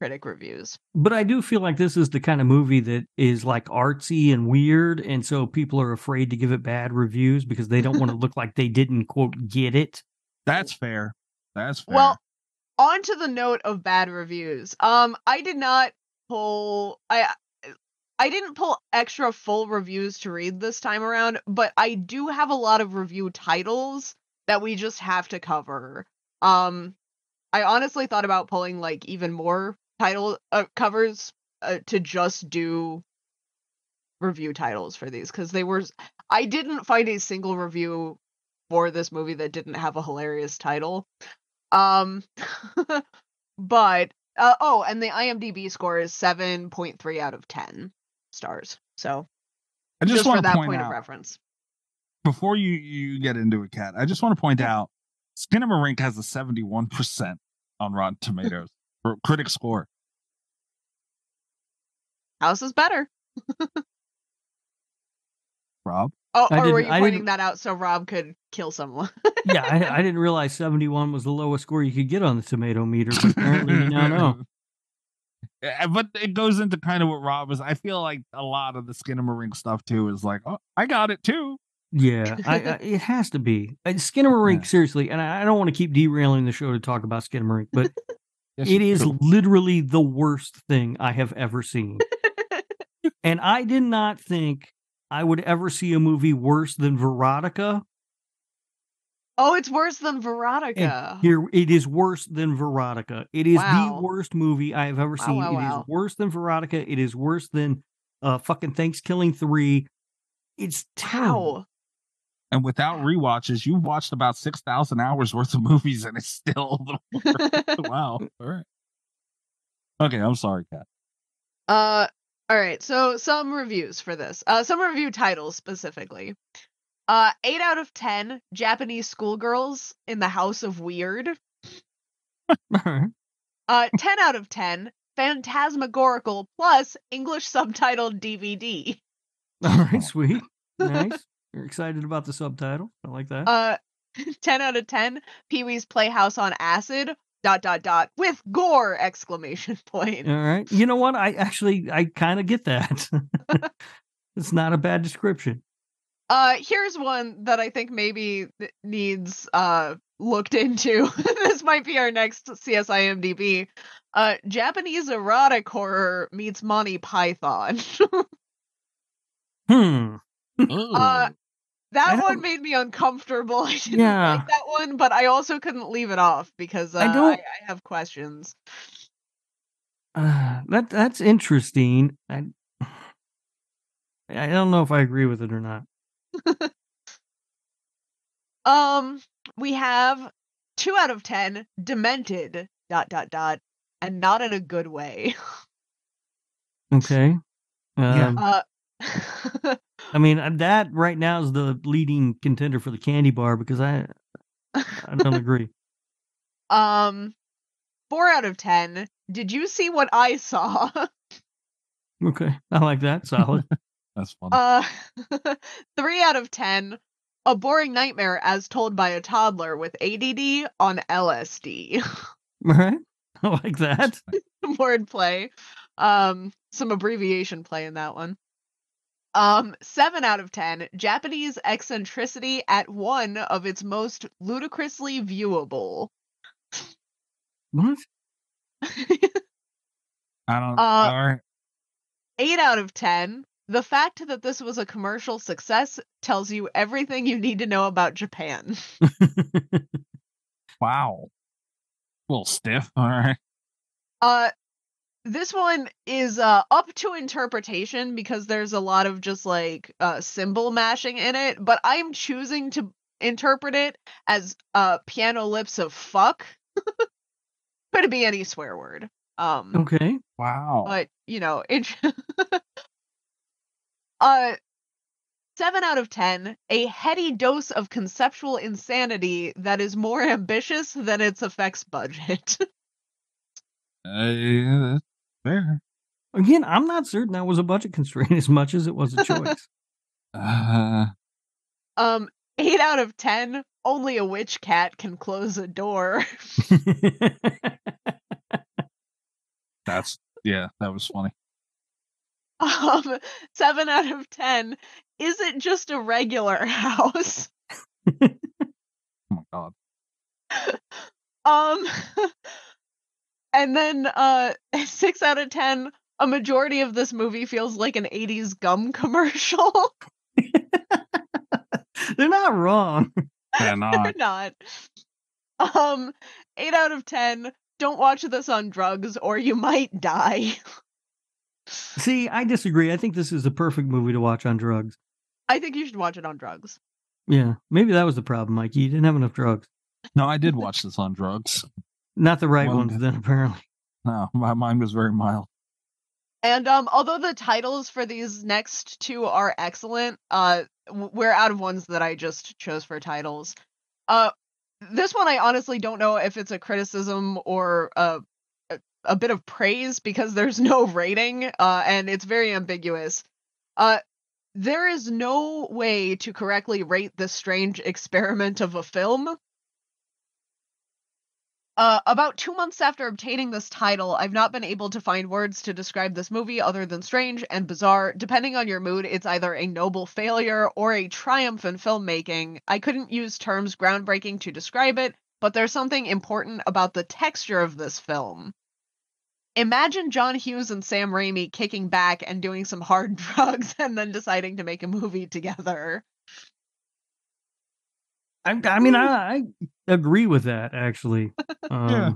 critic reviews. But I do feel like this is the kind of movie that is like artsy and weird. And so people are afraid to give it bad reviews because they don't want to look like they didn't, quote, get it. That's fair. That's fair. Well, on to the note of bad reviews. Um, I did not pull. I I didn't pull extra full reviews to read this time around, but I do have a lot of review titles that we just have to cover. Um, I honestly thought about pulling like even more title uh, covers uh, to just do review titles for these because they were. I didn't find a single review for this movie that didn't have a hilarious title. Um, but uh, oh, and the IMDb score is seven point three out of ten stars. So I just, just, want for to that point, point out of reference. before you you get into it, cat, I just want to point out Skinamarink has a seventy one percent on Rotten Tomatoes for critic score. House is better. Rob, Oh, I or were you I pointing that out so Rob could kill someone? Yeah, I, I didn't realize 71 was the lowest score you could get on the tomato meter, but apparently you now know. Yeah, but it goes into kind of what Rob was. I feel like a lot of the Skinamarink stuff too is like, oh, I got it too. Yeah, I, I, it has to be. Skinamarink, Yeah. seriously, and I, I don't want to keep derailing the show to talk about Skinamarink, but Yes, it you is do. literally the worst thing I have ever seen. and I did not think I would ever see a movie worse than Veronica. oh, it's worse than And Veronica. here, it is worse than Veronica. It is Wow. the worst movie I have ever Wow, seen. wow, It is wow. worse than Veronica. It is worse than uh, fucking Thanksgiving 3. It's terrible. And without rewatches, you've watched about six thousand hours worth of movies, and it's still the worst. wow. All right. Okay, I'm sorry, Cat. Uh, all right. So some reviews for this. Uh, some review titles specifically. Uh, eight out of ten Japanese schoolgirls in the House of Weird. Uh, ten out of ten Phantasmagorical plus English subtitled DVD. All right, sweet. Nice. You're excited about the subtitle. I like that. Uh, ten out of ten Pee Wee's Playhouse on Acid. Dot dot dot with gore exclamation point. All right. You know what? I actually I kind of get that. it's not a bad description. Uh, here's one that I think maybe needs uh looked into. this might be our next CSIMDB. Uh, Japanese erotic horror meets Monty Python. Hmm. uh, I that one made me uncomfortable. I didn't Yeah. like that one, but I also couldn't leave it off because uh, I I, don't- I have questions. Uh, that that's interesting. I I don't know if I agree with it or not. Um, we have two out of ten demented. Dot dot dot, and not in a good way. Okay. Yeah. Um, Uh, I mean, uh, that right now is the leading contender for the candy bar because I I don't agree. um, four out of ten. Did you see what I saw? Okay, I like that. Solid. That's fun. Uh, three out of ten. A boring nightmare as told by a toddler with ADD on LSD. All right, I like that. Wordplay. Um, some abbreviation play in that one. Um, seven out of ten. Japanese eccentricity at one of its most ludicrously viewable. What? I don't. uh. Eight out of ten. The fact that this was a commercial success tells you everything you need to know about Japan. Wow. A little stiff. All right. Uh this one is uh up to interpretation because there's a lot of just like uh symbol mashing in it, but I'm choosing to interpret it as uh piano lips of fuck. Could it be any swear word. Um okay. Wow. but you know, it uh 7 out of 10, a heady dose of conceptual insanity that is more ambitious than its effects budget. Uh, yeah, that's fair. Again, I'm not certain that was a budget constraint as much as it was a choice. Uh, Um, eight out of ten. Only a witch cat can close a door. that's yeah. That was funny. Um, seven out of ten. Is it just a regular house? Oh my god. Um, and then uh, six out of ten. A majority of this movie feels like an '80s gum commercial. They're not wrong. They're not. They're not. not. Um, eight out of ten. Don't watch this on drugs, or you might die. See, I disagree. I think this is the perfect movie to watch on drugs. I think you should watch it on drugs. Yeah, maybe that was the problem, Mikey. You didn't have enough drugs. No, I did watch this on drugs. Not the right Well, ones, then, apparently. No, my mind was very mild. And um, although the titles for these next two are excellent, uh, we're out of ones that I just chose for titles. Uh, this one I honestly don't know if it's a criticism or a a, a bit of praise because there's no rating, uh, and it's very ambiguous. Uh, there is no way to correctly rate this strange experiment of a film. Uh, about two months after obtaining this title, I've not been able to find words to describe this movie other than strange and bizarre. Depending on your mood, it's either a noble failure or a triumph in filmmaking. I couldn't use terms groundbreaking to describe it, but there's something important about the texture of this film. Imagine John Hughes and Sam Raimi kicking back and doing some hard drugs and then deciding to make a movie together. I, I mean, I, I agree with that, actually. Um, Yeah.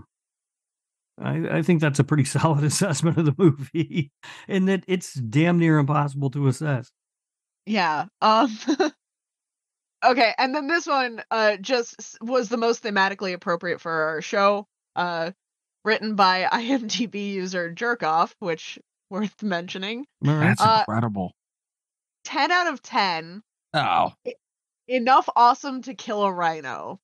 I, I think that's a pretty solid assessment of the movie, and that it's damn near impossible to assess. Yeah. Um Okay, and then this one uh just was the most thematically appropriate for our show. Uh written by IMDb user Jerkoff, which worth mentioning. That's Uh, incredible. 10 out of 10. Oh, Enough awesome to kill a rhino.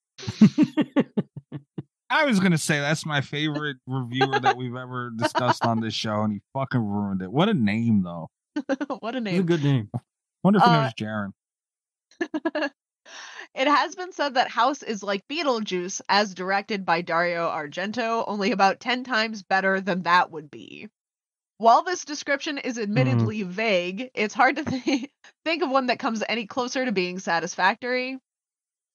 I was gonna say that's my favorite reviewer that we've ever discussed on this show, and he fucking ruined it. What a name, though. what a It's a name. good name. Wonder if he Uh, knows Jaren. It has been said that House is like Beetlejuice, as directed by Dario Argento, only about 10 times better than that would be. While this description is admittedly vague, it's hard to th- think of one that comes any closer to being satisfactory.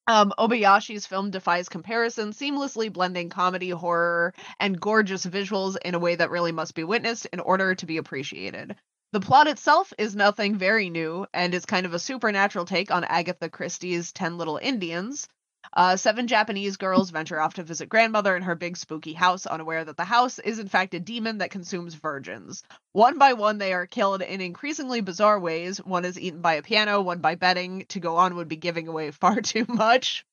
Um, Obayashi's film defies comparison, seamlessly blending comedy, horror, and gorgeous visuals in a way that really must be witnessed in order to be appreciated. The plot itself is nothing very new and is kind of a supernatural take on Agatha Christie's Ten Little Indians. Uh, seven Japanese girls venture off to visit grandmother in her big spooky house, unaware that the house is in fact a demon that consumes virgins. One by one, they are killed in increasingly bizarre ways. One is eaten by a piano, one by betting. To go on would be giving away far too much.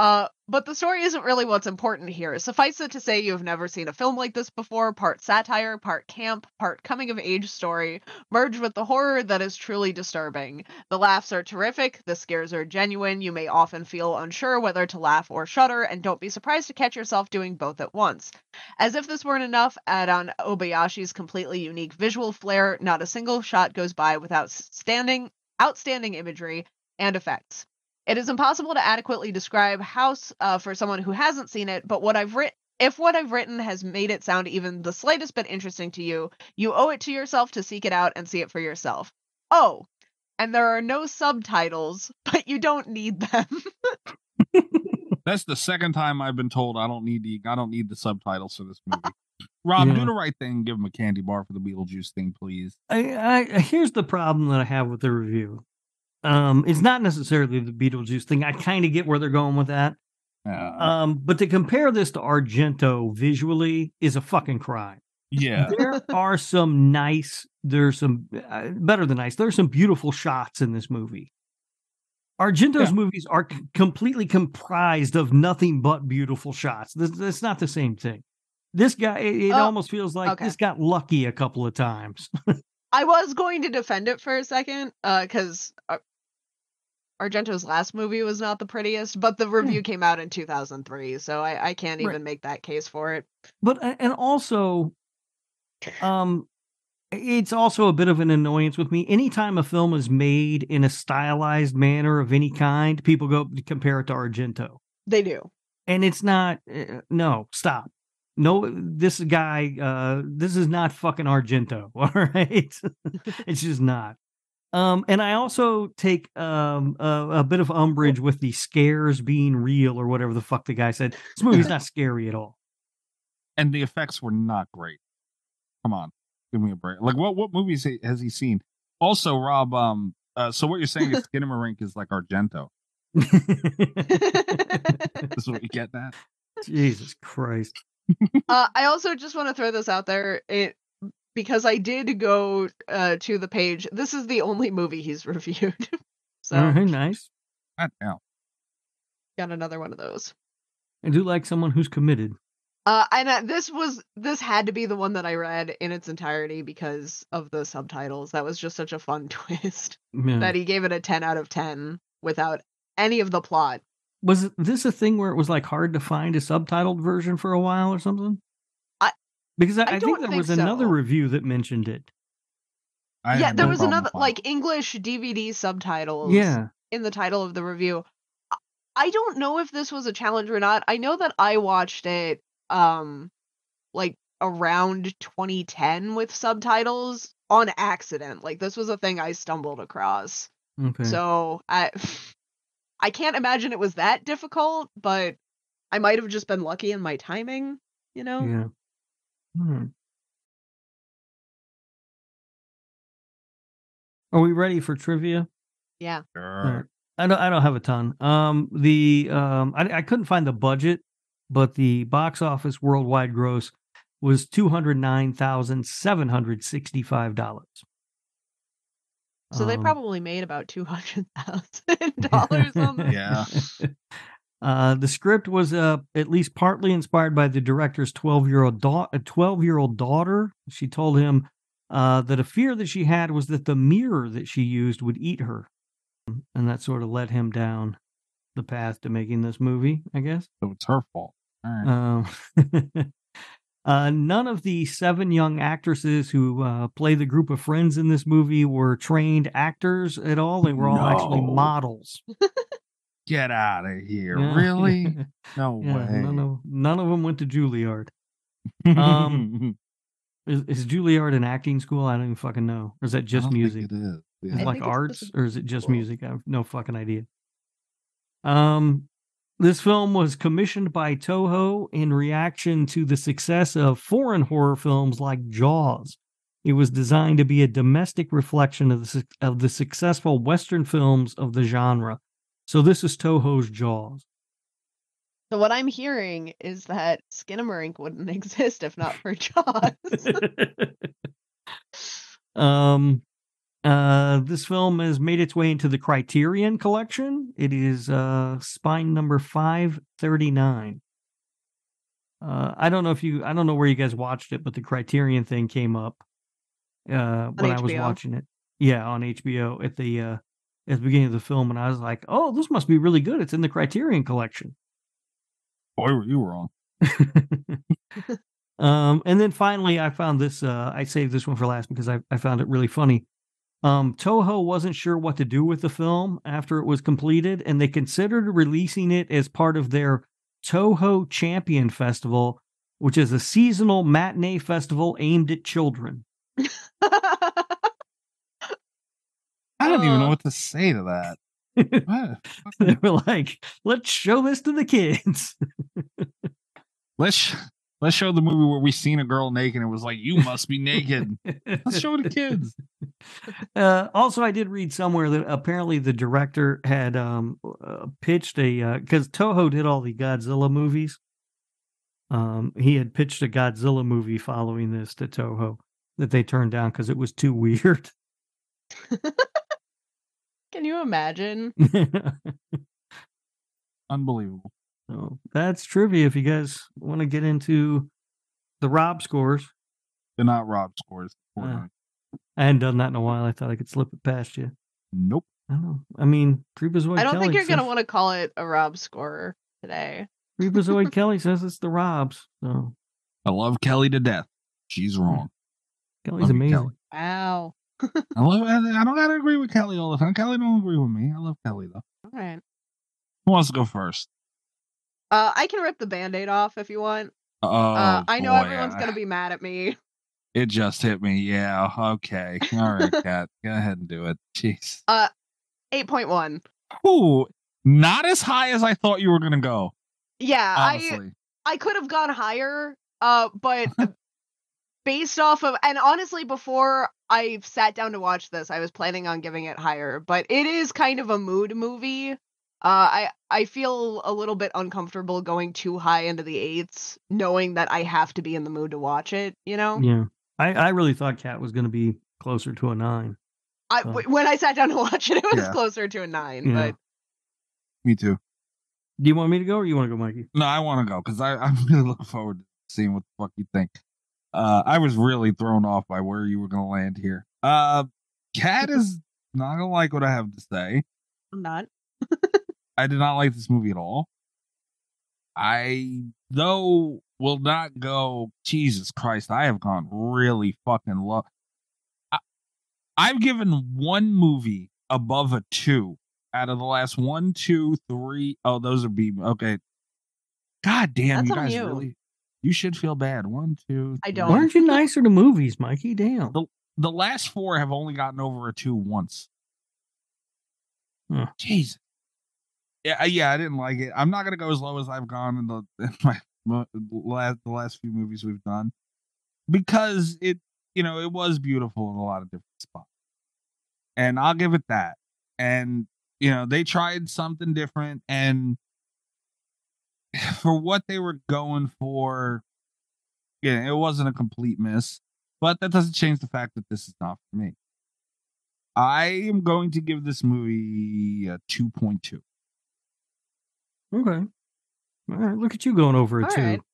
Uh, but the story isn't really what's important here. Suffice it to say, you have never seen a film like this before part satire, part camp, part coming of age story, merged with the horror that is truly disturbing. The laughs are terrific, the scares are genuine, you may often feel unsure whether to laugh or shudder, and don't be surprised to catch yourself doing both at once. As if this weren't enough, add on Obayashi's completely unique visual flair, not a single shot goes by without standing, outstanding imagery and effects. It is impossible to adequately describe House uh, for someone who hasn't seen it, but what I've written if what I've written has made it sound even the slightest bit interesting to you, you owe it to yourself to seek it out and see it for yourself. Oh, and there are no subtitles, but you don't need them. That's the second time I've been told I don't need the I don't need the subtitles for this movie. Rob, Yeah. do the right thing. Give him a candy bar for the Beetlejuice thing, please. I, I here's the problem that I have with the review. Um, it's not necessarily the Beetlejuice thing. I kind of get where they're going with that. Uh, Um, but to compare this to Argento visually is a fucking crime. yeah, There are some nice, there's some uh, better than nice. There's some beautiful shots in this movie. Argento's Yeah. movies are c- completely comprised of nothing but beautiful shots. This, that's not the same thing. This guy, it, it Oh, almost feels like okay. this got lucky a couple of times. I was going to defend it for a second, uh, because Argento's last movie was not the prettiest, but the review came out in 2003, so I, I can't Right. even make that case for it. but and also um it's also a bit of an annoyance with me anytime a film is made in a stylized manner of any kind people go compare it to argento They do. and it's not uh, no stop no this guy uh this is not fucking argento all right it's just not um and i also take um a, a bit of umbrage with the scares being real or whatever the fuck the guy said this movie's not scary at all and the effects were not great. Come on, give me a break. Like, what what movies has he seen? Also, Rob, um, uh, so what you're saying is Skinamarink is like Argento. This is what you get that. Jesus Christ. Uh, I also just want to throw this out there. It because I did go uh, to the page. This is the only movie he's reviewed. so All right, nice. God damn. got another one of those. I do like someone who's committed. Uh, and uh, this was this had to be the one that I read in its entirety because of the subtitles. That was just such a fun twist Yeah. that he gave it a ten out of ten without any of the plot. Was this a thing where it was like hard to find a subtitled version for a while or something? I- because I, I I, think there think was another review that mentioned it. I yeah, there no was another like English DVD subtitles. Yeah. in the title of the review. I- I don't know if this was a challenge or not. I know that I watched it um like around 2010 with subtitles on accident. Like this was a thing I stumbled across. Okay. So I I can't imagine it was that difficult, but I might have just been lucky in my timing, you know? yeah. Hmm. Are we ready for trivia? Yeah. it. Sure. I don't. I don't have a ton. Um, the um, I, I couldn't find the budget, but the box office worldwide gross was two hundred nine thousand seven hundred sixty five dollars. So they Um, probably made about $200,000 on this. Yeah. Uh, the script was uh, at least partly inspired by the director's 12 year old da- 12 year old daughter. She told him uh, that a fear that she had was that the mirror that she used would eat her. And that sort of led him down the path to making this movie, I guess. So it's her fault. All right. Um, uh, none of the seven young actresses who uh, play the group of friends in this movie were trained actors at all. They were all actually models. Get out of here. Yeah. Really? No Yeah, way. none of none of them went to Juilliard. Um, Is, is Juilliard an acting school? I don't even fucking know. Or is that just music? It is. Is Yeah. it like arts or is it just school. music? I have no fucking idea. Um, this film was commissioned by Toho in reaction to the success of foreign horror films like Jaws. It was designed to be a domestic reflection of the of the successful Western films of the genre. So this is Toho's Jaws. So what I'm hearing is that Skinamarink wouldn't exist if not for Jaws. um Uh, this film has made its way into the Criterion collection. It is uh, spine number 539. Uh, I don't know if you, I don't know where you guys watched it, but the Criterion thing came up uh, when I was watching it. Yeah, on HBO at the uh, at the beginning of the film, and I was like, "Oh, this must be really good. It's in the Criterion collection." Boy, were you wrong. um, and then finally, I found this. Uh, I saved this one for last because I, I found it really funny. Um, Toho wasn't sure what to do with the film after it was completed, and they considered releasing it as part of their Toho Champion Festival, which is a seasonal matinee festival aimed at children. I don't even know Uh. what to say to that. They were like, "Let's show this to the kids." Let's sh- let's show the movie where we seen a girl naked and it was like, you must be naked. Let's show the kids. Uh, also, I did read somewhere that apparently the director had um, uh, pitched a because Toho did all the Godzilla movies. Um, he had pitched a Godzilla movie following this to Toho that they turned down because it was too weird. Can you imagine? Unbelievable. so that's trivia. If you guys want to get into the Rob scores, They're not Rob scores. Uh. I hadn't done that in a while. I thought I could slip it past you. Nope. I don't know. I mean, Freakazoid I don't think you're gonna want to call it a Rob score today. Freakazoid Kelly says it's the Robs. So I love Kelly to death. She's wrong. Kelly's Love you, amazing. Kelly. Wow. I love. I I don't gotta agree with Kelly all the time. Kelly don't agree with me. I love Kelly though. All right. Who wants to go first? Uh, I can rip the band-aid off if you want. Oh, uh, I know boy, everyone's I- gonna be mad at me. It just hit me. Yeah. Okay. All right, Cat. Go ahead and do it. Jeez. Uh, eight point one. Ooh, not as high as I thought you were gonna go. Yeah, I Honestly. I could have gone higher, uh, but based off of and honestly, before I sat down to watch this, I was planning on giving it higher. But it is kind of a mood movie. Uh, I I feel a little bit uncomfortable going too high into the eights, knowing that I have to be in the mood to watch it. You know, Yeah. I, I really thought Cat was going to be closer to a nine. I when I sat down to watch it, it was Yeah. closer to a nine. Yeah. But Me too. Do you want me to go or you want to go, Mikey? No, I want to go because I I'm really looking forward to seeing what the fuck you think. Uh, I was really thrown off by where you were going to land here. Uh, Cat is not going to like what I have to say. I'm not. I did not like this movie at all. I, though, will not go, Jesus Christ, I have gone really fucking low. I, I've given one movie above a two out of the last one, two, three. Oh, those are B. Okay. God damn, That's you guys you. really. You should feel bad. One, two. I don't. Why aren't you nicer to movies, Mikey? Damn. The, the last four have only gotten over a two once. Huh. Jeez. Yeah, yeah, I didn't like it. I'm not gonna go as low as I've gone in the in my mo- last the last few movies we've done because it you know it was beautiful in a lot of different spots, and I'll give it that. And you know they tried something different, and for what they were going for, yeah, it wasn't a complete miss. But that doesn't change the fact that this is not for me. I am going to give this movie a 2.2. Okay. All right. Look at you going over a All two. right.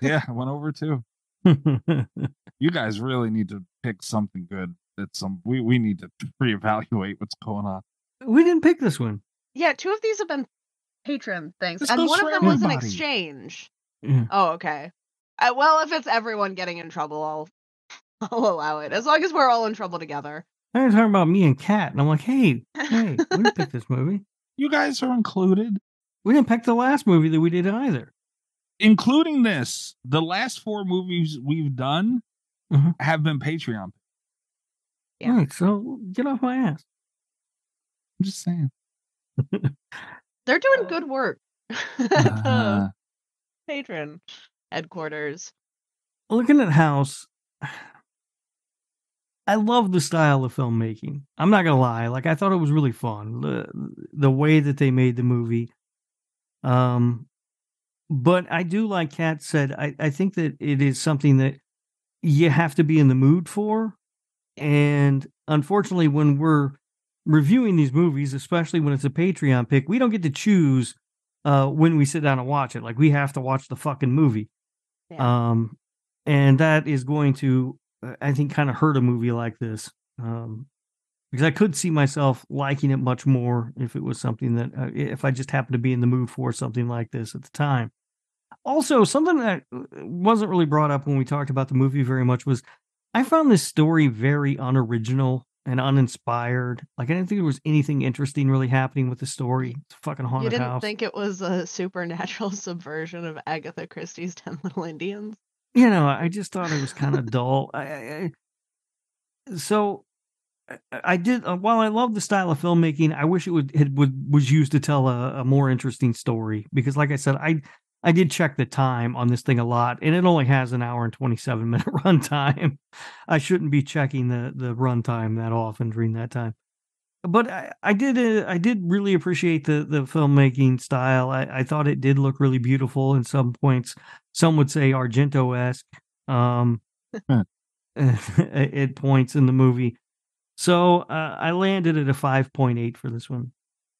Yeah, I went over two. You guys really need to pick something good. That's some we, we need to reevaluate what's going on. we didn't pick this one. Yeah, two of these have been patron things, This and one of for them was an exchange. Yeah. Oh, okay. Uh, well, if it's everyone getting in trouble, I'll I'll allow it. As long as we're all in trouble together. I was talking about me and Cat, and I'm like, hey, hey, we didn't pick this movie. You guys are included, We didn't pick the last movie that we did either. including this. The last four movies we've done Mhm. have been Patreon. Yeah. All right, so get off my ass. I'm just saying. They're doing good work. at Uh, the patron headquarters. Looking at House, I love the style of filmmaking. I'm not gonna lie, like I thought it was really fun. The the way that they made the movie. Um but I do like Cat said, I, I think that it is something that you have to be in the mood for. And unfortunately, when we're reviewing these movies, especially when it's a Patreon pick, we don't get to choose uh, when we sit down and watch it. Like we have to watch the fucking movie. Yeah. Um, and that is going to, I think, kind of hurt a movie like this. Um, because I could see myself liking it much more if it was something that, uh, if I just happened to be in the mood for something like this at the time. Also, something that uh, wasn't really brought up when we talked about the movie very much was I found this story very unoriginal and uninspired. Like I didn't think there was anything interesting really happening with the story. It's a fucking haunted You didn't house. think it was a supernatural subversion of Agatha Christie's Ten Little Indians? you know, I just thought it was kind of dull. I, I, I, so I, I did. Uh, while I love the style of filmmaking, I wish it would it would was used to tell a, a more interesting story. Because, like I said, I I did check the time on this thing a lot, and it only has an hour and twenty seven minute runtime. I shouldn't be checking the the runtime that often during that time. But I, I did uh, I did really appreciate the the filmmaking style. I, I thought it did look really beautiful in some points. Some would say Argento esque. Um, at points in the movie. So uh, I landed at a 5.8 for this one.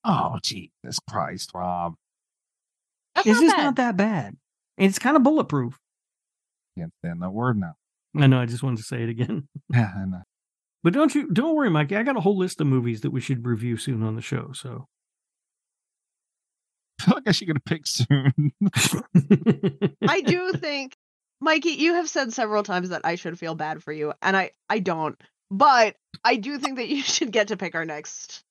Oh, Jesus Christ, Rob. That's it's not just bad. not that bad. It's kind of bulletproof. Can't stand that word now. I know. I just wanted to say it again. Yeah, I know. But don't you don't worry, Mikey. I got a whole list of movies that we should review soon on the show. So I feel like I should get a pick soon. I do think, Mikey, you have said several times that I should feel bad for you, and I I don't. But I do think that you should get to pick our next.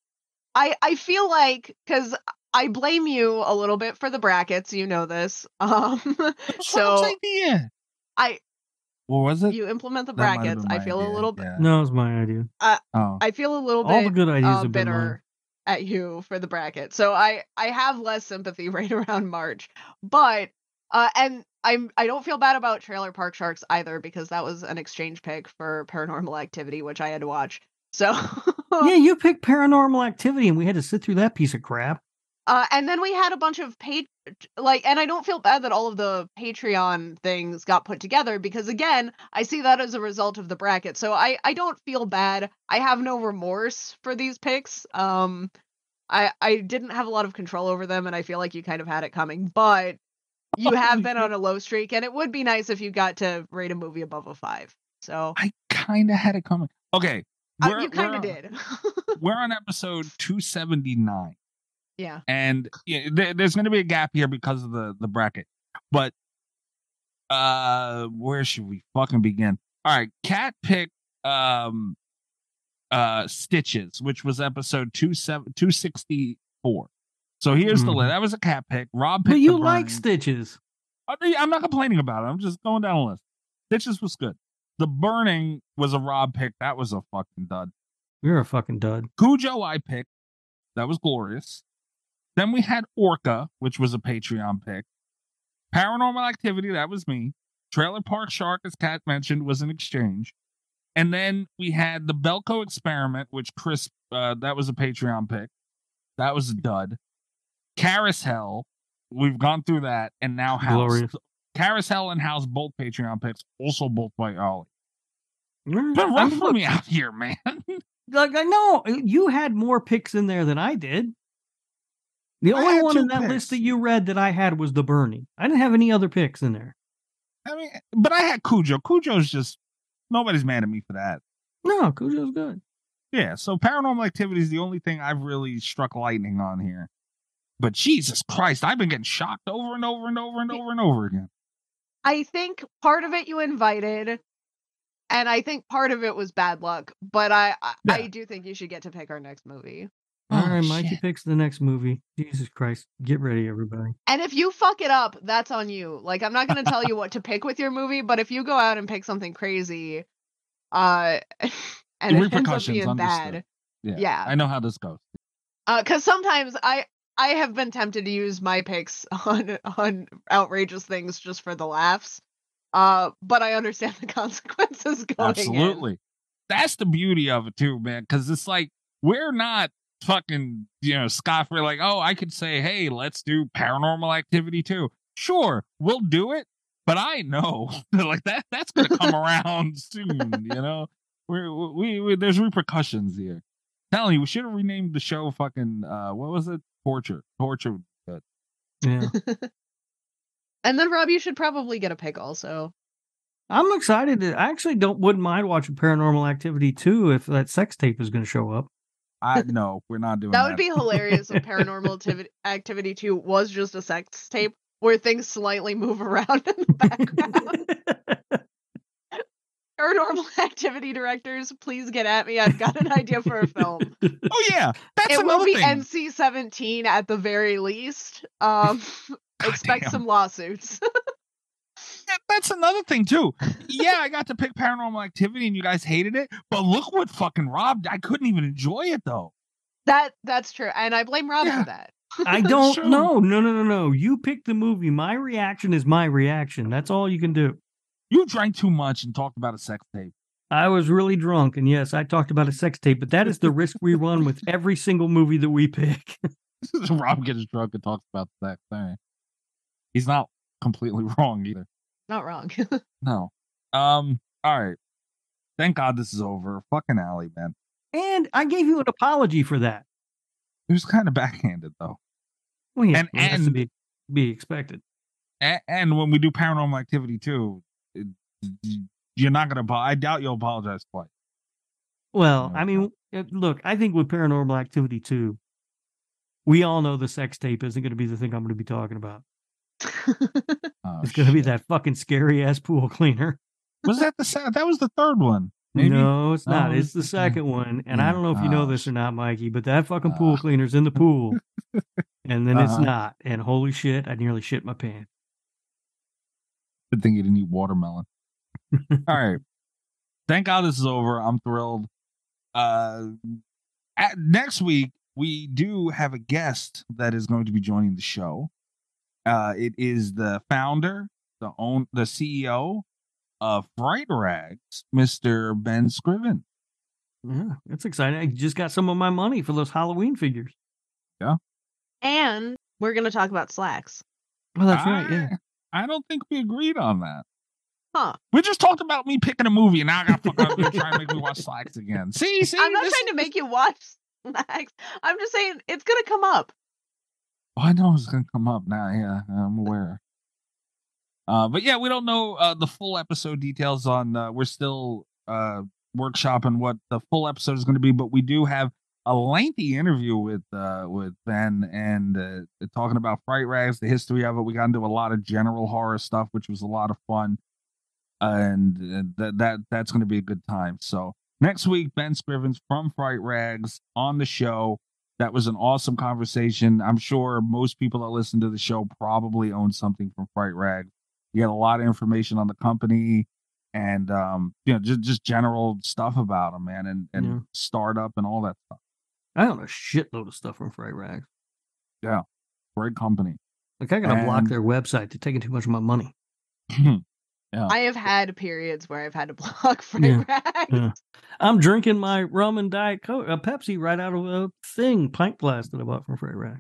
I I feel like because I blame you a little bit for the brackets. You know this. Um, so so idea. I What was it? you implement the That brackets. I my feel a little bit. yeah. no, it's my idea. Oh, I feel a little All bit the good ideas uh, have been mine. bitter at you for the bracket. So I I have less sympathy right around March. But uh and I'm I don't feel bad about Trailer Park Sharks either because that was an exchange pick for Paranormal Activity which I had to watch. So yeah, you picked Paranormal Activity, and we had to sit through that piece of crap. Uh, and then we had a bunch of page like, and I don't feel bad that all of the Patreon things got put together because again, I see that as a result of the bracket. So I I don't feel bad. I have no remorse for these picks. Um, I I didn't have a lot of control over them, and I feel like you kind of had it coming. But you have been on a low streak, and it would be nice if you got to rate a movie above a five. So I kind of had it coming. Okay. uh, you kind of did. We're on episode 279. Yeah. and yeah, there, there's going to be a gap here because of the the bracket. But uh, where should we fucking begin? All right, Cat picked um uh Stitches, which was episode two seven two sixty four. So here's the Mhm. list. That was a cat pick. Rob picked But you The like Stitches. I'm not complaining about it. I'm just going down the list. Stitches was good. The Burning was a Rob pick. That was a fucking dud. You're a fucking dud. Cujo I picked. That was glorious. Then we had Orca, which was a Patreon pick. Paranormal Activity, that was me. Trailer Park Shark, as Cat mentioned, was an exchange. And then we had the Belko Experiment, which Chris, uh, that was a Patreon pick. That was a dud. Carousel, we've gone through that. And now House. Glorious. Carousel and House, both Patreon picks, also both by Ollie. But I run for me out here, man. like I know you had more picks in there than I did. The I only one in that picks. list that you read that I had was the Burning. I didn't have any other picks in there. I mean, but I had Cujo. Cujo's just nobody's mad at me for that. No, Cujo's good. Yeah, so paranormal activity is the only thing I've really struck lightning on here. But Jesus Christ, I've been getting shocked over and over and over and over and over again. I think part of it you invited, and I think part of it was bad luck. But I, I, I do think you should get to pick our next movie. All Oh, right, Mikey shit. picks the next movie. Jesus Christ. Get ready, everybody. And if you fuck it up, that's on you. Like I'm not going to tell you what to pick with your movie, but if you go out and pick something crazy, uh, and it ends up Repercussions, being understood. bad, Yeah, Yeah. I know how this goes. Uh, because sometimes I I have been tempted to use my picks on on outrageous things just for the laughs. Uh, but I understand the consequences going in. Absolutely. That's the beauty of it too, man. Because it's like we're not fucking, you know, scot free. Like, oh, I could say, hey, let's do paranormal activity too. Sure, we'll do it. But I know, like that, that's gonna come around soon. You know, We're, we, we there's repercussions here. Telling you, we should have renamed the show fucking uh what was it? Torture. Torture. Good. Yeah. And then Rob, you should probably get a pick also. I'm excited. I actually don't wouldn't mind watching Paranormal Activity too if that sex tape is going to show up. I no, we're not doing that. That would be hilarious if Paranormal Activity, Activity 2 was just a sex tape where things slightly move around in the background. Paranormal Activity directors, please get at me. I've got an idea for a film. Oh yeah, that's it will be. NC 17 at the very least. Um, expect Goddamn. some lawsuits. Yeah, that's another thing too. Yeah, I got to pick Paranormal Activity, and you guys hated it. But look what fucking Rob. I couldn't even enjoy it though. that That's true. And I blame Rob Yeah. for that. I don't know. No, no, no, no. You pick the movie. My reaction is my reaction. That's all you can do. You drank too much and talked about a sex tape. I was really drunk, and yes, I talked about a sex tape, but that is the risk we run with every single movie that we pick. Rob gets drunk and talks about the sex thing. He's not completely wrong either. Not wrong. No. Um. All right. Thank God this is over. Fucking Aly, man. And I gave you an apology for that. It was kind of backhanded though. Well, yeah, And- it has to and- be, be expected. And, and when we do Paranormal Activity too, it, you're not gonna. I doubt you'll apologize twice. Well, Yeah, I mean, uh, look, I think with Paranormal Activity too, we all know the sex tape isn't going to be the thing I'm going to be talking about. Oh, It's going to be that fucking scary ass pool cleaner. Was that the that was the third one? Maybe. No, it's not. Oh, it's the second one. And I don't know if you know Oh, this or not, Mikey, but that fucking pool Ah. cleaner's in the pool. and then it's Uh-huh. not. And holy shit, I nearly shit my pants. Good thing you didn't eat watermelon. All right. Thank God this is over. I'm thrilled. Uh, at, next week we do have a guest that is going to be joining the show. Uh, it is the founder, the own, the CEO of Fright Rags, Mister Ben Scrivens. Yeah, it's exciting. I just got some of my money for those Halloween figures. Yeah. And we're going to talk about Slaxx. Well, that's right. Yeah. I, I don't think we agreed on that. Huh. We just talked about me picking a movie, and now I got fucking you're trying to make me watch Slaxx again. See, see, I'm not this trying to make you watch Slaxx. I'm just saying it's going to come up. Oh, I know it's gonna come up now. Yeah, I'm aware. Uh, but yeah, we don't know uh, the full episode details on. Uh, we're still uh, workshopping what the full episode is going to be, but we do have a lengthy interview with uh, with Ben and uh, talking about Fright Rags, the history of it. We got into a lot of general horror stuff, which was a lot of fun, and uh, that that that's going to be a good time. So next week, Ben Scrivens from Fright Rags on the show that was an awesome conversation. I'm sure most people that listen to the show probably own something from Fright Rag. You get a lot of information on the company and um, you know, just just general stuff about them, man, and and Yeah. startup and all that stuff. I own a shitload of stuff from Fright Rag. Yeah. Great company. Like, I got to block their website. They're taking too much of my money. Yeah. I have had periods where I've had to block Fright Yeah, Rags. yeah. I'm drinking my rum and diet Coke, a Pepsi right out of a thing pint glass that I bought from Fright Rag.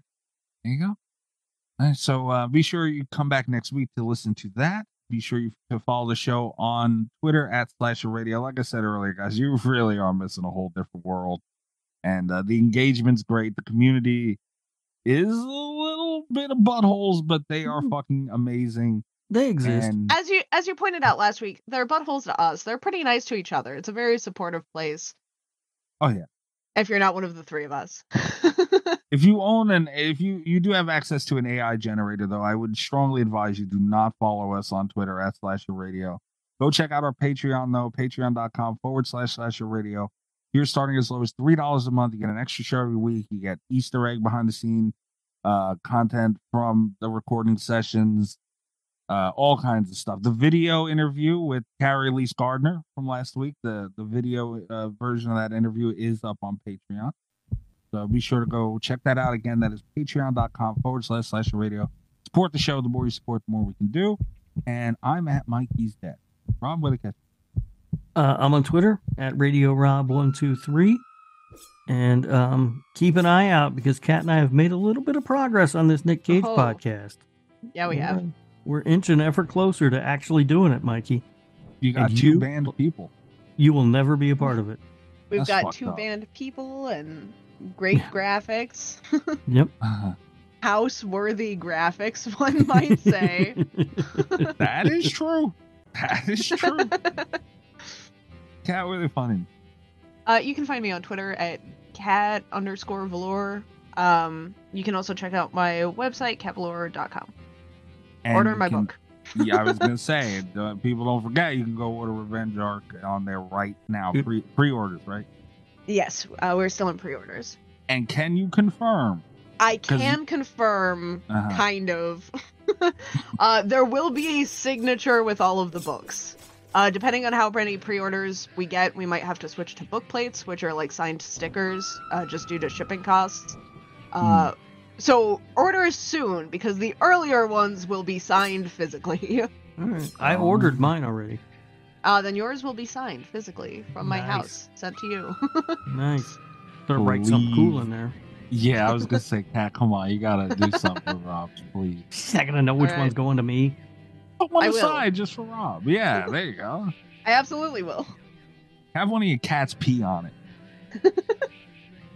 There you go. All right, so uh, be sure you come back next week to listen to that. Be sure you to follow the show on Twitter at Slasher Radio. Like I said earlier, guys, you really are missing a whole different world, and uh, the engagement's great. The community is a little bit of buttholes, but they are fucking amazing. They exist. And As you as you pointed out last week, they're buttholes to us. They're pretty nice to each other. It's a very supportive place. oh yeah, If you're not one of the three of us. if you own an if you you do have access to an AI generator though, I would strongly advise you do not follow us on Twitter at Slasher Radio. Go check out our Patreon though, patreon.com forward slash slasher radio. You're starting as low as three dollars a month. You get an extra show every week. You get Easter egg behind the scene uh content from the recording sessions, uh all kinds of stuff. The video interview with Kyra Elise Gardner from last week, the the video uh, version of that interview is up on Patreon. So be sure to go check that out again. That is patreon.com forward slash slash radio. Support the show. The more you support, the more we can do. And I'm at Mikey's Dead. Rob, where to catch Uh, I'm on Twitter at Radio Rob123. And um, keep an eye out because Cat and I have made a little bit of progress on this Nick Cage Oh. podcast. yeah, we have. We're inching ever closer to actually doing it, Mikey. You got And two you- banned people. You will never be a part of it. We've That's got two up. banned people and great graphics. Yep. House worthy graphics, one might say. that is true. That is true. Cat, where they finding? Uh, you can find me on Twitter at cat underscore voleur. Um, you can also check out my website, catvoleur.com. And Order my can- book. yeah, I was gonna say, uh, people don't forget you can go order Revenge Arc on there right now. Pre pre orders, right? yes, uh, we're still in pre orders. And can you confirm? I can confirm, Uh-huh. kind of. Uh, there will be a signature with all of the books. Uh, depending on how many pre-orders we get, we might have to switch to book plates, which are like signed stickers, uh, just due to shipping costs. Uh, so order soon because the earlier ones will be signed physically. All right. I Um, ordered mine already. Uh, then yours will be signed physically from my Nice. house, sent to you. Nice. Better write something cool in there. Yeah, I was gonna say, Cat, come on, you gotta do something for Rob, please. Not gonna know which All right. one's going to me. Put one I will. aside just for Rob. Yeah, there you go. I absolutely will. Have one of your cats pee on it.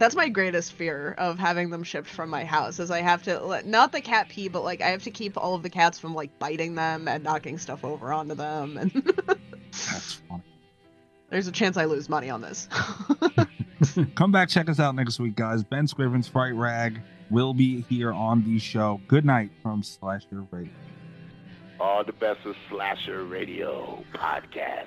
That's my greatest fear of having them shipped from my house is I have to not the cat pee, but like I have to keep all of the cats from like biting them and knocking stuff over onto them and That's funny. there's a chance I lose money on this. Come back, check us out next week, guys. Ben Scriven's Fright Rag will be here on the show. Good night from Slasher Radio. All the best of Slasher Radio podcast.